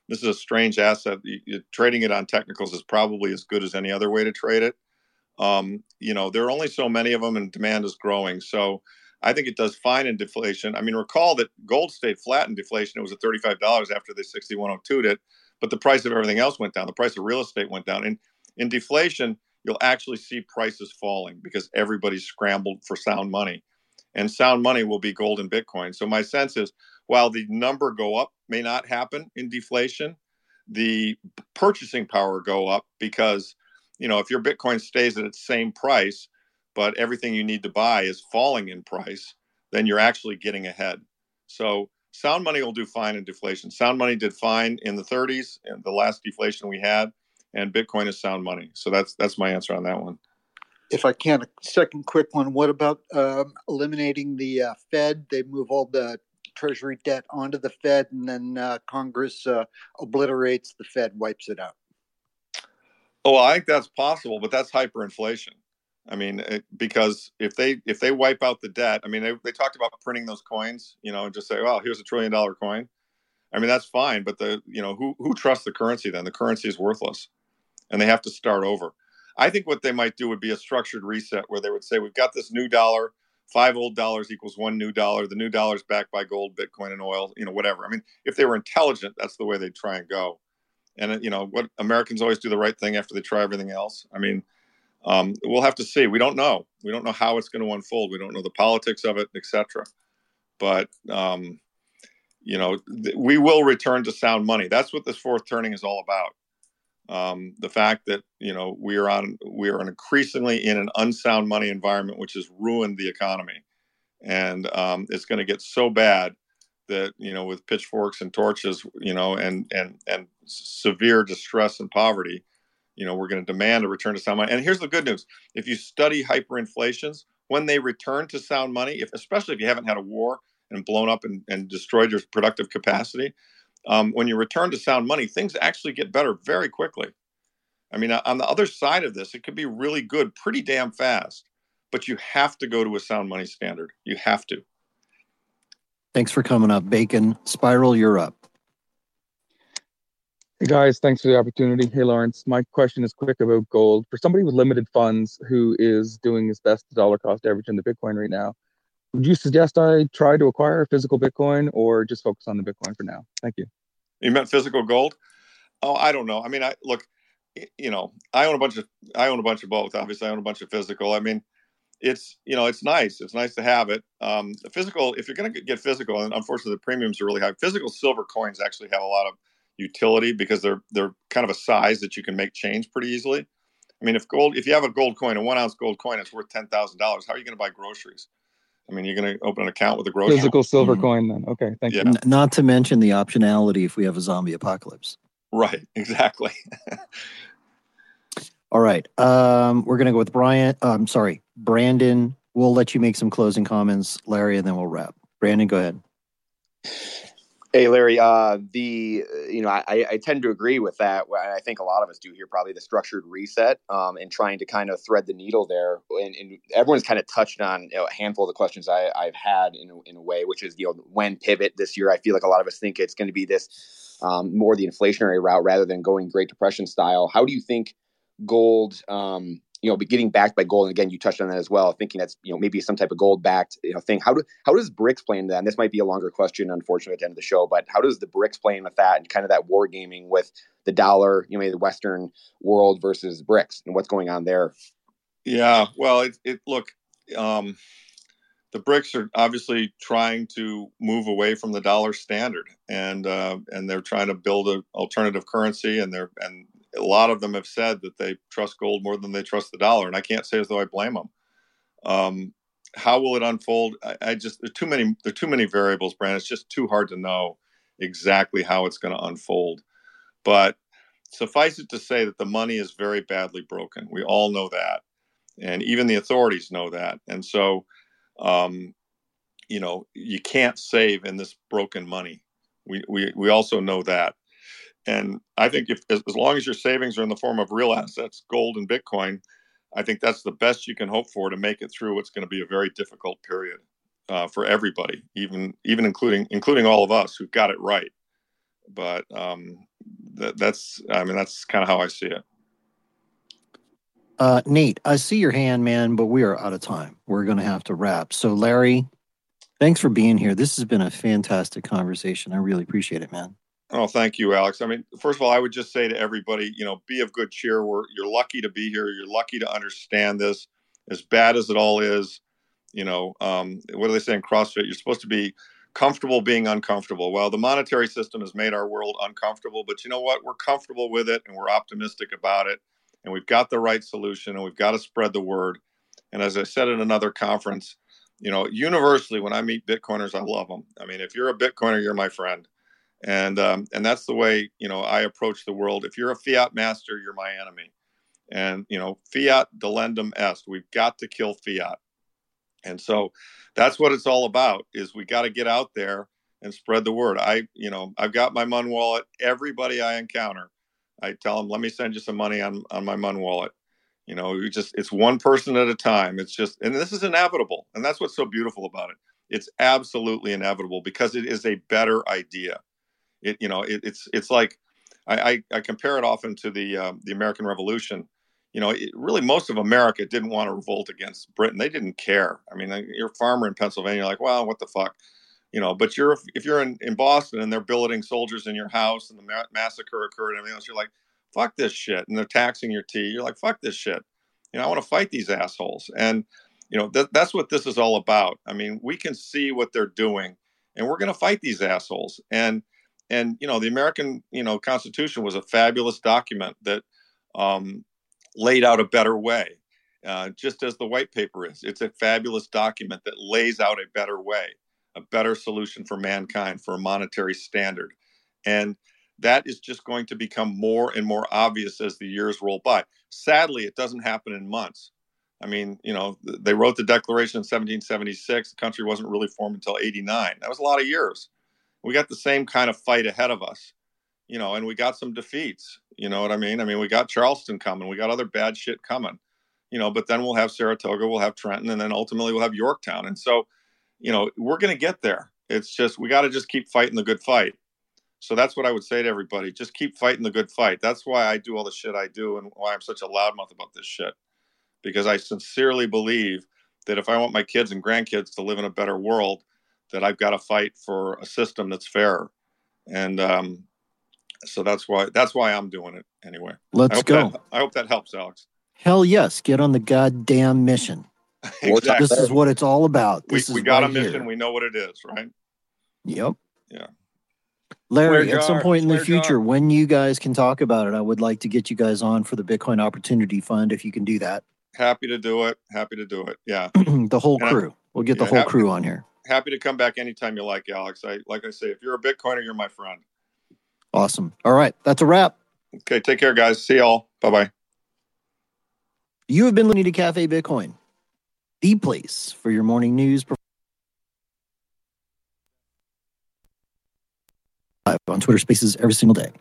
[SPEAKER 3] This is a strange asset. You, you- trading it on technicals is probably as good as any other way to trade it. Um, you know, there are only so many of them and demand is growing. So I think it does fine in deflation. I mean, recall that gold stayed flat in deflation. It was at $35 after they 6102'd it, but the price of everything else went down. The price of real estate went down. And in deflation, you'll actually see prices falling because everybody's scrambled for sound money. And sound money will be gold and Bitcoin. So my sense is while the number go up may not happen in deflation, the purchasing power go up because you know if your bitcoin stays at its same price but everything you need to buy is falling in price then you're actually getting ahead so sound money will do fine in deflation sound money did fine in the 30s and the last deflation we had and bitcoin is sound money so that's that's my answer on that one
[SPEAKER 22] If I can, a second quick one. What about um, eliminating the uh, Fed? They move all the Treasury debt onto the Fed, and then uh, Congress uh, obliterates the Fed, wipes it out.
[SPEAKER 3] Oh, well, I think that's possible, but that's hyperinflation. I mean, it, because if they if they wipe out the debt, I mean, they, they talked about printing those coins, you know, and just say, "Well, here's a trillion dollar coin." I mean, that's fine, but the you know who who trusts the currency then? The currency is worthless, and they have to start over. I think what they might do would be a structured reset where they would say, "We've got this new dollar. Five old dollars equals one new dollar. The new dollar is backed by gold, Bitcoin, and oil. You know, whatever. I mean, if they were intelligent, that's the way they'd try and go." and you know what americans always do the right thing after they try everything else i mean um, we'll have to see we don't know We don't know how it's going to unfold. We don't know the politics of it, etc. But um, you know, th- we will return to sound money. That's what this fourth turning is all about. Um, the fact that you know we are on we are increasingly in an unsound money environment, which has ruined the economy, and um, it's going to get so bad that you know with pitchforks and torches, you know, and and and severe distress and poverty, you know, we're going to demand a return to sound money. And here's the good news: if you study hyperinflations, when they return to sound money, if especially if you haven't had a war and blown up and, and destroyed your productive capacity, um, when you return to sound money, things actually get better very quickly. I mean, on the other side of this, it could be really good pretty damn fast, but you have to go to a sound money standard. You have to.
[SPEAKER 1] Thanks for coming up, Bacon. Spiral, you're up.
[SPEAKER 23] Hey guys, thanks for the opportunity. Hey Lawrence, my question is quick about gold. For somebody with limited funds who is doing his best to dollar cost average in the Bitcoin right now, would you suggest I try to acquire physical Bitcoin or just focus on the Bitcoin for now? Thank you.
[SPEAKER 3] You meant physical gold? Oh, I don't know. I mean, I look, you know, I own a bunch of I own a bunch of both. Obviously, I own a bunch of physical. I mean, it's you know, it's nice. It's nice to have it. Um, the physical, if you're going to get physical, and unfortunately the premiums are really high. Physical silver coins actually have a lot of utility because they're they're kind of a size that you can make change pretty easily. I mean, if gold, if you have a gold coin, a one ounce gold coin, it's worth ten thousand dollars. How are you going to buy groceries? I mean, you're going to open an account with a grocery
[SPEAKER 23] Physical silver
[SPEAKER 1] Mhm.
[SPEAKER 23] coin then. Okay, thank
[SPEAKER 3] Yeah.
[SPEAKER 23] you.
[SPEAKER 1] N- not to mention the optionality if we have a zombie apocalypse.
[SPEAKER 3] Right, [LAUGHS] exactly. [LAUGHS]
[SPEAKER 1] All right. Um, we're gonna go with Brian. uh, I'm sorry, Brandon. We'll let you make some closing comments, Larry, and then we'll wrap. Brandon, go ahead.
[SPEAKER 9] Hey, Larry. Uh, the you know I, I tend to agree with that. I think a lot of us do here. Probably the structured reset um, and trying to kind of thread the needle there. And, and everyone's kind of touched on you know, a handful of the questions I, I've had in in a way, which is you know when pivot this year. I feel like a lot of us think it's going to be this um, more the inflationary route rather than going Great Depression style. How do you think gold? Um, you know, be getting backed by gold, and again, you touched on that as well. Thinking that's you know maybe some type of gold backed you know thing. How do how does BRICS play into that? And this might be a longer question, unfortunately, at the end of the show. But how does the BRICS play in with that and kind of that war gaming with the dollar, you know, the Western world versus BRICS, and what's going on there?
[SPEAKER 3] Yeah, well, it, it look, um, the BRICS are obviously trying to move away from the dollar standard, and uh, and they're trying to build an alternative currency, and they're and a lot of them have said that they trust gold more than they trust the dollar, and I can't say as though I blame them. Um, how will it unfold? I, I just there are too many there are too many variables, Brand. It's just too hard to know exactly how it's going to unfold. But suffice it to say that the money is very badly broken. We all know that and even the authorities know that and so um, you know you can't save in this broken money we, we we also know that and i think if as, long as your savings are in the form of real assets gold and bitcoin i think that's the best you can hope for to make it through what's going to be a very difficult period uh, for everybody even even including including all of us who got it right but um, that, that's i mean that's kind of how i see it
[SPEAKER 1] Uh, Nate, I see your hand, man, but we are out of time. We're going to have to wrap. So, Larry, thanks for being here. This has been a fantastic conversation. I really appreciate it, man.
[SPEAKER 3] Oh, thank you, Alex. I mean, first of all, I would just say to everybody, you know, be of good cheer. We're you're lucky to be here. You're lucky to understand this. As bad as it all is, you know, um, what do they say in CrossFit? You're supposed to be comfortable being uncomfortable. Well, the monetary system has made our world uncomfortable, but you know what? We're comfortable with it and we're optimistic about it. And we've got the right solution and we've got to spread the word. And as I said in another conference, you know, universally, when I meet Bitcoiners, I love them. I mean, if you're a Bitcoiner, you're my friend and um, and that's the way you know I approach the world. If you're a fiat master, you're my enemy, and you know fiat delenda est. We've got to kill fiat, and so that's what it's all about. Is we got to get out there and spread the word. I you know I've got my Muun wallet. Everybody I encounter, I tell them, let me send you some money on on my Muun wallet. You know, you just it's one person at a time. It's just and this is inevitable, and that's what's so beautiful about it. It's absolutely inevitable because it is a better idea it you know it, it's it's like I, I, I compare it often to the um, the American Revolution. You know, it, really most of America didn't want to revolt against Britain. They didn't care. I mean, you're a farmer in Pennsylvania, like, well, what the fuck, you know. But you're if you're in, in Boston and they're billeting soldiers in your house and the ma- massacre occurred and everything else, you're like, fuck this shit. And they're taxing your tea. You're like, fuck this shit. You know, I want to fight these assholes. And you know that, that's what this is all about i mean we can see what they're doing and we're going to fight these assholes and and you know the american you know constitution was a fabulous document that um, laid out a better way uh, just as the white paper is it's a fabulous document that lays out a better way a better solution for mankind for a monetary standard and that is just going to become more and more obvious as the years roll by sadly it doesn't happen in months I mean, you know, they wrote the Declaration in 1776. The country wasn't really formed until 89. That was a lot of years. We got the same kind of fight ahead of us, you know, and we got some defeats. You know what I mean? I mean, we got Charleston coming. We got other bad shit coming, you know, but then we'll have Saratoga, we'll have Trenton, and then ultimately we'll have Yorktown. And so, you know, we're going to get there. It's just, we got to just keep fighting the good fight. So that's what I would say to everybody. Just keep fighting the good fight. That's why I do all the shit I do and why I'm such a loudmouth about this shit because I sincerely believe that if I want my kids and grandkids to live in a better world, that I've got to fight for a system that's fair. And um, so that's why that's why I'm doing it anyway.
[SPEAKER 1] Let's
[SPEAKER 3] I
[SPEAKER 1] go.
[SPEAKER 3] That, I hope that helps, Alex.
[SPEAKER 1] Hell yes, get on the goddamn mission. [LAUGHS]
[SPEAKER 3] Exactly.
[SPEAKER 1] This is what it's all about.
[SPEAKER 3] We,
[SPEAKER 1] This
[SPEAKER 3] we
[SPEAKER 1] is
[SPEAKER 3] got
[SPEAKER 1] right
[SPEAKER 3] a mission.
[SPEAKER 1] here.
[SPEAKER 3] We know what it is, right?
[SPEAKER 1] Yep.
[SPEAKER 3] Yeah.
[SPEAKER 1] Larry,
[SPEAKER 3] Swear
[SPEAKER 1] at some point in the future, when you guys can talk about it, I would like to get you guys on for the Bitcoin Opportunity Fund if you can do that.
[SPEAKER 3] Happy to do it. Happy to do it. Yeah. [CLEARS THROAT]
[SPEAKER 1] the whole
[SPEAKER 3] And I-
[SPEAKER 1] crew. We'll get the whole
[SPEAKER 3] happy-
[SPEAKER 1] crew on here.
[SPEAKER 3] Happy to come back anytime you like, Alex. I like I say, if you're a Bitcoiner, you're my friend.
[SPEAKER 1] Awesome. All right. That's a wrap.
[SPEAKER 3] Okay, take care, guys. See y'all. Bye bye.
[SPEAKER 1] You have been listening to Cafe Bitcoin, the place for your morning news. Live on Twitter Spaces every single day.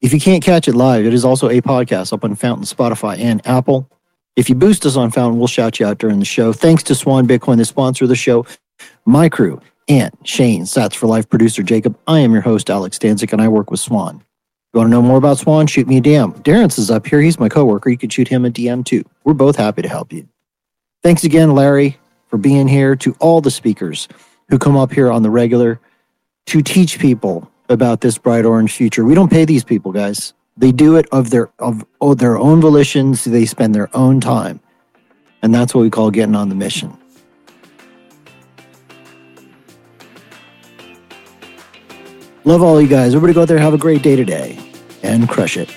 [SPEAKER 1] If you can't catch it live, it is also a podcast up on Fountain, Spotify, and Apple. If you boost us on Fountain, we'll shout you out during the show. Thanks to Swan Bitcoin, the sponsor of the show, my crew, and Shane, Sats for Life producer Jacob. I am your host, Alex Stanczyk, and I work with Swan. You want to know more about Swan? Shoot me a DM. Darren's is up here. He's my coworker. You can shoot him a DM too. We're both happy to help you. Thanks again, Larry, for being here. To all the speakers who come up here on the regular to teach people about this bright orange future. We don't pay these people, guys. They do it of their of, of their own volitions. They spend their own time, and that's what we call getting on the mission. Love all you guys. Everybody go out there, have a great day today, and crush it.